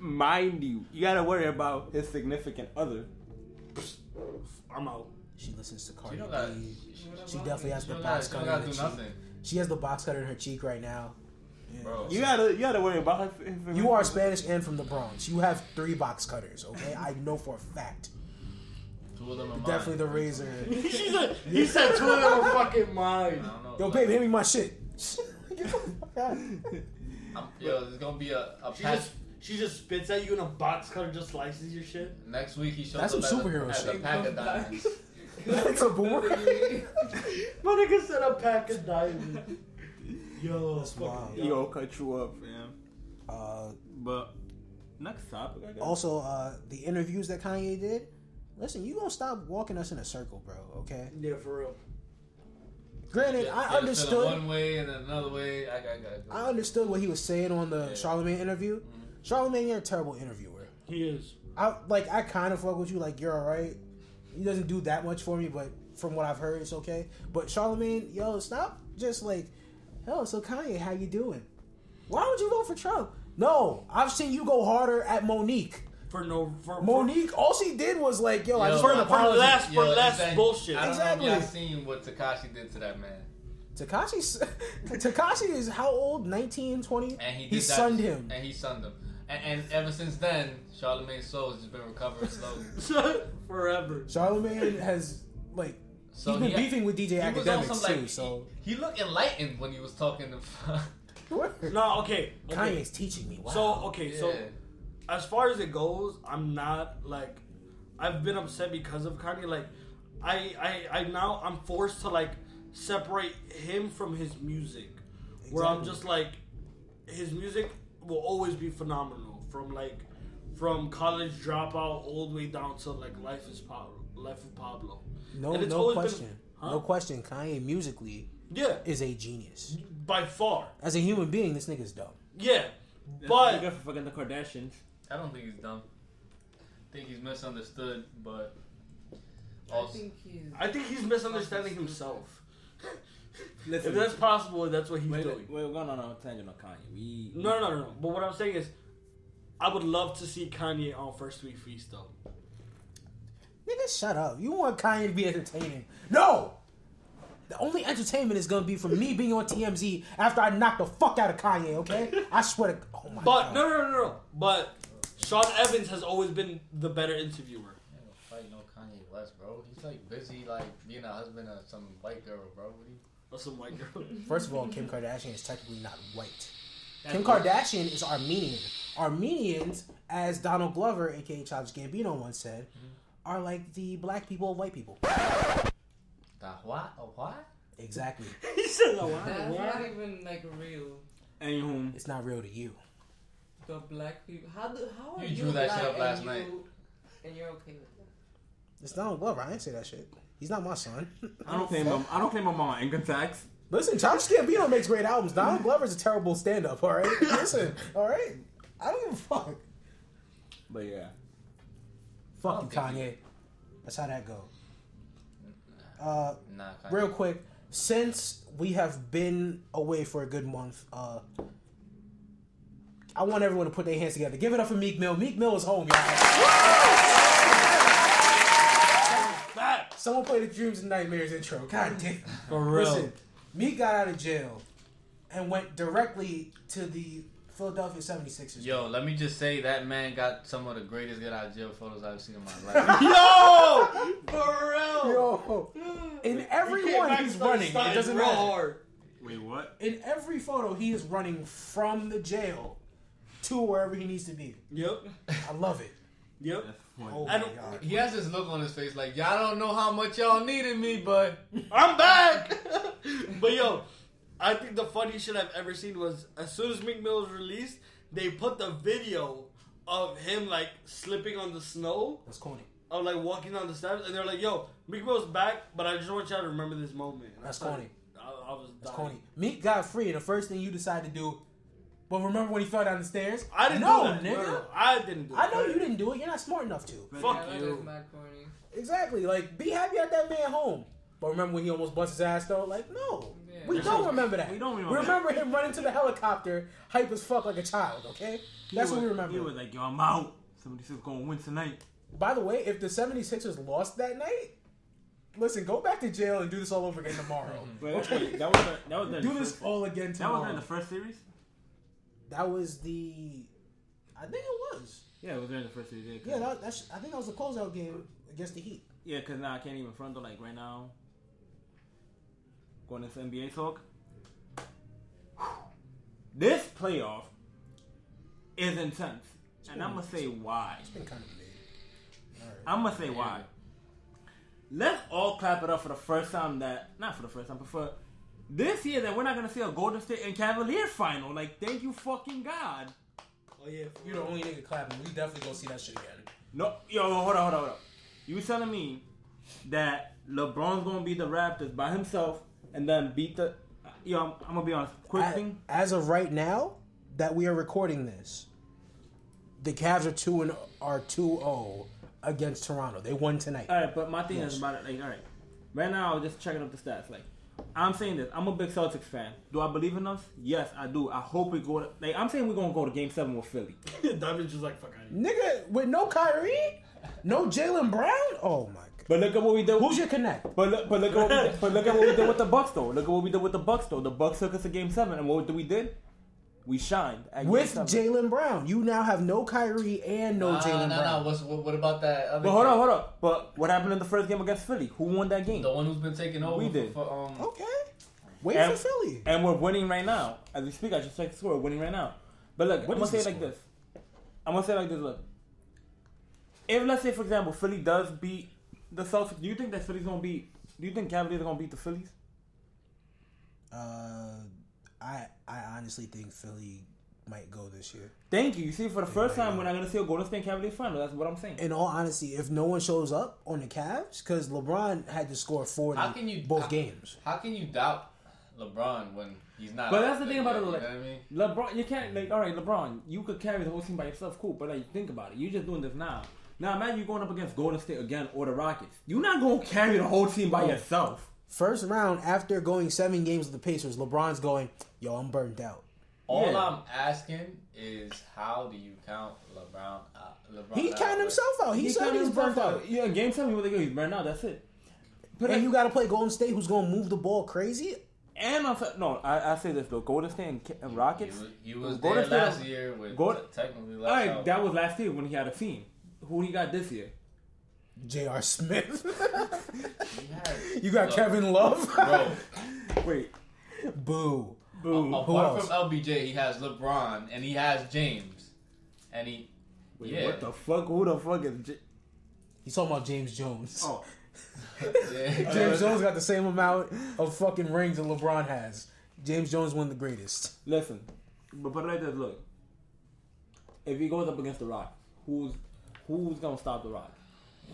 Mind you, you gotta worry about his significant other. I'm out. She listens to You Cardi don't gotta. B. She She definitely has the box gotta, cutter you in her cheek. nothing, She has the box cutter in her cheek right now. Yeah. bro. You gotta, you gotta worry about his. his You are Spanish and from the Bronx. You have three box cutters, okay? I know for a fact. Two of them are mine. Definitely the razor. She said, he said two of them were fucking I mine. don't know. Yo, like, babe, hand me my shit. I'm, yo, there's gonna be a, a She just she just spits at you and a box cutter, just slices your shit. Next week he shows up. That's up some as a- superhero as a shit. pack of diamonds. It's a boomerang. My nigga said a pack of diamonds. Yo, That's fucking- wild. Yo, cut you up, fam. Uh, But next topic, I guess. also, uh, the interviews that Kanye did. Listen, you gonna stop walking us in a circle, bro? Okay. Yeah, for real. Granted, Yeah, I yeah, understood. one way and then another way. I, I gotta go. I understood what he was saying on the Yeah. Charlamagne interview. Mhm. Charlamagne, you're a terrible interviewer. He is. I like. I kind of fuck with you. Like you're all right. He doesn't do that much for me, but from what I've heard, it's okay. But Charlamagne, yo, stop. Just like, hell. So Kanye, how you doing? Why would you vote for Trump? No, I've seen you go harder at Mo'Nique. For no for Mo'Nique, all she did was like, yo, I just for, want for, to apologize. less for Yo, less it's that- bullshit. I don't Exactly. know if y'all seen what Tekashi did to that man. Tekashi, Tekashi is how old? 19, 20? And he, he that- sunned him. And he sunned him. And, and ever since then, Charlamagne's soul has just been recovering slowly. Forever. Charlamagne has like So he's been he- beefing with DJ He was on Academics some, like, too. So he, he looked enlightened when he was talking to. No, okay. okay. Kanye's teaching me. Wow. So okay, so as far as it goes, I'm not like I've been upset because of Kanye. Like I I I now I'm forced to like separate him from his music. Where I'm just like his music will always be phenomenal from like from college dropout all the way down to like life is Pablo, life of Pablo. no, and it's no always been- question, Huh? no question. Kanye musically Yeah, is a genius. by far. As a human being, this nigga's dumb. Yeah, But but for fucking the Kardashians. I don't think he's dumb. I think he's misunderstood, but I also think he's. I think he's misunderstanding himself. Listen, If that's possible, that's what he's wait, doing. wait, we're going on a tangent on Kanye. We No, no, no, no. But what I'm saying is, I would love to see Kanye on First Week Freestyle. Nigga, shut up. You want Kanye to be entertaining? No. The only entertainment is gonna be from me being on TMZ after I knock the fuck out of Kanye. Okay? I swear to. Oh my But god. no, no, no, no. But Sean Evans has always been the better interviewer. I ain't gonna fight no Kanye West, bro. He's like busy, like being a husband of some white girl, bro. What do you? Or some white girl. First of all, Kim Kardashian is technically not white. Kim Kardashian is Armenian. Armenians, as Donald Glover, aka Childish Gambino, once said, mm-hmm. are like the black people of white people. The what? A what? Exactly. he said, "Oh, That's wow, not wow." even like real. Anywho, It's not real to you. The black people. How do how are You you, drew that black shit up and last you- night. And you're okay with that? It's Donald Glover. I didn't say that shit. He's not my son. I don't claim my, I don't claim my mama income tax. Listen, Childish Gambino makes great albums. Donald Glover's a terrible stand-up. All right, listen. All right, I don't give a fuck. But yeah, Fuck you, don't think Kanye. That's how that go. Uh, Nah, Kanye. real quick, since we have been away for a good month, uh, I want everyone to put their hands together. Give it up for Meek Mill. Meek Mill is home, y'all. Someone play the Dreams and Nightmares intro. God mm. damn. For real. Listen, me got out of jail and went directly to the Philadelphia 76ers. Yo, let me just say that man got some of the greatest get out of jail photos I've seen in my life. Yo, for real. Yo, in every one he's running. It doesn't matter. hard. wait, what? In every photo, he is running from the jail to wherever he needs to be. Yep. I love it. Yep. That's funny. Oh I don't- god. he has this look on his face like y'all don't know how much y'all needed me, but I'm back. but yo, I think the funniest shit I've ever seen was as soon as Meek Mill was released, they put the video of him like slipping on the snow, That's corny. of like walking down the steps, and they're like, "Yo, Meek Mill's back," but I just want y'all to remember this moment. And I That's started- corny. I, I was That's corny. Meek got free, and the first thing you decide to do. But remember when he fell down the stairs? I didn't no, do that. nigga. No, no, I didn't do it. I it. know you didn't do it. You're not smart enough to. Fuck yeah, you. is mad corny. Exactly. Like, be happy at that man home. But remember when he almost bust his ass though? Like, no. Yeah. we don't remember that. We don't We remember remember him running to the helicopter, hype as fuck like a child, okay? That's He what we remember. He was like, yo, I'm out. 76 gonna win tonight. By the way, if the 76ers lost that night, listen, go back to jail and do this all over again tomorrow. But okay, that was the- that was during do the this all again tomorrow. That was tomorrow. during the first series. That was the. I think it was. Yeah, it was during the first. Yeah, 'cause- Yeah, that, that's. I think that was the closeout game against the Heat. Yeah, because now I can't even front though. Like right now, going into NBA talk. This playoff is intense, and I'm gonna say why. It's been kind of big. Right. I'm gonna say why. Let's all clap it up for the first time that not for the first time, but for this year that we're not gonna see a Golden State and Cavaliers final. Like, thank you fucking God. Oh yeah, you're the only nigga clapping. We definitely gonna see that shit again. No, yo, hold on, hold on, hold on. You telling me that LeBron's gonna beat the Raptors by himself and then beat the? Yo, I'm, I'm gonna be honest. Quick As, thing. as of right now, that we are recording this, the Cavs are two and are 2-0 against Toronto. They won tonight. All right, but my thing Yes. is about it. Like, all right, right now I was just checking up the stats. Like, I'm saying this. I'm a big Celtics fan. Do I believe in us? Yes, I do. I hope we go. To, like, I'm saying we're gonna go to Game Seven with Philly. David's just like fuck out of here. Nigga, with no Kyrie, no Jaylen Brown. Oh my god. But look at what we did. Who's your connect? But look, but look at what we did, but look at what we did with the Bucks though. Look at what we did with the Bucks though. The Bucks took us to Game Seven, and what did we did? We shined at With. Jaylen Brown, you now have no Kyrie and no Nah, Jalen nah, Brown. nah. What's, what, what about that other But hold kid? on, hold on. But what happened in the first game against Philly? Who won that game? The one who's been taking over We did. For, um, Okay, wait And- for Philly. And we're winning right now. As we speak, I just checked the score. We're winning right now. But look, What I'm gonna say it like this. I'm gonna say it like this. Look, if let's say for example Philly does beat the Celtics, do you think that Philly's gonna beat? Do you think Cavaliers are gonna beat the Phillies? Uh, I I honestly think Philly might go this year. Thank you. You see, for the first time, not. we're not gonna see a Golden State Cavaliers final. That's what I'm saying. In all honesty, if no one shows up on the Cavs, because LeBron had to score forty How can you- both how- games. How can you doubt LeBron when he's not? But that's the thing about yet, it, You know what I mean? LeBron, you can't like. All right, LeBron, you could carry the whole team by yourself, cool. But like, think about it. You're just doing this now. Now imagine you're going up against Golden State again or the Rockets. You're not gonna carry the whole team by Oh. yourself. First round, after going seven games with the Pacers, LeBron's going, "Yo, I'm burnt out." All Yeah. I'm asking is how do you count LeBron? Uh, LeBron He counted himself out. He, said kinda he's burnt himself out. Yeah, game seven, he was like, yo, he's burnt out. That's it. But And like, you got to play Golden State, who's going to move the ball crazy. and on top- no, I, I say this though, Golden State and, Ca- and He Rockets. was, he was Golden there State- last year with Golden- technically last right, out. that was last year when he had a team. Who he got this year? J.R. Smith. He had- you got Look, Kevin Love. Bro, Wait, Boo. boo. apart else? from LBJ, he has LeBron and he has James, and he. Wait, yeah. what the fuck? Who the fuck is? J- He's talking about James Jones. oh, Yeah. James Jones got the same amount of fucking rings that LeBron has. James Jones won the greatest. listen, but put it like this. Look, if he goes up against the Rock, who's who's gonna stop the Rock?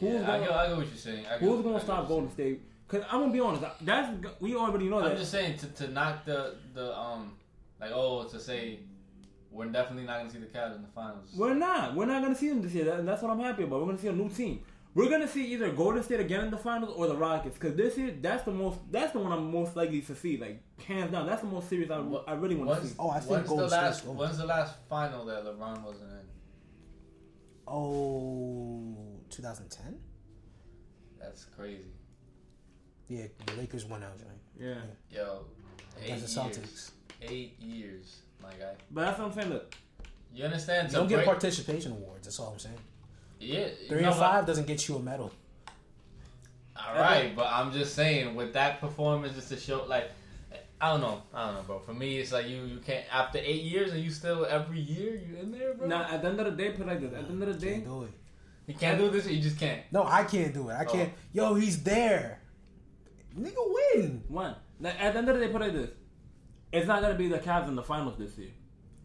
Who's Yeah, I, gonna get, I get what you're saying. I who's gonna stop Golden saying. State? Cause I'm gonna be honest, that's we already know that. I'm just saying to, to knock the the um like oh to say we're definitely not gonna see the Cavs in the finals. We're not. We're not gonna see them this year. That, that's what I'm happy about. We're gonna see a new team. We're gonna see either Golden State again in the finals or the Rockets. Cause this year, that's the most. That's the one I'm most likely to see. Like hands down, that's the most serious I, What- I really want to see. Oh, I think when's Golden the last State's when's the last final that LeBron wasn't in? Oh, 2010? That's crazy. Yeah, the Lakers won out, right? Yeah, Yo, eight Against the years. Eight years, my guy. but that's what I'm saying. Look, You understand? You don't get break- participation awards. That's all I'm saying. Yeah, Three no, and but- five doesn't get you a medal. All right, but I'm just saying with that performance, just to show like. I don't know. I don't know, bro. For me, it's like you you can't after eight years and you still every year you in there, bro. now at the end of the day, put it like this. At the end of the day, Can't do it. You can't do this. You just can't. No, I can't do it. I can't. Yo, he's there. Nigga, win. one. At the end of the day, put it like this. It's not gonna be the Cavs in the finals this year.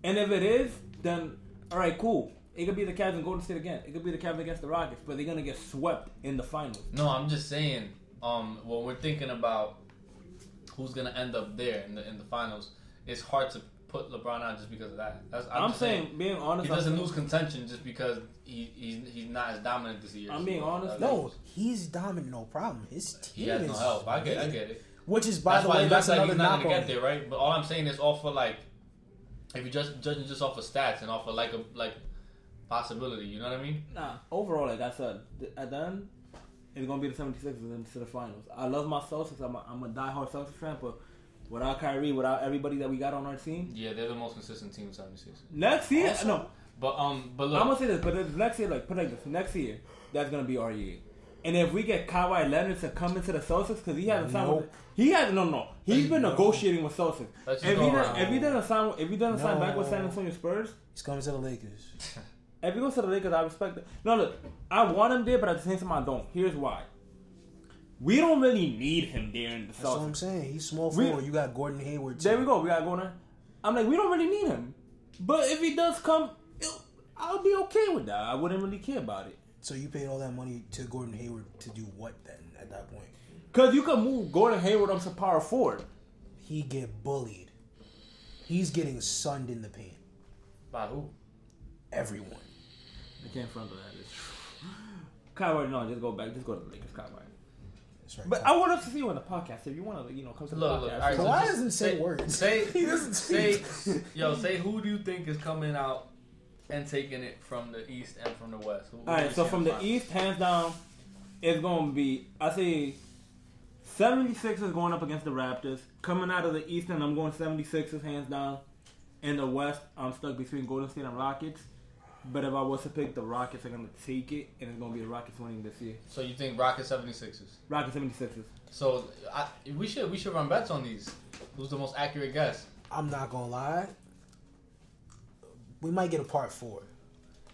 And if it is, then all right, cool. It could be the Cavs and Golden State again. It could be the Cavs against the Rockets, but they're gonna get swept in the finals. No, I'm just saying. Um, when we're thinking about who's gonna end up there in the in the finals, it's hard to put LeBron out just because of that. That's, I'm, just saying, being honest, he I'm doesn't saying- lose contention just because he, he's he's not as dominant this year. I'm being honest. No, he's dominant, no problem. His team. he team has is no help. I get, I get it. Which is, by That's the why way, he that's looks like another he's not knock gonna on get there, right? But all I'm saying is off of like, if you just judging just off of stats and off of like a like possibility, you know what I mean? Nah, overall, like I said, at the end, it's gonna be the 76ers into the finals. I love my Celtics. I'm a, I'm a diehard Celtics fan, but without Kyrie, without everybody that we got on our team, Yeah, they're the most consistent team in 76. next year, Also- no, But um, but look, I'm gonna say this, but the next year, like put like this, next year, that's gonna be our year. And if we get Kawhi Leonard to come into the Celtics, because he hasn't signed, with, Nope. he has no, no, he's been No. negotiating with Celtics. Let's just If go he, done, around. if he doesn't sign, if he doesn't sign back with San Antonio Spurs, He's coming to the Lakers. If he goes to the Lakers, I respect it. No, look, I want him there, but at the same time, I don't. Here's why. We don't really need him there in the That's what I'm saying. He's small We- forward. You got Gordon Hayward. There we go. We got going on. I'm like, we don't really need him. But if he does come, I'll be okay with that. I wouldn't really care about it. So you paid all that money to Gordon Hayward to do what then? At that point, Because you can move Gordon Hayward up to power forward. he get bullied. He's getting sunned in the paint. by who? Everyone. I can't front of that. It's Kawhi, no, just go back. Just go to the Lakers, Kawhi. That's right. But I would love to see you on the podcast. If you want to, you know, come to the Look, look, podcast. all right, so Kawhi just doesn't say words. Say, He doesn't say, say- yo, say who do you think is coming out and taking it from the east and from the west? Who, who All you so see from in the finals? East, hands down, it's going to be, I say, 76ers going up against the Raptors. Coming out of the East, and I'm going 76ers, hands down. In the West, I'm stuck between Golden State and Rockets. But if I was to pick the Rockets, I'm going to take it, and it's going to be the Rockets winning this year. So you think Rockets 76ers? Rockets 76ers. So I, we should we should run bets on these. Who's the most accurate guess? I'm not gonna lie. We might get a part four,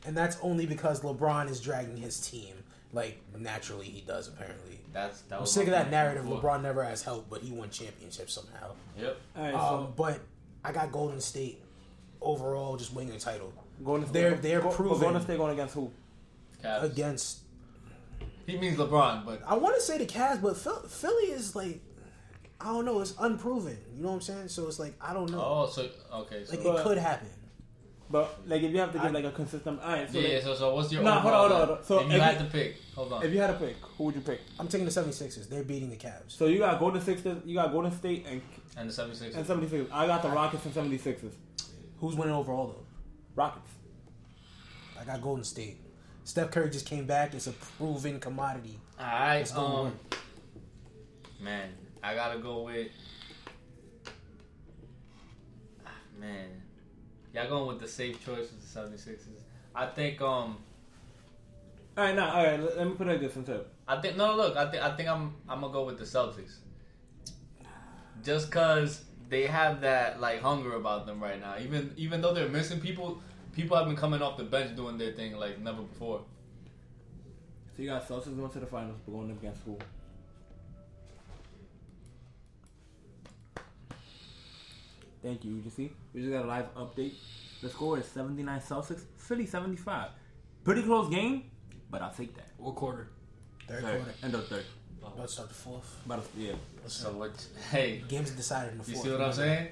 and that's only because LeBron is dragging his team. Like naturally, he does. Apparently, That's that I'm sick of that narrative. before. LeBron never has help, but he won championships somehow. Yep. All right, Um, but I got Golden State overall just winning the title so Golden State. they're- they're Go- proven- Golden State going against who? Cavs. against. He means LeBron, but I want to say the Cavs, but Philly is like, I don't know. It's unproven. You know what I'm saying? So it's like I don't know. oh, so okay, so like But- it could happen. But, like, if you have to give, I- like, a consistent. All right, so, yeah, like, So so what's your Nah, hold on, overall hold on, hold on. So if you if had you- to pick, hold on. if you had to pick, who would you pick? I'm taking the 76ers. They're beating the Cavs. So you got Golden Sixers, you got Golden State and and the 76ers. and 76ers. I got the Rockets and 76ers. Who's winning overall though? Rockets. I got Golden State. Steph Curry just came back. It's a proven commodity. All right, It's gonna um, work. man, I gotta go with. Ah, Man, y'all going with the safe choice with the 76ers. I think um All right, now, all right. Let, let me put it like this instead. I think no look I think I think I'm I'm gonna go with the Celtics. Just cause they have that like hunger about them right now. Even even though they're missing people, people have been coming off the bench doing their thing like never before. So you got Celtics going to the finals, but going up against who? Thank you. You see, we just got a live update. The score is 79 Celtics, Philly 75. Pretty close game, but I'll take that. What quarter? Third Third, quarter. end of third. About to start the fourth. But yeah. So what? Hey, Game's decided in the fourth. you fourth. see what I'm saying?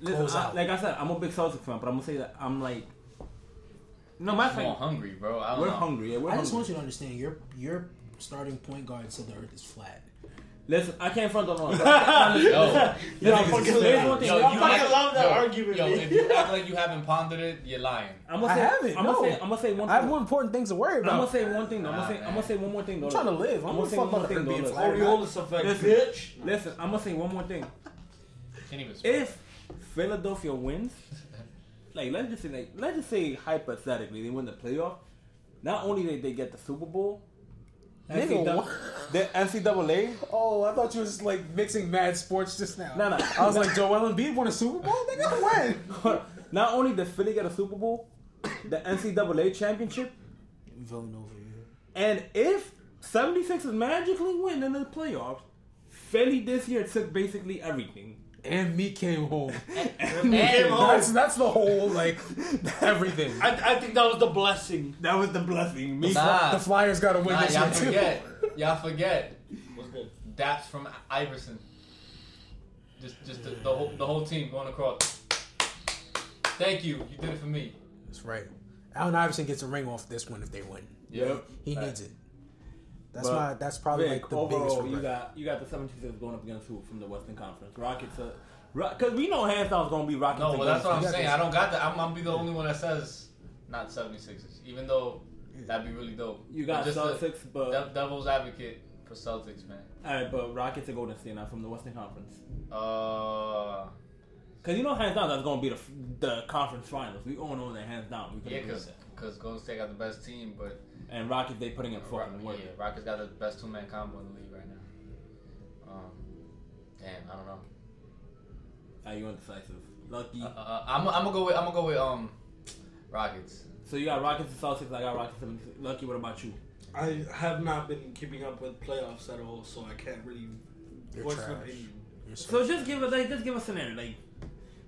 Listen, Close I, out. like I said, I'm a big Celtics fan, but I'm gonna say that I'm like, no, my I'm more hungry, bro. I don't We're know. hungry. Yeah, we're I just want you to understand your your starting point guard said the earth is flat. Listen, I can't front on. one. Yo, Yo, yo, here's one thing. yo, I'm you gonna act- love that yo, argument, Yo, man. if you act like you haven't pondered it, you're lying. I'm I say, haven't, I'm no. gonna say. I'm gonna say one. Thing. I have thing. more important things to worry about. I'm gonna say one thing though. I'm Nah, gonna say. I'm gonna say one more thing though. I'm trying to live. I'm I'm gonna gonna say one more thing earth though. Look, flat. or not. Coriolis effect, Listen. bitch. Listen, I'm gonna say one more thing. Can't even. If Philadelphia wins, like let's just say, like let's just say hypothetically they win the playoff, not only they they get the Super Bowl, Nigga, NCAA, the NCAA. Oh, I thought you was like mixing mad sports just now. No, no. I was like, Joel Embiid won a Super Bowl. Nigga, when? Not only did Philly get a Super Bowl, the NCAA championship, Villanova. and if 76ers magically win in the playoffs, Philly this year took basically everything. And me came home. And- That's that's the whole like everything. I, I think that was the blessing. That was the blessing. Me, Nah, The Flyers got to win nah, this y'all year too. forget. Y'all forget. What's good? Daps from Iverson. Just, just the, the whole, the whole team going across. Thank you. You did it for me. That's right. Allen Iverson gets a ring off this one if they win. Yep. He Right. needs it. That's But, my. That's probably Vic, like the biggest overall, you got you got the 76ers going up against who from the Western Conference? Rockets. Uh, Because we know hands down is going to be Rockets. No, and well, that's what I'm saying. I don't got that. I'm, I'm gonna be the only one that says not 76ers, even though that'd be really dope. You got But just Celtics, the but dev- devil's advocate for Celtics, man. all right, but Rockets and Golden State not from the Western Conference. Uh, Because you know hands down that's going to be the the conference finals. We all know that hands down. We yeah, because with that. because Golden State got the best team, but and Rockets they putting in Ro- fucking work. yeah, Rockets got the best two man combo in the league right now. Um, damn, I don't know. Are you indecisive? Lucky. Uh, uh, I'm, I'm gonna go with I'm gonna go with um Rockets. so you got Rockets and Celtics. I got Rockets. 76. Lucky. What about you? I have not been keeping up with playoffs at all, so I can't really You're voice an opinion. So So just give us like just give us a scenario like.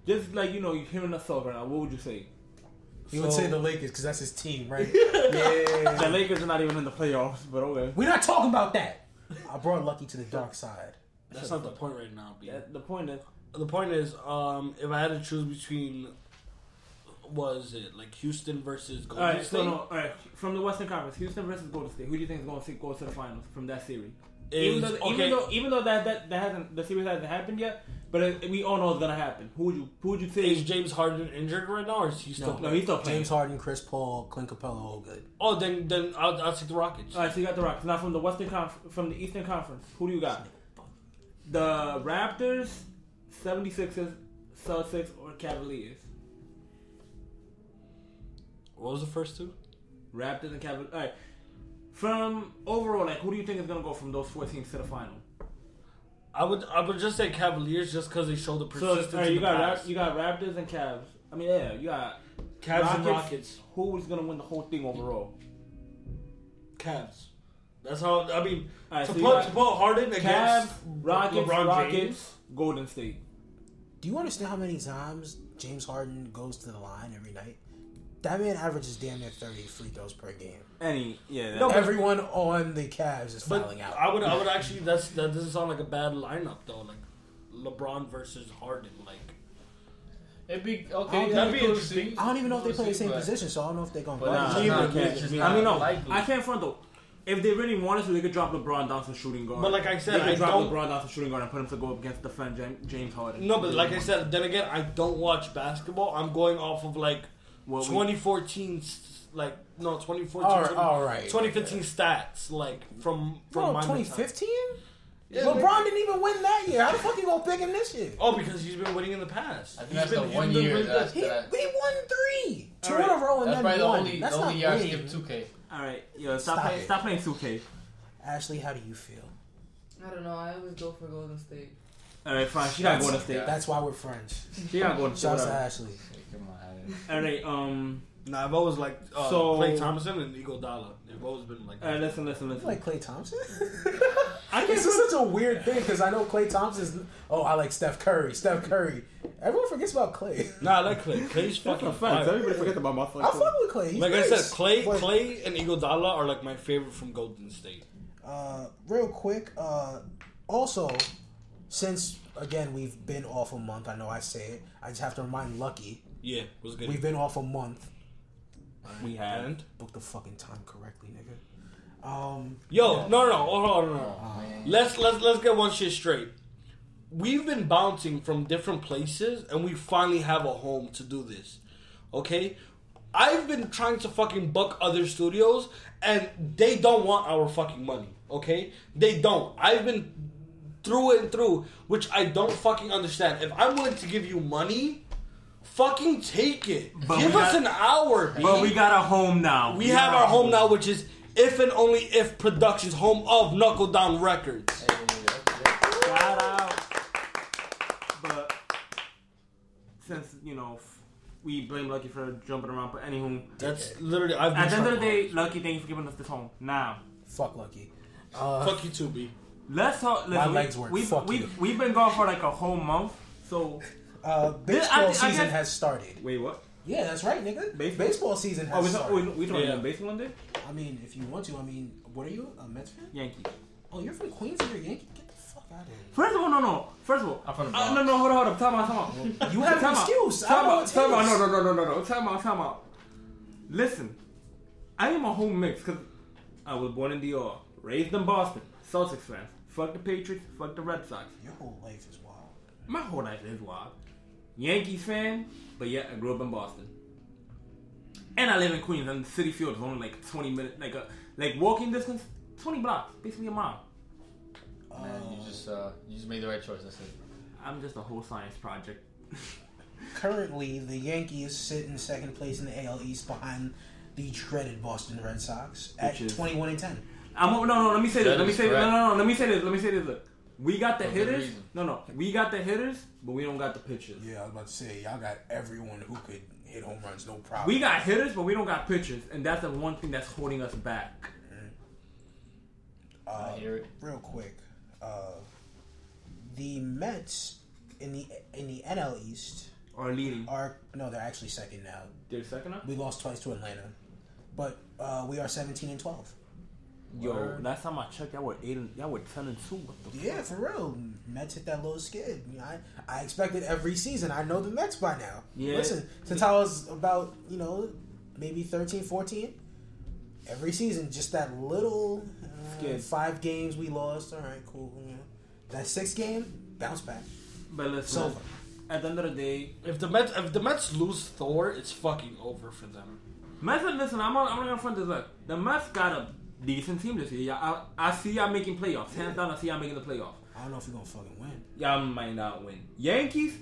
Just like you know, you're hearing us talk right now. What would you say? He would So- say the Lakers because that's his team, right? yeah. The Lakers are not even in the playoffs, but okay. We're not talking about that. I brought Lucky to the dark side. That's not the point right now, B. Yeah, the point is, The point is, um, if I had to choose between, was it like Houston versus all Golden right. State? So no, all right. From the Western Conference, Houston versus Golden State. Who do you think is going to go to the finals from that series? Is- even though, okay, even though, even though that, that that hasn't the series hasn't happened yet, but it, we all know it's gonna happen. Who would you who would you say? is James Harden injured right now, or is he still? No, no, he's still playing. James Harden, Chris Paul, Clint Capela, all good. Oh, then then I'll, I'll take the Rockets. All right, so you got the Rockets. Now from the Western Conf- from the Eastern Conference, who do you got? The Raptors, 76ers, Celtics, or Cavaliers? What was the first two? Raptors and Cavaliers. All right. From overall, like, who do you think is gonna go from those four teams to the final? I would I would just say Cavaliers just because they show the So, persistence all right, in you the got past. Rap- you got Raptors and Cavs. I mean, yeah, you got Cavs and Rockets. Who is gonna win the whole thing overall? Cavs. That's how I mean. All right, to, so put, got to put Harden Cavs, against Rockets, LeBron Rockets, James. Golden State. Do you understand how many times James Harden goes to the line every night? That man averages damn near 30 free throws per game. Any, yeah. No, Everyone on the Cavs is But fouling out. I would I would actually that's that doesn't sound like a bad lineup though. Like LeBron versus Harden. Like It'd be okay. that'd be be interesting. I don't even know if they play the same position, so I don't know if they're going to But guard. nah, nah, other. nah, it's just I mean, no, likely. I can't front though. If they really wanted to, they could drop LeBron down to shooting guard. But like I said, they could I drop don't- LeBron down to shooting guard and put him to go up against defend James, James Harden. no, but like I said, then again, I don't watch basketball. I'm going off of like What we- like no 2014, All right, all right. 2015 stats, like from from Bro, my 2015? Yeah, LeBron man. didn't even win that year. How the fuck you gonna pick him this year? Oh, because he's been winning in the past. I think He's that's been, the one year really that's- He, he won three. Two All right. in a row and That's then probably the one. only That's the only not year I skipped 2K. All right, yo, stop, Stop playing, stop playing 2K. Ashley, how do you feel? I don't know. I always go for Golden State. All right, fine. She got Golden State. Yeah. That's why we're friends. She got Golden State. Shouts to whatever. Ashley. Come on, All right, um, Nah, I've always liked uh, So- Klay Thompson and Iguodala. They've always been like. all right, listen, listen, You listen. like Klay Thompson? I can't this is such a weird thing because I know Klay Thompson's. Oh, I like Steph Curry. Steph Curry. Everyone forgets about Klay. Nah, I like Klay. Klay's fucking fire. forget about my fucking. I fuck with Klay. He's Like I said, Klay, But, Klay, and Iguodala are like my favorite from Golden State. Uh, real quick. Uh, also, since again we've been off a month, I know I say it. I just have to remind Lucky Yeah, was good. we've been off a month. We have. And Book the fucking time correctly, nigga. Um, yo, no, no, no, hold on, hold on. Oh. Let's let's let's get one shit straight. We've been bouncing from different places, and we finally have a home to do this. Okay, I've been trying to fucking book other studios, and they don't want our fucking money. Okay, they don't. I've been through and through, which I don't fucking understand. If I'm willing to give you money, fucking take it. But give us got- an hour. B. But we got a home now. We have our home now, which is If and Only If Productions, home of Knuckle Down Records. Hey, that's- Shout out. But since you know f- we blame Lucky for jumping around, but anywho, That's literally I've been at the end of the day, Lucky, thank you for giving us this home. Now, fuck Lucky. Uh, Fuck you too, B. let's talk. Listen, we- legs work. We, Fuck we, you. we've been gone for like a whole month. So uh, This- I- baseball I season has started. wait, what? Yeah, that's right, nigga. Baseball? Baseball season has Oh, we started. we, we talking Yeah. about baseball one day? I mean, if you want to, I mean, what are you, a Mets fan? Yankees. Oh, you're from Queens and you're Yankee? Get the fuck out of here. First of all, no, no. First of all, I'm from the uh, no, no, hold on, hold up. Time out, time out. You have an excuse. I Time don't out, time out. No, no, no, no, no, no. Time out, time out. Listen, I am a home mix because I was born in DR, raised in Boston, Celtics fan. Fuck the Patriots, fuck the Red Sox. Your whole life is wild. My whole life is wild. Yankees fan, but yet I grew up in Boston. And I live in Queens, and the Citi Field is only like 20 minutes, like a like walking distance, 20 blocks, basically a mile. Man, you just uh, you just made the right choice. That's it. I'm just a whole science project. Currently, the Yankees sit in second place in the AL East behind the dreaded Boston Red Sox at is- 21 and 10. I'm no, no. Let me say this. That Let me is say this. No, no, no. Let me say this. Let me say this. Look, we got the hitters. reason. No, no. We got the hitters, but we don't got the pitchers. Yeah, I was about to say, y'all got everyone who could hit home runs, no problem. We got hitters, but we don't got pitchers, and that's the one thing that's holding us back. uh, I hear it. real quick. Uh, the Mets in the in the NL East Or leading. are no, they're actually second now. They're second up. We lost twice to Atlanta, but uh, we are 17 and 12. Yo, Word. last time I checked, y'all were eight and y'all were ten and two. Yeah, for real. Mets hit that little skid. I, I expected every season. I know the Mets by now. Yeah. Listen, since I was about, you know, maybe 13, 14, every season, just that little uh, Skid. five games we lost. All right, cool. Know. That sixth game, bounce back. But listen, over. at the end of the day, If the Mets if the Mets lose Thor, it's fucking over for them. Mets. Listen, I'm not, I'm not gonna front this up. The Mets got a decent team this year. Y'all- I, I see y'all making playoffs. Hands down, I see y'all making the playoffs. I don't know if we're going to fucking win. Y'all might not win. Yankees.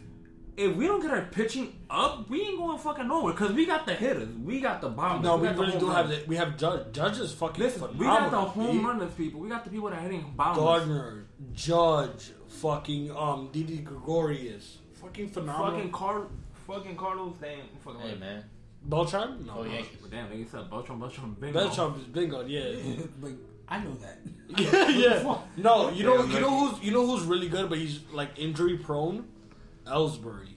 If we don't get our pitching up, we ain't going fucking nowhere. Cause we got the hitters, we got the bombers. No, we got the really home do have the, we have Judge. Judge is fucking Listen, we got the phenomenal, home B. runners, people. We got the people that are hitting bombers. Gardner, Judge, fucking um Didi Gregorius, fucking phenomenal. Fucking Car, fucking Carlos. Damn, fucking. Hey man, Beltran? No, oh, go Yankees. Damn, they said Beltran, Beltran, bingo. Beltran is bingo. Yeah. like, I know that. yeah, yeah. No, you know, you know who's, you know who's really good, but he's like injury prone. Ellsbury.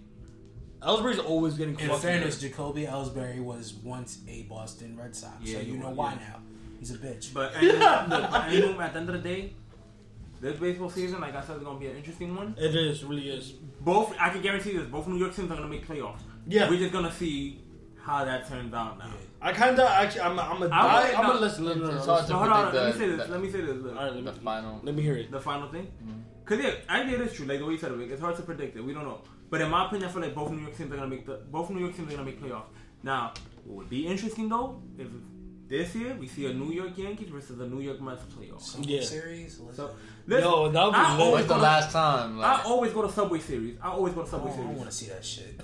Ellsbury's always getting. In fairness, hurt. Jacoby Ellsbury was once a Boston Red Sox. Yeah, so you know why yeah. now. He's a bitch. But anyway, look, anyway, at the end of the day, this baseball season, like I said, is gonna be an interesting one. it is really is. Both, I can guarantee this. Both New York teams are gonna make playoffs. Yeah. we're just gonna see how that turns out now. I kind of actually, I'm, I'm a I die. would- I'm no, a listen. it's- No, no, no, hard listen. hold on, predict let me say this. the- Let me say this. Look, All right, let The me, final. let me hear it. the final thing. Mm-hmm. Cause yeah, I think it is true. Like the way you said it, like, it's hard to predict it. We don't know. But in my opinion, I feel like both New York teams are gonna make the both New York teams are gonna make playoffs. Now, what would be interesting though, if this year we see a New York Yankees versus a New York Mets playoff. Subway Yeah. Series. Listen. So, listen, Yo, that would be I always When's the to- last time? I always go to Subway Series. I always go to Oh, Subway I don't want to see that shit.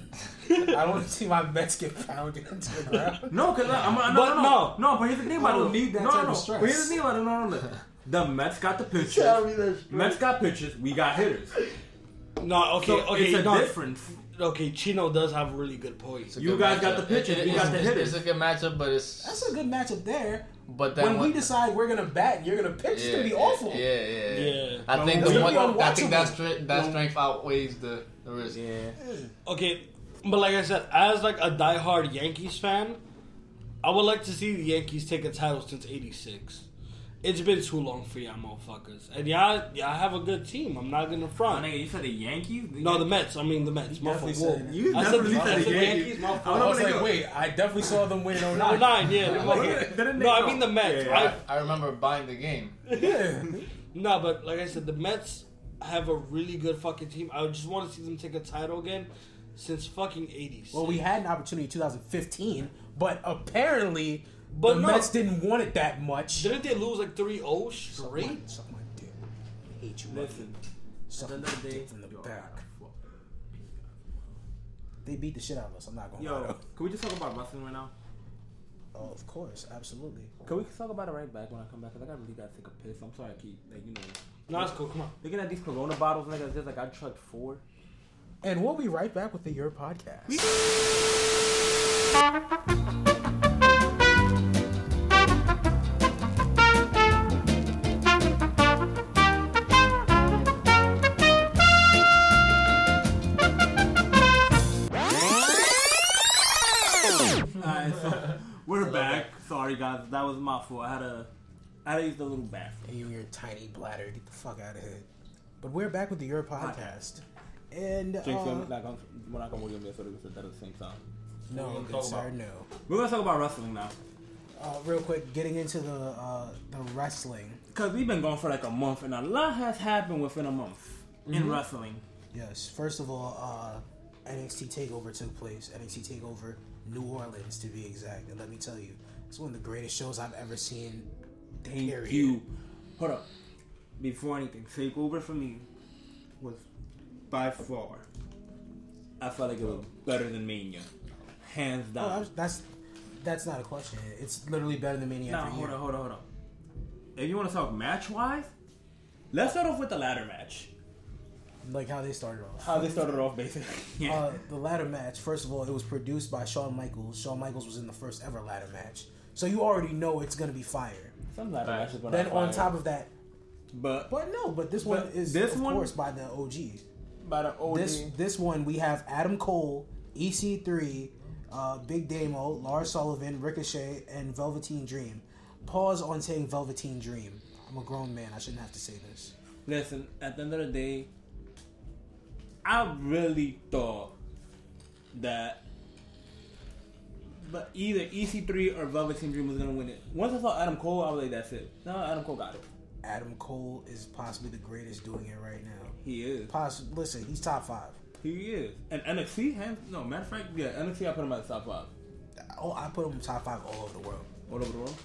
I don't want to see my Mets get pounded into the ground. No, cause I, I'm, no, But no, no, no. But here's the thing I don't need that no, type no, of no. stress. But here's the thing about it. No, no, no. The Mets got the pitchers. Mets got pitchers. We got hitters. No, okay, So okay, it's a no, difference. Okay. Chino does have really good points. it's You good guys got the pitchers, It- we it- got it's- the it's- hitters. It's a good matchup, but it's That's a good matchup there. but then When we decide we're gonna bat and you're gonna pitch, it's gonna be awful. Yeah, yeah, yeah. Yeah. I think it's the gonna one, I think that unwatchable. strength that strength outweighs the the risk. Yeah. Okay, but like I said, as like a diehard Yankees fan, I would like to see the Yankees take a title since '86. It's been too long for y'all motherfuckers, and y'all y'all have a good team. I'm not gonna Oh, front. nigga, you said the Yankees? No, the Mets. I mean the Mets. You definitely said Whoa. You I said definitely the- said I the said Yankees. motherfucker. I I was Nigga. like, wait, I definitely saw them win in 09. nine, yeah. Didn't motherfucker. they- No, I mean the Mets. Yeah. I, I remember buying the game. Yeah. No, but like I said, the Mets have a really good fucking team. I just want to see them take a title again since fucking '80s. Well, we had an opportunity in 2015, but apparently But the no. Mets didn't want it that much. didn't they lose like 3-0 Suck my, straight? suck my dick. I hate you. Listen, Suck at the my end of the day, from the back. They beat the shit out of us. I'm not gonna lie. Yo, though. can we just talk about wrestling right now? Oh, of course, absolutely. Can we talk about it right back when I come back? Cause I got really gotta take a piss. I'm sorry, I keep like you know No, it's cool. Come on. looking at these Corona bottles, nigga. Just like I chugged four. And we'll be right back with the Your Podcast. We're back. Sorry guys, that was my fault. I had a, I had to use the little bathroom. And you and your tiny bladder, get the fuck out of here. But we're back with the Your Podcast. And uh, Jinx, we're not gonna we're not gonna work on this, so we said that at the same time. no, We're good talk sir, about- no. We're gonna talk about wrestling now, Uh, real quick, getting into the uh, the wrestling. cause we've been going for like a month, and a lot has happened within a month in Mm-hmm. wrestling. Yes, first of all, uh, NXT Takeover took place. NXT Takeover New Orleans, to be exact. And let me tell you, it's one of the greatest shows I've ever seen. Thank Period. you. Hold up. Before anything, Takeover for me was by far. I felt like it was better than Mania, hands Oh, down. I'm- that's that's not a question. It's literally better than Mania every hold year. on, hold on, hold on. If you want to talk match wise, let's start off with the ladder match. Like how they started off. How they started off, basically. Yeah. Uh, the ladder match, first of all, it was produced by Shawn Michaels. Shawn Michaels was in the first ever ladder match. So you already know it's going to be fire. Some ladder Facts. matches, but Then not on fire. Then on top of that, but but no, but this one is this of one- course by the OGs. by the OD. This this one we have Adam Cole, EC3, uh, Big Damo, Lars Sullivan, Ricochet, and Velveteen Dream. Pause on saying Velveteen Dream. I'm a grown man. I shouldn't have to say this. Listen, at the end of the day, I really thought that, but either EC3 or Velveteen Dream was gonna win it. Once I saw Adam Cole, I was like, "That's it." No, Adam Cole got it. Adam Cole is possibly the greatest doing it right now. He is. Poss- listen, he's top five. He is. And NXT, hands no matter of fact, yeah, NXT, I put him at the top five Oh, I put him top five all over the world. all over the world.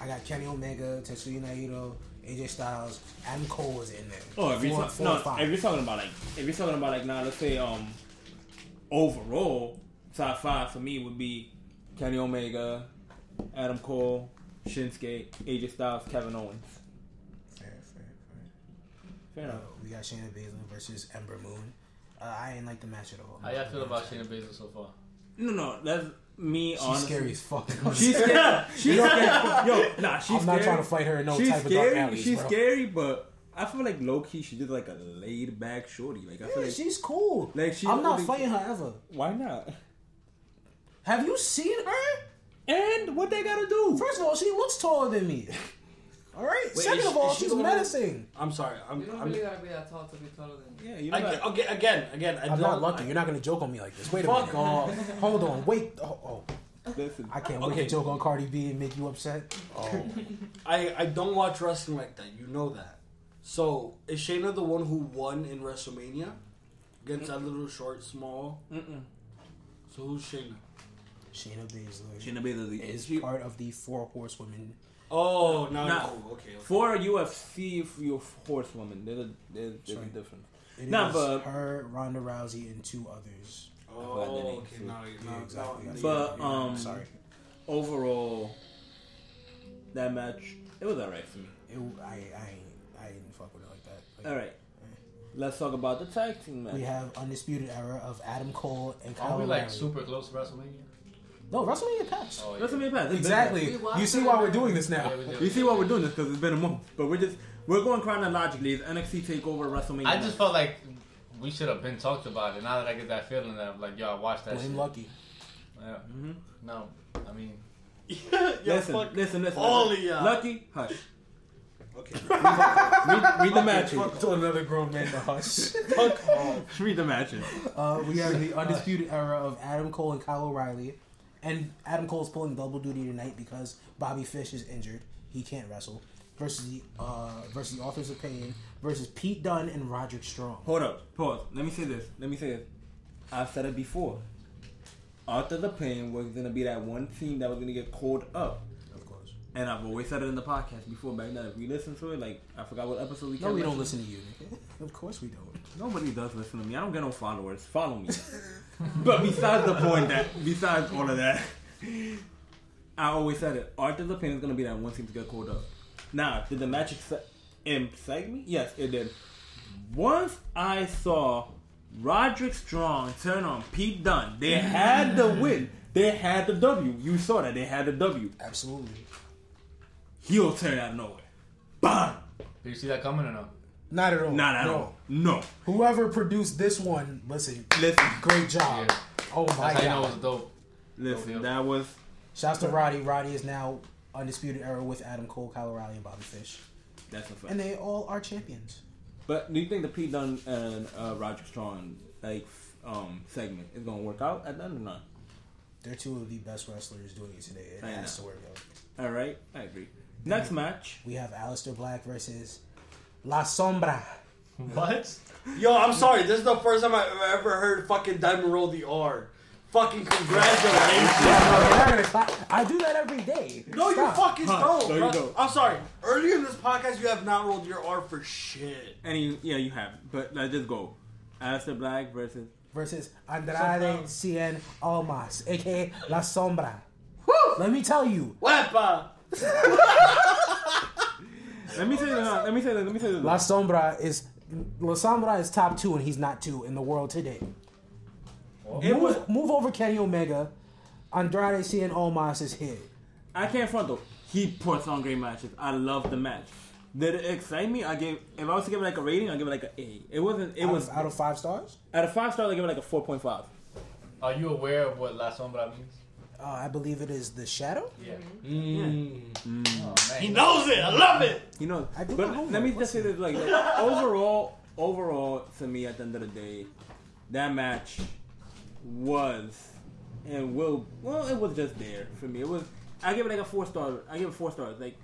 I got Kenny Omega, Tetsuya Naito, AJ Styles, Adam Cole is in there. Oh, if you're, Four- ta- four no, or five. if you're talking about like, if you're talking about like now, let's say um, overall top five for me would be Kenny Omega, Adam Cole, Shinsuke, AJ Styles, Kevin Owens. Fair, fair, Fair fair. Uh, we got Shayna Baszler versus Ember Moon. Uh, I ain't like the match at all. How y'all feel about Shayna Baszler so far? No, no, that's me. She's honestly. scary as fuck. She's scary. She's scary. Yo, nah, she's I'm not trying to fight her in no she's type of dark scary. alleys, she's bro. scary, but I feel like low key she's just like a laid back shorty. Like I feel like she's cool. Like, she I'm not only- fighting her ever. why not? Have you seen her? And what they gotta do? First of all, she looks taller than me. All right. Wait, Second is of all, is she she's menacing. I'm sorry. I'm. You don't I'm, really gotta be that tall to be taller than Yeah, you know I, what? okay, again, again. I I'm don't, not lucky. I- You're not gonna joke on me like this. Wait a Fuck minute. off. Hold on. Wait. Oh, oh. Listen, I can't wait Okay. to joke on Cardi B and make you upset. Oh. I, I don't watch wrestling like that. You know that. So is Shayna the one who won in WrestleMania against that little short, small? Mm-mm. So who's Shayna? Shayna Baszler Shayna Baszler is she, part of the four horsewomen. Oh, no, Nah. oh, okay. okay. for UFC for your horsewoman. There's a there's, there's a Sorry. difference. It is Nah, but- her, Ronda Rousey, and two others. Oh, forgot the name, okay. too. Now, Yeah, exactly. now, But, Yeah, um, sorry, Overall, that match it was alright for me. it, I, I, ain't- I didn't fuck with it like that. Like, All right, let's talk about the tag team match. We have undisputed era of Adam Cole and Kyle Are we like O'Reilly. super close to WrestleMania? No, WrestleMania passed. Oh, Let's make pass. It's been exactly. You see why we're doing this now. Yeah, we. You see why we're doing this because it's been a month, but we're just we're going chronologically. It's NXT Takeover WrestleMania. I match. just felt like we should have been talked about it. Now that I get that feeling that like, yo, I watched that Blame shit. Lucky. Yeah. Mhm. No, I mean, yeah, listen, fuck. listen, listen, all listen. of y'all. Lucky, hush. Okay. Read, read the matches. To another grown man to hush. Fuck off. Read the matches. Uh, we have the undisputed era of Adam Cole and Kyle O'Reilly, and Adam Cole's pulling double duty tonight because Bobby Fish is injured. He can't wrestle. Versus the uh, versus the Authors of Pain versus Pete Dunne and Roderick Strong. Hold up, pause. Let me say this. Let me say this. I've said it before. After the pain was gonna be that one team that was gonna get called up. Of course. And I've always said it in the podcast before back then. If we listen to it, like I forgot what episode we No, we don't listen to you. Of course we don't. Nobody does listen to me. I don't get no followers. Follow me. but besides the point that, besides all of that, I always said it. Arthur the Pain is gonna be that one team to get called up. Now, did the magic exce- excite me? Yes, it did. Once I saw Roderick Strong turn on Pete Dunne, they had the win. They had the W. You saw that they had the W. Absolutely. He'll turn out of nowhere. Bang! did you see that coming or no? Not at all. Not at no. all. No. Whoever produced this one, listen, Listen. great job. Yeah. Oh my That's how you know it god. was dope. Listen, that was Shouts to Roddy. Roddy is now undisputed era with Adam Cole, Kyle O'Reilly, and Bobby Fish, that's a fact. and they all are champions. But do you think the Pete Dunne and uh, Roger Strong like um segment is gonna work out at the end or not? They're two of the best wrestlers doing it today. It I has know. to work out. All right, I agree. Next match. We have Aleister Black versus La Sombra. What? Yo, I'm sorry. This is the first time I've ever heard fucking Diamond Roll the R. Fucking congratulations. You're not gonna clap. I do that every day. No, you fucking Huh, don't. there you bro. go. I'm sorry. Earlier in this podcast, you have not rolled your R for shit. And you, yeah, you have. But let's just go. Aleister Black versus. versus Andrade Cien Almas, aka La Sombra. Let me tell you, Wepa. Let me say this. now, Let me say this. Let me say this. La Sombra is La Sombra is top two, and he's not two in the world today. It was. Move, move over Kenny Omega. Andrade Cien Almas is hit. I can't front though. He puts on great matches. I love the match. Did it excite me? I gave. If I was to give it like a rating, I'd give it like a A. It wasn't. It Out was of, out of five stars. out of five stars. I give it like a four point five. Are you aware of what La Sombra means? Uh, I believe it is the Shadow. Yeah. Mm. Oh, man. He knows it. I love it. You know. I do but let me just say this: like, like, overall, overall, to me, at the end of the day, that match was and will. Well, it was just there for me. It was. I give it like a four star. I give it four stars. Like.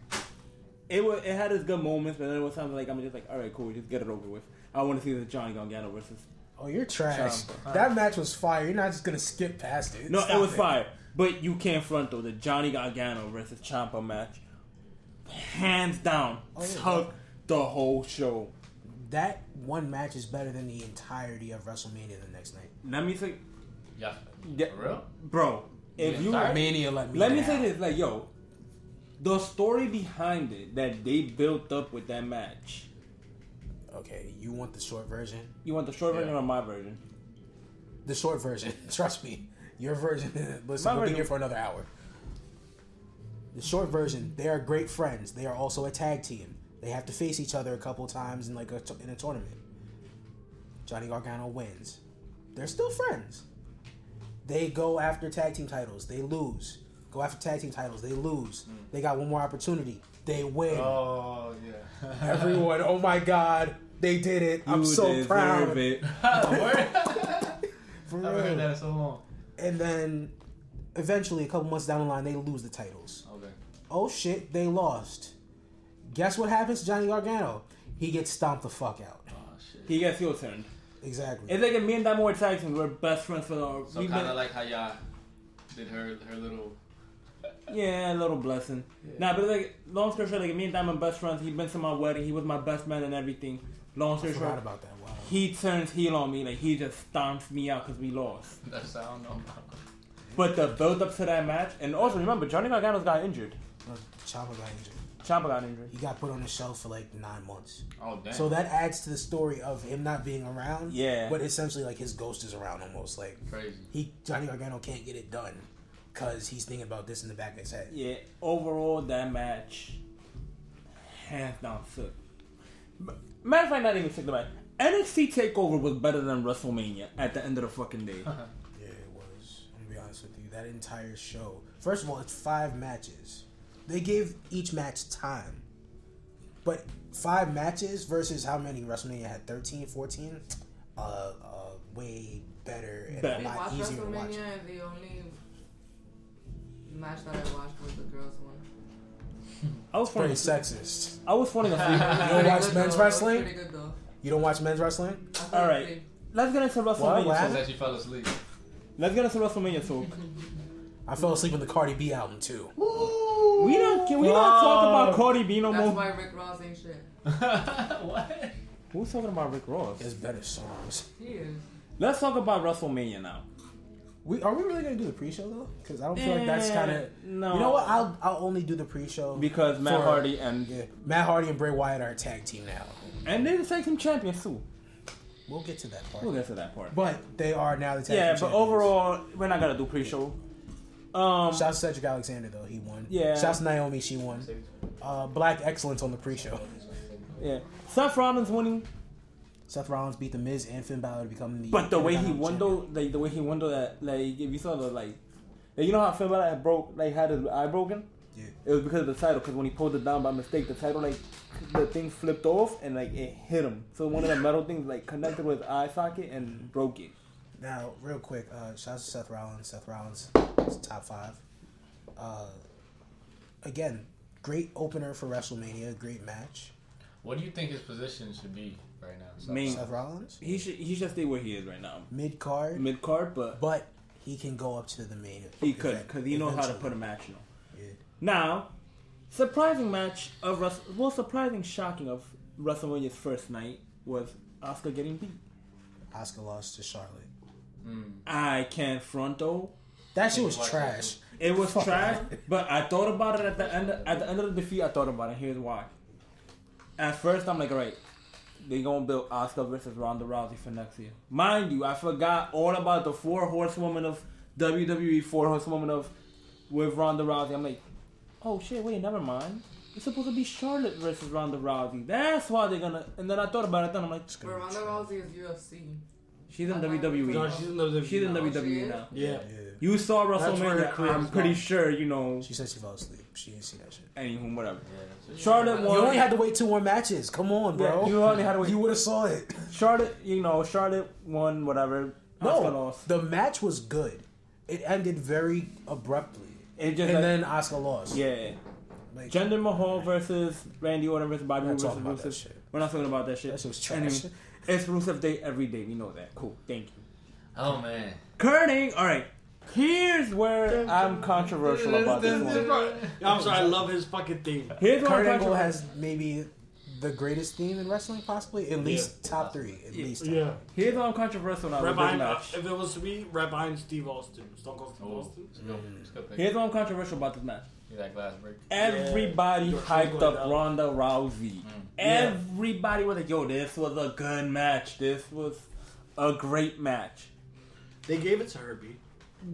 It was, it had its good moments, but then it was something like I'm just like, all right, cool, just get it over with. I want to see the Johnny Gargano versus Oh, you're trash. That match was fire. You're not just gonna skip past it. No, Stop it was fire. But you can't front though the Johnny Gargano versus Ciampa match. Hands down, Oh, yeah. took the whole show. That one match is better than the entirety of WrestleMania the next night. Let me say, Yeah. yeah, For real? bro. If The you entire- Mania let me. let me say this, like yo, the story behind it that they built up with that match. Okay, you want the short version? You want the short version or my version? The short version. Trust me. Your version. Listen, My we'll be here for another hour. The short version. They are great friends. They are also a tag team. They have to face each other a couple times in like a in a tournament. Johnny Gargano wins. They're still friends. They go after tag team titles. They lose. Go after tag team titles. They lose. Hmm. They got one more opportunity. They win. Oh, yeah. Everyone, oh my god, they did it. I'm so deserve proud. it. Word? For I haven't heard that so long. And then eventually, a couple months down the line, they lose the titles. Okay. Oh shit, they lost. Guess what happens to Johnny Gargano? He gets stomped the fuck out. Oh, shit. He gets heel turn. Exactly. It's like if me and Diamond were tag teams. We're best friends for the. So we've kind of like how y'all did her her little. Yeah, a little blessing. Nah, but like, long story short, like me and Diamond best friends. He been to my wedding. He was my best man and everything. Long story forgot short, about that. Wow. he turns heel on me. Like he just stomps me out because we lost. That's I don't know. about. But the build up to that match, and also remember, Johnny Gargano's got injured. No, Ciampa got injured. Ciampa got injured. He got put on the shelf for like nine months. Oh damn. So that adds to the story of him not being around. Yeah. But essentially, like his ghost is around almost. Like crazy. he, Johnny Gargano can't get it done because he's thinking about this in the back of his head. Yeah, overall, that match, hands down, sick. Matter of fact, not even sick the match. NXT Takeover was better than WrestleMania at the end of the fucking day. Yeah, it was. I'm gonna be honest with you. That entire show. First of all, it's five matches. They gave each match time. But five matches versus how many WrestleMania had 13, 14? Uh, uh way better and Better. a I lot easier to watch. WrestleMania and the only match that I watched was the girls one. I was falling Pretty sexist. I was falling asleep. You don't watch good men's though. wrestling? Good. You don't watch men's wrestling? All right. Let's get into WrestleMania. What She talk. said she fell asleep. Let's get into WrestleMania talk. I fell asleep in the Cardi B album too. We don't. Can we not talk about Cardi B no That's more? why Rick Ross ain't shit. what? Who's talking about Rick Ross? There's better songs. He is. Let's talk about WrestleMania now. We are we really gonna do the pre-show though? Because I don't feel like that's Eh, kind of. no. You know what? I'll I'll only do the pre-show Because Matt For- Hardy and Yeah, Matt Hardy and Bray Wyatt are a tag team now. and they're the tag team champions too. We'll get to that part. We'll get to that part. But they are now the tag team Yeah, but champions. overall, we're not gonna do pre-show. Um, Shouts to Cedric Alexander though, he won. Yeah. Shouts to Naomi, she won. Uh, Black Excellence on the pre-show. yeah, Seth Rollins winning, Seth Rollins beat the Miz and Finn Balor to become the. but the way he won though, like the way he won though, that like if you saw the like, like, you know how Finn Balor had broke, like had his eye broken. Yeah. it was because of the title. Because when he pulled it down by mistake, the title like the thing flipped off and like it hit him. So one of the metal things like connected with his eye socket and broke it. Now, real quick, uh, shout out to Seth Rollins. Seth Rollins is top five. Uh, again, great opener for WrestleMania. Great match. What do you think his position should be right now? So- Main- Seth Rollins, He should he should stay where he is right now, mid card, mid card, but but he can go up to the main. Event. He could because he knows how to put a match on. Yeah. Now, surprising match of Wrestle well, surprising, shocking of WrestleMania's first night was Asuka getting beat. Asuka lost to Charlotte. Mm. I can't front though. That shit was trash. It was Fuck trash, that. but I thought about it at the end. At the end of the defeat, I thought about it. Here's why. At first, I'm like, all right, they gonna build Asuka versus Ronda Rousey for next year. Mind you, I forgot all about the four horsewomen of WWE, four horsewomen of with Ronda Rousey. I'm like, oh shit, wait, never mind. It's supposed to be Charlotte versus Ronda Rousey. That's why they're gonna. And then I thought about it. Then I'm like, But Ronda Rousey is UFC. She's in I thought- WWE. No, she's in the She's in Oh, she WWE now. Yeah. Yeah. You saw That's where her WrestleMania. career I'm pretty sure you know. She said she fell asleep. She didn't see that shit. Anywho, whatever. Yeah, so- Charlotte You only had to wait two more matches. Come on, bro. Yeah, you only had to wait. You would have saw it. Charlotte, you know, Charlotte won whatever. No, lost. the match was good. It ended very abruptly, It just and like- then Asuka lost. yeah. like, Jinder Mahal versus Randy Orton versus Bobby We're Roode not versus talking about that Rusev. shit. We're not talking about that shit. that shit was Anyway, trash. It's Rusev Day every day. We know that. Cool. Thank you. Oh man. Kerning. All right. Here's where I'm controversial about this one. I'm sorry, I love his fucking theme. Here's where Kurt I'm Angle has maybe the greatest theme in wrestling, possibly at least top three. At least. Top Yeah. Here's where I'm controversial now Right with this uh, match. if it was to be, right behind Steve Austin. Stone Cold Steve Oh, Austin. it's good. It's. Here's where I'm controversial about this match. Give that glass break. Everybody You're hyped up down. Ronda Rousey. Mm. Yeah. Everybody was like, "Yo, this was a good match. This was a great match." They gave it to her, B.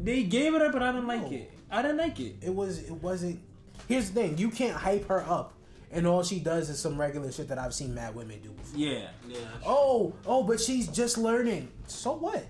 They gave it up, but I didn't like No. it. I didn't like it. It was. It wasn't. Here's the thing: you can't hype her up, and all she does is some regular shit that I've seen mad women do before. Yeah, Yeah. Oh, oh, but she's just learning. So what?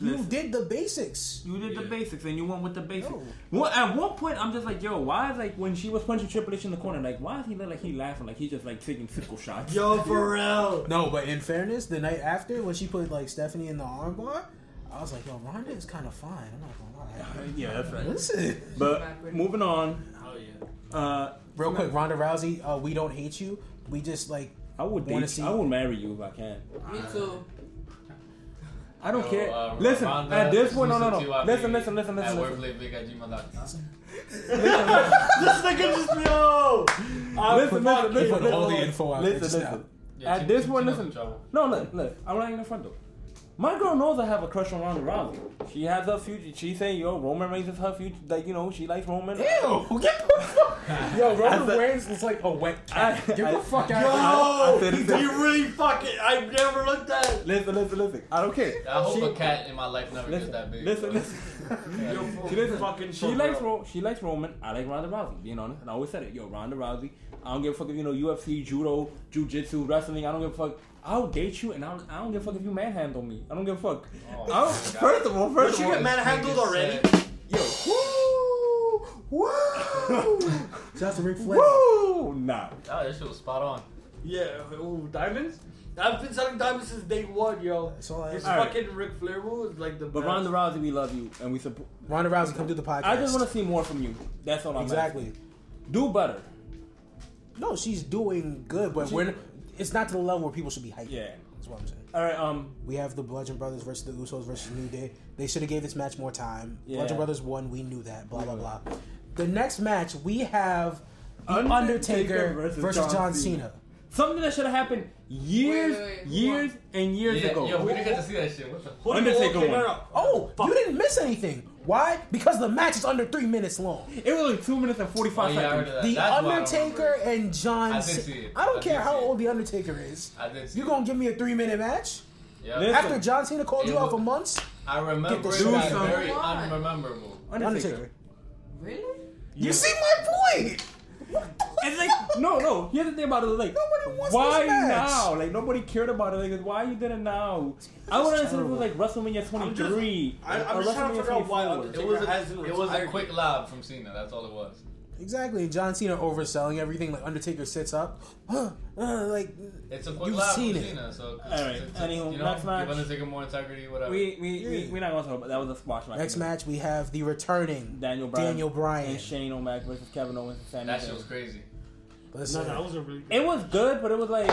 You did the basics. you did the basics, and you went with the basics. No. Well, at one point, I'm just like, "Yo, why is like when she was punching Triple H in the corner, like why is he look like he laughing, like he just like taking sickle shots?" Yo, for real. No, but in fairness, the night after when she put like Stephanie in the armbar, I was like, yo, Ronda is kind of fine. I'm not gonna lie. yeah, that's right. Listen, But moving on, Hell yeah. uh, real quick, Ronda Rousey, uh, we don't hate you. We just like I would Wanna date. see- I would marry you if I can. Me too. I don't Yo, care. uh, listen, Ronda at this point, no, no, no. TYB Listen, listen, listen, At listen, listen. This nigga just yo. I'm Listen, listen, fucking- listen, all the listen, info out listen, listen. Yeah, At this point, listen. No, look, look. I'm not even in front though. My girl knows I have a crush on Ronda Rousey. She has her future. She saying, "Yo, Roman Reigns is her future." Like you know, she likes Roman. Ew, get the fuck. Yo, Roman I said- Reigns is like a wet cat. I- Get I- the fuck Yo, out of I said you really fucking. I've never looked at it. Listen, listen, listen. I don't care. I hope She- a cat in my life never Listen, gets that big. listen, bro. listen. Yo, She listen. fucking She for likes real. Ro- she likes Roman. I like Ronda Rousey. Being honest, and I always said it. Yo, Ronda Rousey. I don't give a fuck if you know UFC, judo, jujitsu, wrestling. I don't give a fuck. I'll date you, and I don't, I don't give a fuck if you manhandle me. I don't give a fuck. Oh, I don't, first of all, first But of you all, get manhandled already. yo, woo, woo, Shout out to Ric Flair. woo. Nah, Oh, this shit was spot on. Yeah, ooh, diamonds. I've been selling diamonds since day one, yo. That's all I His have. Alright. fucking Ric Flair move is like the but best. Ronda Rousey, we love you, and we support. Ronda Rousey, come do the podcast. I just want to see more from you. That's all I'm exactly. asking. Do better. No, she's doing good, but She- we're. It's not to the level where people should be hyped. Yeah. that's what I'm saying. All right. Um. We have the Bludgeon Brothers versus the Usos versus New Day. They should have gave this match more time. Yeah. Bludgeon Brothers won. We knew that. Blah blah blah. The next match we have the Undertaker Undertaker, versus versus, John John, Cena. Cena. Something that should have happened years, Wait, wait, wait. years, and years yeah, ago. Yo, we didn't get to see that shit. What the Who- Undertaker won. no, no. Oh, Fuck. you didn't miss anything. Why? Because the match is under three minutes long. It was like two minutes and Oh, forty-five yeah, seconds. that. The That's why I Undertaker and John I did Cena. see it. I don't I care how it. old the Undertaker is. I did see You it. gonna give me a three minute match Yeah. Listen. after John Cena called It you out for months? I remember Get the it shit being out of very here. unrememberable. Undertaker. Really? You see my point? It's like no, no. Here's the thing about it. Like, Nobody wants why this match. now? Like nobody cared about it. Like, why you did it now? I would understand if it was like WrestleMania 23 I- I'm or just trying to figure out why Undertaker- It was, hasn't a, it was a quick lob from Cena. That's all it was. Exactly. John Cena overselling everything. Like Undertaker sits up, uh, like It's a quick You've laugh seen it. Cena, so All right, it's- anywho, you know, next match. give Undertaker more integrity, whatever. We we we Yeah. we not gonna talk about that. Was a squash match. next match we have the returning Daniel Bryan, Daniel Bryan. and Shane O'Mac versus Kevin Owens and Sami that shit was crazy. Listen, No, that was a really. It was good, but it was like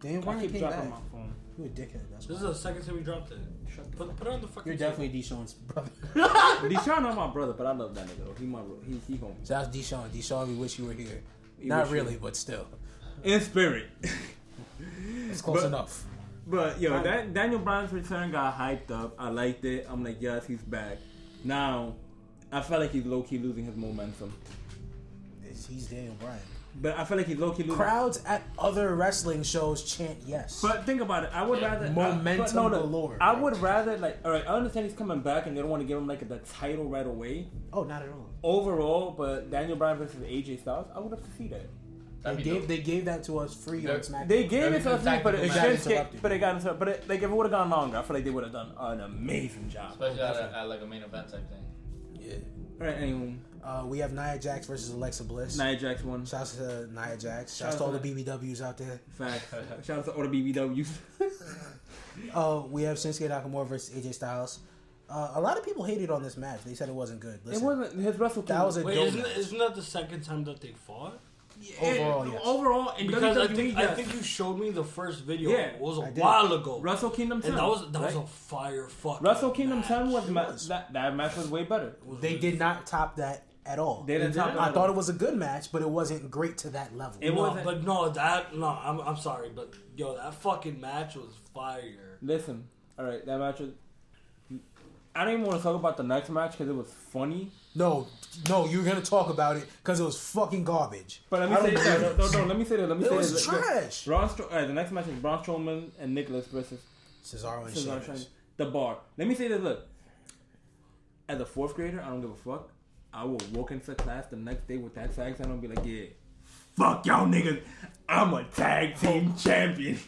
Daniel I Bryan keep dropping back. my phone. You a dickhead. That's This is the second time we dropped it. Put, put on the fucking. You're definitely Deshaun's brother. Deshaun not my brother, but I love that nigga though. He my bro. He he home Shout out Deshaun. Deshaun, we wish you were here. He Not wish you- really, but still, in spirit. it's close But- enough. But yo, that Daniel Bryan's return got hyped up. I liked it. I'm like, yes, he's back. Now, I felt like he's low key losing his momentum. It's- He's Daniel Bryan. But I feel like he's low key losing. Crowds at other wrestling shows chant yes. But think about it. I would rather Momentum I, but no, no, galore. I would rather like. All right, I understand he's coming back, and they don't want to give him like the title right away. oh, not at all. Overall, but Daniel Bryan versus AJ Styles, I would have to see that. They That'd be gave dope. they gave that to us free They're- on SmackDown. They gave That'd it to us, good but it, tactical it match. Interrupted. but it got interrupted. But it, like if it would have gone longer, I feel like they would have done an amazing job. Especially at, a, at like a main event type thing. Yeah. All right, anyway, Uh, we have Nia Jax versus Alexa Bliss. Nia Jax won. Shouts to Nia Jax. Shout Shouts to all the BBWs out there. Fact. Shout out to all the BBWs. Oh, we have Shinsuke Nakamura versus AJ Styles. Uh, a lot of people hated on this match. They said it wasn't good. It wasn't his wrestle. That was a Wait, dope isn't, match. isn't that the second time that they fought? Overall, yes. Overall, in Because I WWE, think I think you showed me the first video. Yeah, it was a I did. while ago, Wrestle Kingdom 10. and that was that right? was a fire fucking. Wrestle Kingdom 10 was, ma- was. that that match was way better. They did not top that at all. They didn't top mm-hmm. I thought it was a good match, but it wasn't great to that level. It no, wasn't- but no, that no. I'm I'm sorry, but yo, that fucking match was fire. Listen, all right, that match was. I don't even want to talk about the next match because it was funny. no, no, you're gonna talk about it because it was fucking garbage. But let me I say don't that. No, no, no, let me say that. Let me It say was this. Look, trash. Braun Stro- all right, the next match is Braun Strowman and Nicholas versus Cesaro and Cesaro Sheamus. Sheamus. The bar. Let me say this. Look, as a fourth grader, I don't give a fuck. I will walk into class the next day with that tag sign and be like, yeah, fuck y'all niggas. I'm a tag team oh. champion.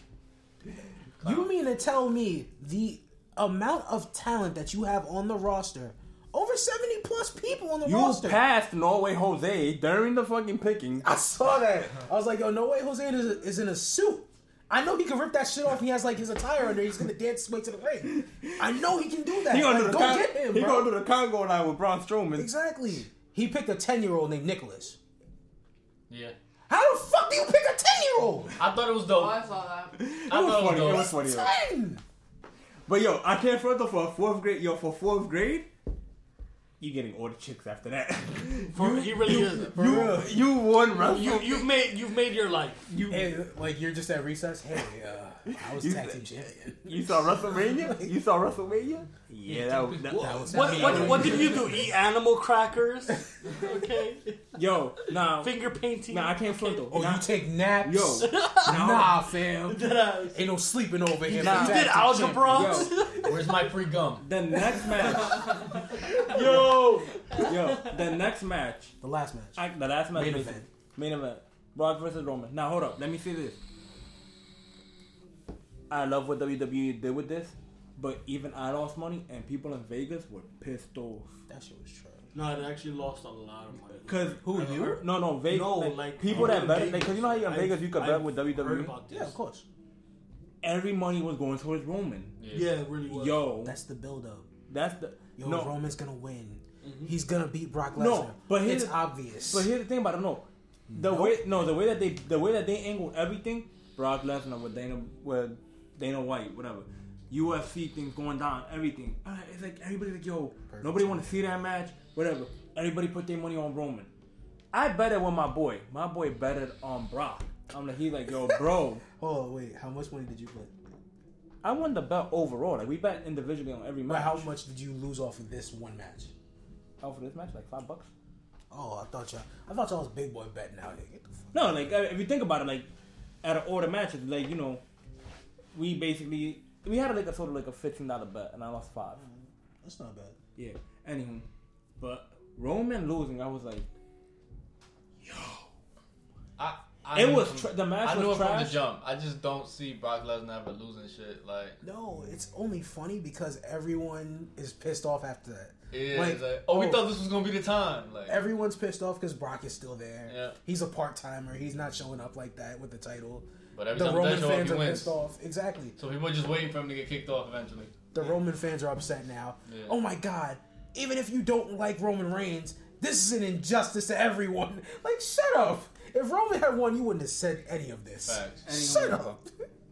You mean to tell me the amount of talent that you have on the roster? Over seventy plus people on the You roster. passed No Way Jose during the fucking picking. I saw that. I was like, yo, no way Jose is, is in a suit. I know he can rip that shit off. He has like his attire under. He's gonna dance his way to the ring. I know he can do that. He gonna Like, do the go Con- get him, he bro. gonna do the Congo line with Braun Strowman. Exactly. He picked a ten year old named Nicholas. Yeah. How the fuck do you pick a ten year old? I thought it was Oh, dope. I saw that. I It was thought it funny. It was was dope. funny. Ten. But yo, I can't front though for a fourth grade. Yo, for fourth grade, you getting all the chicks after that. For, he really is. you you won, bro. You you've made you've made your life. you Hey, like you're just at recess. Hey, uh, I was You tag said- team champion. you saw WrestleMania? You saw WrestleMania? Yeah, that was, that, That was What, what, what did you do? Eat animal crackers? Okay. yo. Now, Finger painting? now I can't front though. Oh, Now- you take naps? yo, nah, fam. Ain't no sleeping over here. Nah. You did algebra? Where's my free gum? the next match, Yo. yo, the next match. The last match. I, the last match, Main event. main event, Brock versus Roman. Now hold up, let me see this. I love what WWE did with this, but even I lost money, and people in Vegas were pissed off. That shit was trash. No, it actually lost a lot of money. Cause Who, you? No, no, Vegas. No, like, like, people people that bet, like, cause you know how you in I've- Vegas you could I've bet with Heard WWE. about this. Yeah, of course. Every money was going towards Roman. Yeah, it really was. Yo, That's the build up. that's the Yo, no. Roman's gonna win. Mm-hmm. He's gonna beat Brock Lesnar. No, but here's- it's obvious. But here's the thing about it. No, the Nope. way no the way that they the way that they angled everything. Brock Lesnar with Dana with Dana White, whatever. UFC things going down, everything. Uh, It's like everybody like, yo, Perfect. nobody want to see that match, whatever. Everybody put their money on Roman. I betted with my boy. My boy betted on Brock. I'm like, he like, yo, bro. oh wait, how much money did you put? I won the bet overall. Like we bet individually on every But match. how much did you lose off of this one match? How for this match? Like five bucks. Oh, I thought y'all. I thought y'all was big boy betting out here. Get the fuck. No, like if you think about it, like at an order matches, like you know, we basically we had like a sort of like a fifteen dollar bet, and I lost five. That's not bad. Yeah. Anywho, but Roman losing, I was like, I, I I It knew was from- tra- the match I knew was it from the jump. I just don't see Brock Lesnar ever losing shit. Like No, it's only funny because everyone is pissed off after that. it is Like, like, oh, we oh. thought this was gonna be the time. Like Everyone's pissed off because Brock is still there. Yeah. He's a part timer. He's not showing up like that with the title. But every The time Roman that show fans he are wins. pissed off. Exactly. So people are just waiting for him to get kicked off eventually. The Roman fans are upset now. Yeah. Oh my god. Even if you don't like Roman Reigns, this is an injustice to everyone. Like, shut up. If Roman had won, you wouldn't have said any of this. Facts. Shut up.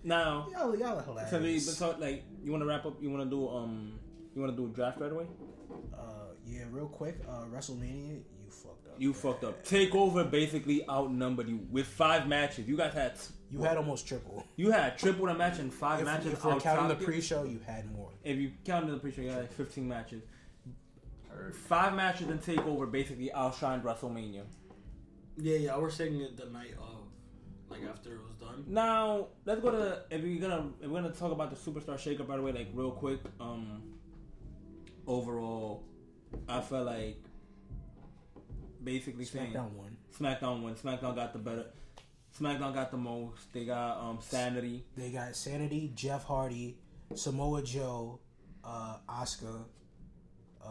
Now, Y'all, y'all are so, we, hilarious. so like, you want to wrap up? You want to do um, you want to do a draft right away? Uh, yeah, real quick. Uh, WrestleMania, you fucked up. You fucked up. Takeover basically outnumbered you with five matches. You guys had You had almost triple. you had triple the match and five If, matches. if we're counting the pre-show, you had more. If you counted the pre-show, you had like 15 matches. Five matches and Takeover basically outshined WrestleMania. Yeah, yeah, we're saying it the night of, like after it was done. Now let's go to if we're gonna if we're gonna talk about the superstar shakeup by the way, like real quick. Um, overall, I felt like basically saying SmackDown won. SmackDown won. SmackDown got the better. SmackDown got the most. They got um Sanity. They got Sanity, Jeff Hardy, Samoa Joe, uh, Asuka, uh,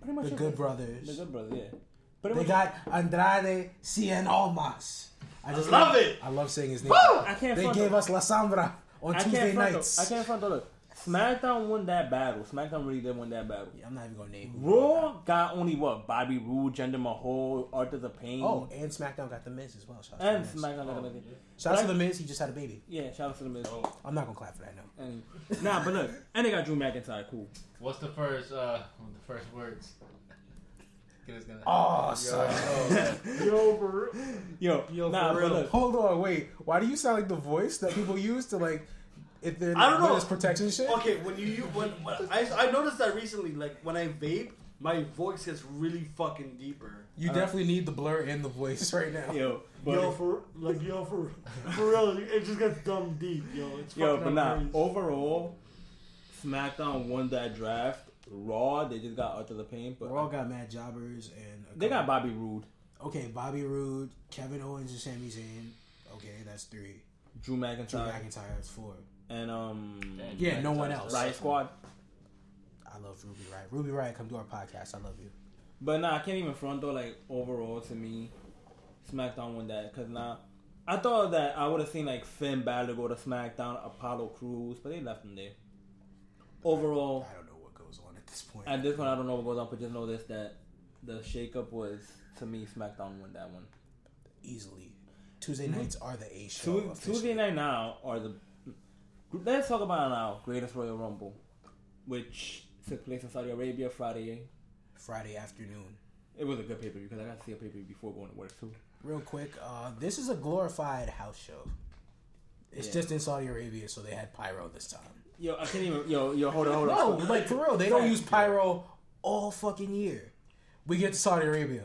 Pretty much the. Good Brothers. The Good Brothers, yeah. Pretty They much got Andrade Cien Almas. I just love it. I love saying his name. I can't. They gave though. us La Sombra on I Tuesday nights. though. I can't front though. Look, SmackDown won that battle. SmackDown really did win that battle. Yeah, I'm not even gonna name. who Raw got only what Bobby Roode, Jinder Mahal, Arthur the Pain. Oh, and SmackDown got the Miz as well. Shout out and to the Miz. SmackDown got the Miz. Shout out to the Miz. He just had a baby. Yeah, shout out to the Miz. I'm not gonna clap for that. No. And, nah, but look, and they got Drew McIntyre. Cool. What's the first uh the first words? Get us gonna. Oh, son. Yo, for Yo, Yo, nah, for but real. look, Hold on, wait. Why do you sound like the voice that people use to like if they're I don't know. witness protection shit? Okay, when you you- when, when I I noticed that recently, like when I vape, my voice gets really fucking deeper. You uh, definitely need the blur in the voice right now. yo, but Yo, for like yo for for real, it just gets dumb deep. Yo, it's yo, fucking but nah. hilarious. Overall, SmackDown won that draft. Raw, they just got Arthur the Pain, but Raw got mad jobbers and a they got Bobby Roode, okay Bobby Roode, Kevin Owens, and Sami Zayn. Okay, that's three. Drew McIntyre. Drew McIntyre, McIntyre is four. And um, Damn, Yeah, no one else. Riot Squad. I love Ruby Riot. Ruby Riot, come to our podcast. I love you. But nah, I can't even front though. Like overall, to me, SmackDown won that because now I thought that I would have seen like Finn Balor go to SmackDown, Apollo Crews, but they left him there. Overall, I don't know what goes on at this point. at this point, I don't know what goes on, but just know this that the shakeup was to me SmackDown won that one. Easily, Tuesday nights are the A show. Tu- officially. Tuesday night now are the. Let's talk about it now. Greatest Royal Rumble, which took place in Saudi Arabia Friday. Friday afternoon. It was a good pay per view because I got to see a pay per view before going to work too. Real quick, uh, this is a glorified house show. It's Yeah. just in Saudi Arabia, so they had pyro this time. Yo, I can't even. Yo, yo, hold on, hold on. No, like for real, they don't use pyro all fucking year. We get to Saudi Arabia.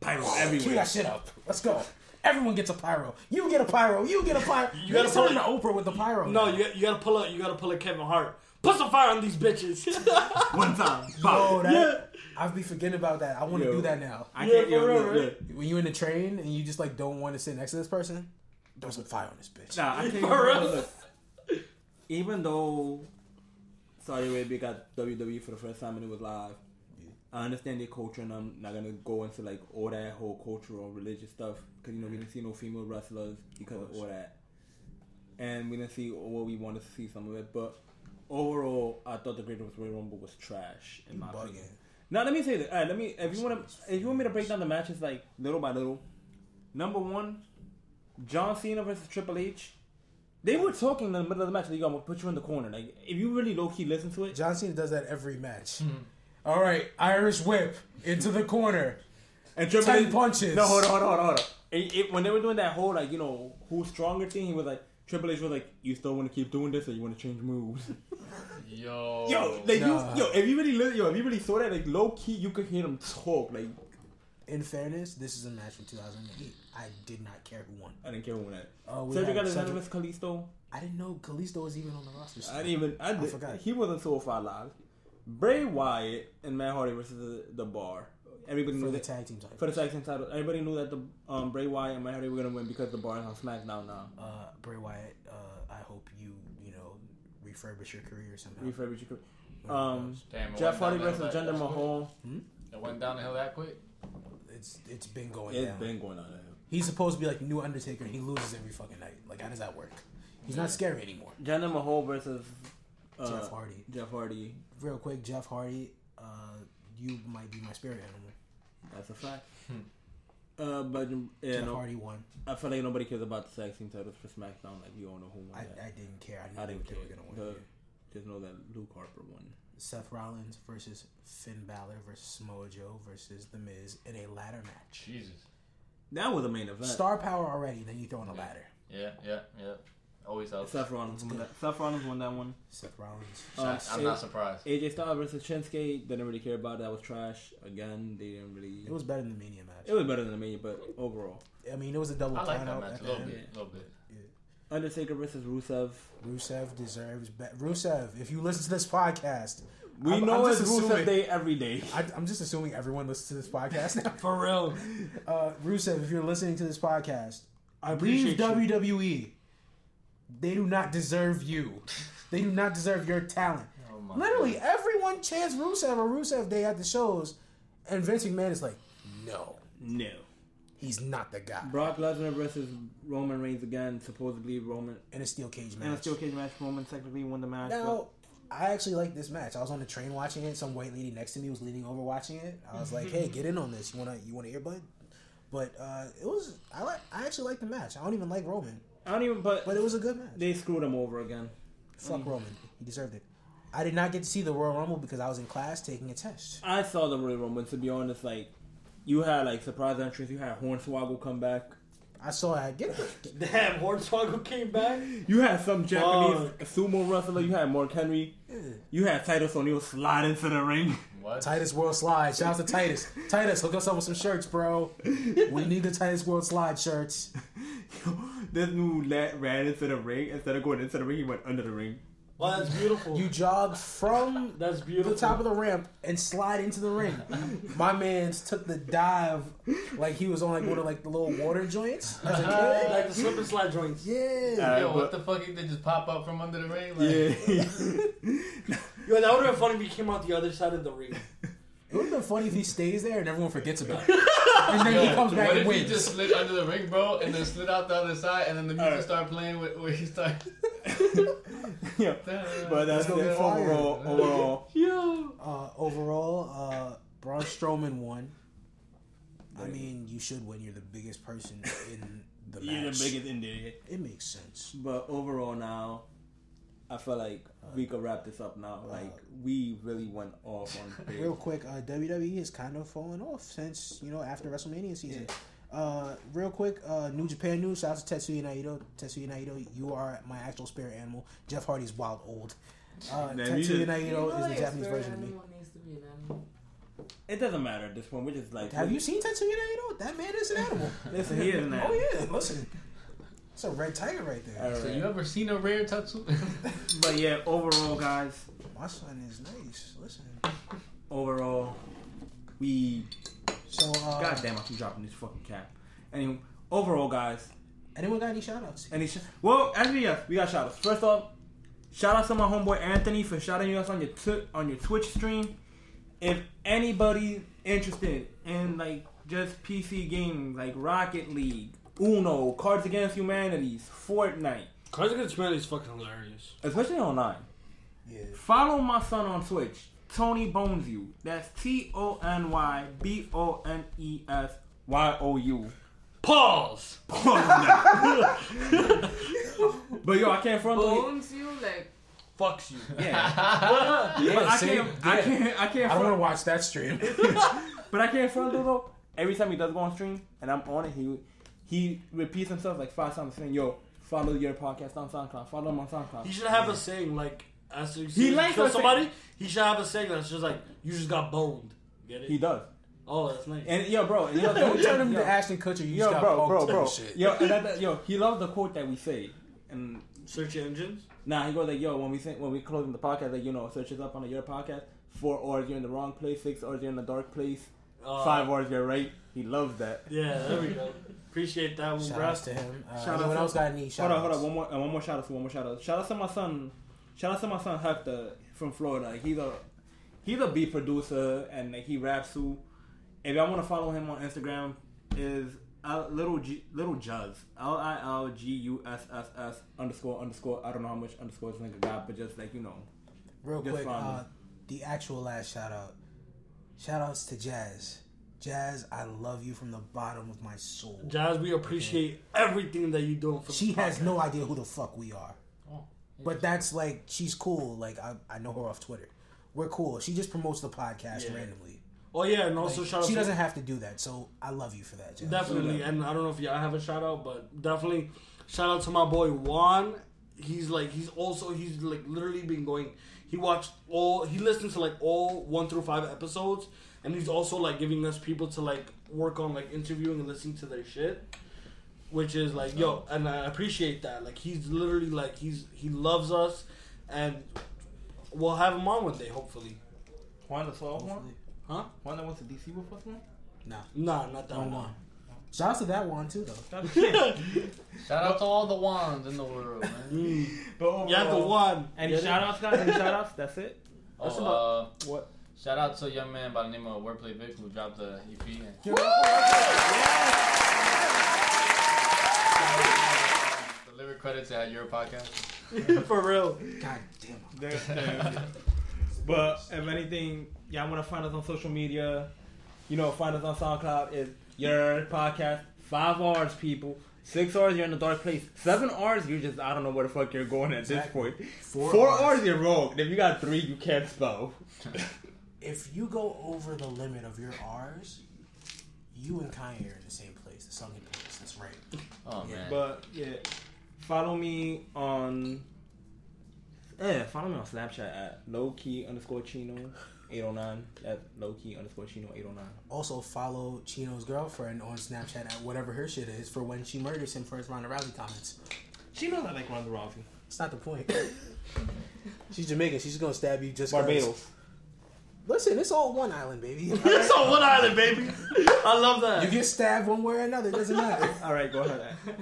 pyro Cue everywhere. that shit up. Let's go. Everyone gets a pyro. You get a pyro. You get a pyro. You, gotta gotta turn put Oprah with the pyro. No, now. you you gotta pull up. you gotta pull a Kevin Hart. Put some fire on these bitches. One time. Oh, that, Yeah. I'd be forgetting about that. I want to do that now. I Yeah, can't. Yo, for real, right? look. When you in the train and you just like don't want to sit next to this person, throw some fire on this bitch. Nah, I can't. For real? even though Saudi Arabia got WWE for the first time and it was live, I understand their culture, and I'm not gonna go into like all that whole cultural religious stuff because you know we didn't see no female wrestlers because of, all that, and we didn't see what we wanted to see some of it. But overall, I thought the Greatest Royal Rumble was trash in my bugging. opinion. Now let me say this. All right, let me. If you want to, if you want me to break down the matches like little by little, number one, John Cena versus Triple H. They were talking in the middle of the match. Like, "Yo, I'm gonna put you in the corner." Like, if you really low key listen to it, John Cena does that every match. Hmm. All right, Irish whip into the corner. and Triple Ten H punches. No, hold on, hold on, hold on. Hold on. It, it, when they were doing that whole like you know who's stronger thing, he was like Triple H was like, "You still want to keep doing this, or you want to change moves?" Yo. yo, like Nah. you, yo, if you really, li- yo, if you really saw that, like low key, you could hear them talk. Like, In fairness, this is a match from 2008. I did not care who won. I didn't care who won that. Uh, we Cedric had Alexander Cedric- versus Kalisto. I didn't know Kalisto was even on the roster. still. I didn't even. I, did, forgot. He wasn't so far live. Bray Wyatt and Matt Hardy versus the, the Bar. everybody for knew the that tag team title. for the tag team title. Everybody knew that the um, Bray Wyatt and Matt Hardy were gonna win because the bar is on SmackDown now. uh, Bray Wyatt, uh, I hope you you know refurbish your career somehow. Refurbish your career. Um. Damn, it Jeff Hardy downhill versus that- Jinder that quick? Mahal. It went down the hill that quick. it's it's been going It's down. been going on. there. He's supposed to be like the new Undertaker, and he loses every fucking night. Like, how does that work? He's not scary anymore. Jinder Mahal versus uh, Jeff Hardy. Jeff Hardy. Real quick, Jeff Hardy, uh, you might be my spirit animal. That's a fact. uh, but yeah, Jeff no, Hardy won. I feel like nobody cares about the tag team titles for SmackDown. Like you all know who won I, that. I didn't care. I, knew I didn't they care. were gonna win. The- Just know that Luke Harper won. Seth Rollins versus Finn Balor versus Samoa Joe versus The Miz in a ladder match. Jesus. That was the main event. Star power already, then you throw in a ladder. Yeah, yeah, yeah. Always helps. Seth Rollins won that. Seth Rollins won that one. Seth Rollins. Um, I, am not surprised. AJ Styles versus Shinsuke didn't really care about it. That was trash. Again, they didn't really. It was better than the Mania match. It was better than the Mania, but overall, I mean, it was a double I like that match a little bit, a little bit. Undertaker versus Rusev. Rusev deserves better. Rusev, if you listen to this podcast, We I'm- know I'm it's just Rusev Day every day. I, I'm just assuming everyone listens to this podcast now. For real. Uh, Rusev, if you're listening to this podcast, I leave appreciate you. They do not deserve you. They do not deserve your talent. Oh Literally, everyone chants Rusev or Rusev Day at the shows, and Vince McMahon is like, no, No. he's not the guy. Brock Lesnar versus Roman Reigns again. Supposedly Roman In a steel cage match. in a steel cage match. Roman technically won the match. Now, I actually like this match. I was on the train watching it. Some white lady next to me was leaning over watching it. I was like, "Hey, get in on this. You wanna you want an earbud?" But uh, it was I like I actually like the match. I don't even like Roman, but I don't even. But, but it was a good match. they screwed him over again. Fuck mm. Roman. He deserved it. I did not get to see the Royal Rumble because I was in class taking a test. I saw the Royal Rumble. To be honest, like you had like surprise entrance. You had Hornswoggle come back. I saw I get Damn, Hornswoggle came back. You had some Japanese sumo wrestler. You had Mark Henry. Yeah. You had Titus O'Neil slide into the ring. What? Titus World Slide. Shout out to Titus. Titus, hook us up with some shirts, bro. We need the Titus World Slide shirts. this new lad ran into the ring. Instead of going into the ring, he went under the ring. Oh, that's beautiful. You jog from that's beautiful. the top of the ramp and slide into the ring. My man's took the dive like he was on like one of like the little water joints as a kid. like the slip and slide joints. Yeah. Yo, what the fuck? Did they just pop up from under the ring? Like, Yeah. Yo, that would have been funny if he came out the other side of the ring. It would have been funny if he stays there and everyone forgets about it. And then Yo, he comes back what and if he wins. just slid under the ring, bro, and then slid out the other side, and then the music Alright. started playing with, where he started. yeah. But that's gonna be it. fire. overall. Overall. Yo. Uh, overall, uh, Braun Strowman won. I mean, you should win. You're the biggest person in the match. You're the biggest in. It makes sense. But overall, now I feel like we could wrap this up now. Like we really went off on big. Real quick, uh, WWE is kind of falling off since you know after WrestleMania season. Uh, real quick, uh, New Japan news. Shout out to Tetsuya Naito. Tetsuya Naito, you are my actual spirit animal. Jeff Hardy's wild old. Uh, Damn, Tetsuya just- You Naito know, is the Japanese version of me. animal needs to be an animal. It doesn't matter at this point. We're just like. Have you seen Tetsuya Naito? That man is an animal. Listen, he is an animal. Oh yeah, listen. It's a red tiger right there. All So you ever seen a rare tattoo? But yeah, overall, guys. My son is nice. Listen. Overall, we. So, uh, God damn, I keep dropping this fucking cap. Anyway, overall, guys. anyone got any shoutouts? Any sh- well, actually, yes, we got shoutouts. First off, shout out to my homeboy Anthony for shouting us on your tw- on your Twitch stream. If anybody interested in like just PC gaming, like Rocket League, Uno, Cards Against Humanities, Fortnite, Cards Against Humanity is fucking hilarious. especially online, Yeah. follow my son on Twitch, Tony Bones You. That's T O N Y B O N E S Y O U. Pause. Pause. But yo, I can't front on you. Bones you like Fucks you. Yeah. But I can't. I can't. I can't. I don't want to watch that stream. But I can't front though, though. Every time he does go on stream and I'm on it, he he repeats himself like five times saying, "Yo, follow your podcast on SoundCloud. Follow him on SoundCloud." He should have a saying like as to He likes kill us somebody. He should have a saying that's just like you just got boned. Get it? He does. oh, that's nice. And yo, bro, and yo, Don't turn him yo, to Ashton Kutcher. You Yo, just got bro, poked bro, bro. Shit. Yo, and that, that- yo, he loves the quote that we say, and Search engines. Nah, he goes like, yo, when we think when we closing the podcast, like you know, search us up on your podcast. Four hours you're in the wrong place, six hours you're in the dark place. Uh, Five R's, you're right. He loves that. Yeah, there we go. Appreciate that one, Shout bro. outs to him. Uh, Shout anyone out else to- got any shout Hold on, hold on. One more, uh, one more shout out. To one more shout out. Shout out to my son. Shout out to my son Hector from Florida. He's a he's a beat producer and like, he raps too. If y'all want to follow him on Instagram, is uh, little G, little Juzz L I L G U S S S underscore underscore. I don't know how much underscores nigga got, but just like you know, Real quick, uh, the actual last shout out. Shout outs to Jazz. Jazz, I love you from the bottom of my soul. Jazz, we appreciate everything that you're doing for She has no idea who the fuck we are. Oh, But that's like she's cool. Like I, I know her off Twitter. We're cool. She just promotes the podcast Yeah. randomly. Oh yeah, and also Like, shout out. she doesn't have to do that. So I love you for that, Jazz. Definitely, and I don't know if y'all have a shout out, but definitely shout out to my boy Juan. He's like he's also he's like literally been going. He watched all he listened to like all one through five episodes, and he's also like giving us people to like work on like interviewing and listening to their shit, which is like yo, and I appreciate that. Like he's literally like he's he loves us, and we'll have him on one day hopefully. Juan the Soul one. Huh? Juan that went to DC with us one. Nah, Nah, not that wrong one. one. Shout out to that one too, though. Shout out to all the wands in the world, man. Mm. but Yeah, the one. Any Get shout outs, guys? Any shout outs? That's it. That's Oh, uh, What? Shout out to a young man by the name of Wordplay Vic who dropped the EP. And the lyric credits at your podcast. For real. God damn. There- there. but if anything, y'all want to find us on social media, you know, find us on SoundCloud. Is your podcast five R's, people. Six R's, you're in the dark place. Seven R's, you're just I don't know where the fuck you're going at Exactly. this point. Four Four Rs. R's, you're wrong. If you got three, you can't spell. If you go over the limit of your R's, you and Kanye are in the same place, the same place. That's right. Oh Yeah, man. But yeah, follow me on. Yeah, follow me on Snapchat at low key underscore chino eight oh nine. At low key underscore chino eight oh nine. Also, follow Chino's girlfriend on Snapchat at whatever her shit is for when she murders him for his Ronda Rousey comments. She knows I like Ronda Rousey. It's not the point. She's Jamaican. She's gonna stab you just 'cause- Barbados. Listen, it's all one island, baby. It's all one island, baby. I love that. you get stabbed one way or another. It doesn't matter. All right, go ahead.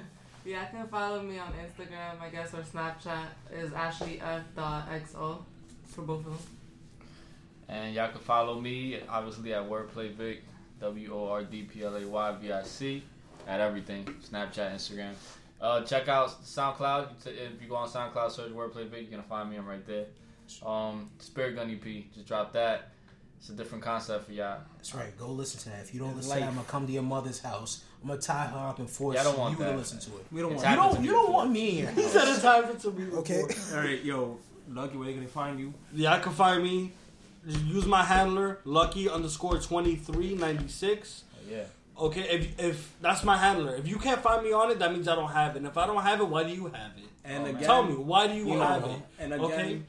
Yeah, I can follow me on Instagram, I guess, or Snapchat is ashleyf.xo for both of them. And y'all can follow me, obviously, at Wordplay Vic, W O R D P L A Y V I C, at everything Snapchat, Instagram. Uh, check out SoundCloud. If you go on SoundCloud, search Wordplay Vic, you're going to find me. I'm right there. Um, Spirit Gun EP, just dropped that. It's a different concept for y'all. That's right. Go listen to that. If you don't It's listen, life. I'm gonna come to your mother's house. I'm gonna tie her up and force Yeah, I don't want you to listen to it. We don't It's want. You don't. You don't want me in your He said it's time for to be Okay. All right, yo, Lucky, where they gonna find you? Yeah, I can find me. Just use my handler, lucky underscore twenty three ninety six. Yeah. Okay, if if that's my handler, if you can't find me on it, that means I don't have it. And if I don't have it, why do you have it? And Oh, again, Tell me, why do you, you know, have it? and again, Okay.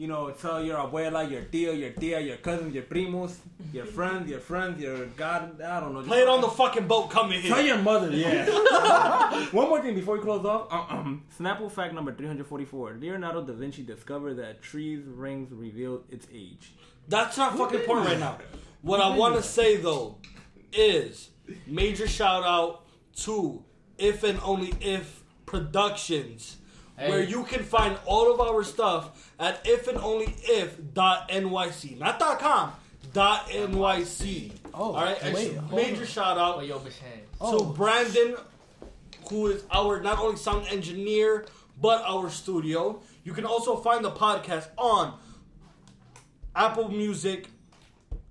You know, tell your abuela, your tío, your tía, your cousins, your primos, your friends, your friends, your god, I don't know. Play it on the fucking boat coming here. Tell your mother, yeah. One more thing before we close off. Um, um, Snapple fact number 344. Leonardo da Vinci discovered that trees' rings revealed its age. That's not fucking important right now. What I want to say though is major shout out to If and Only If Productions. Hey. Where you can find all of our stuff at if and only if dot nyc, Not dot .com, dot .nyc. Oh, all right. And wait, so hold major shout out Oh, yo, bitch, hey. Oh. to Brandon, who is our not only sound engineer but our studio. You can also find the podcast on Apple Music,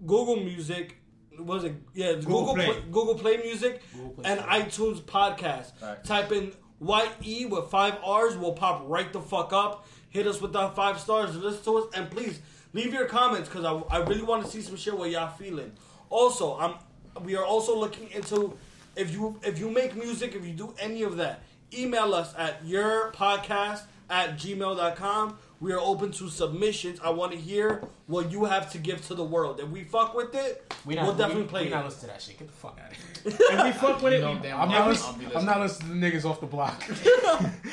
Google Music. Was it? Yeah, it's Google Google Play. Play. Google Play Music Google Play and Store. iTunes Podcast. Right. Type in YE with five R's. We'll pop right the fuck up. Hit us with that five stars. Listen to us and please leave your comments because I, I really want to see some shit what y'all feeling. Also, I'm we are also looking into if you if you make music if you do any of that email us at your podcast at gmail.com We are open to submissions. I want to hear what you have to give to the world. If we fuck with it, We not, we'll definitely we, play we it. not listen to that shit. Get the fuck out of here. If we fuck with it, You know we- damn I'm not, I'll listening, I'm not listening to niggas off the block.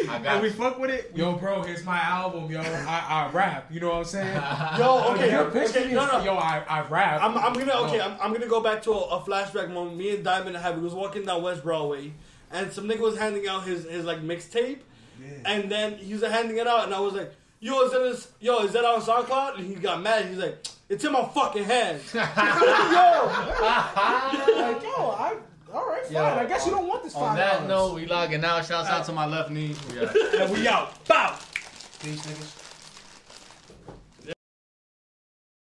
I and got we fuck with it. yo, bro, here's my album, yo. I, I rap. You know what I'm saying? Yo, okay, Your pitch to okay, me no, no. Yo, I, I rap. I'm, I'm gonna okay. No. I'm, I'm gonna go back to a, a flashback moment. Me and Diamond had we was walking down West Broadway, and some nigga was handing out his his like mixtape, and then he was handing it out, and I was like, "Yo, is that this, Yo, is that on SoundCloud?" And he got mad. He's like, "It's in my fucking hand." yo, like, yo, I, all right, fine. Yo, I guess you don't want this On five that dollars. note, we logging out. Shouts out to my left knee. We out. And we out. Bow. Peace, niggas.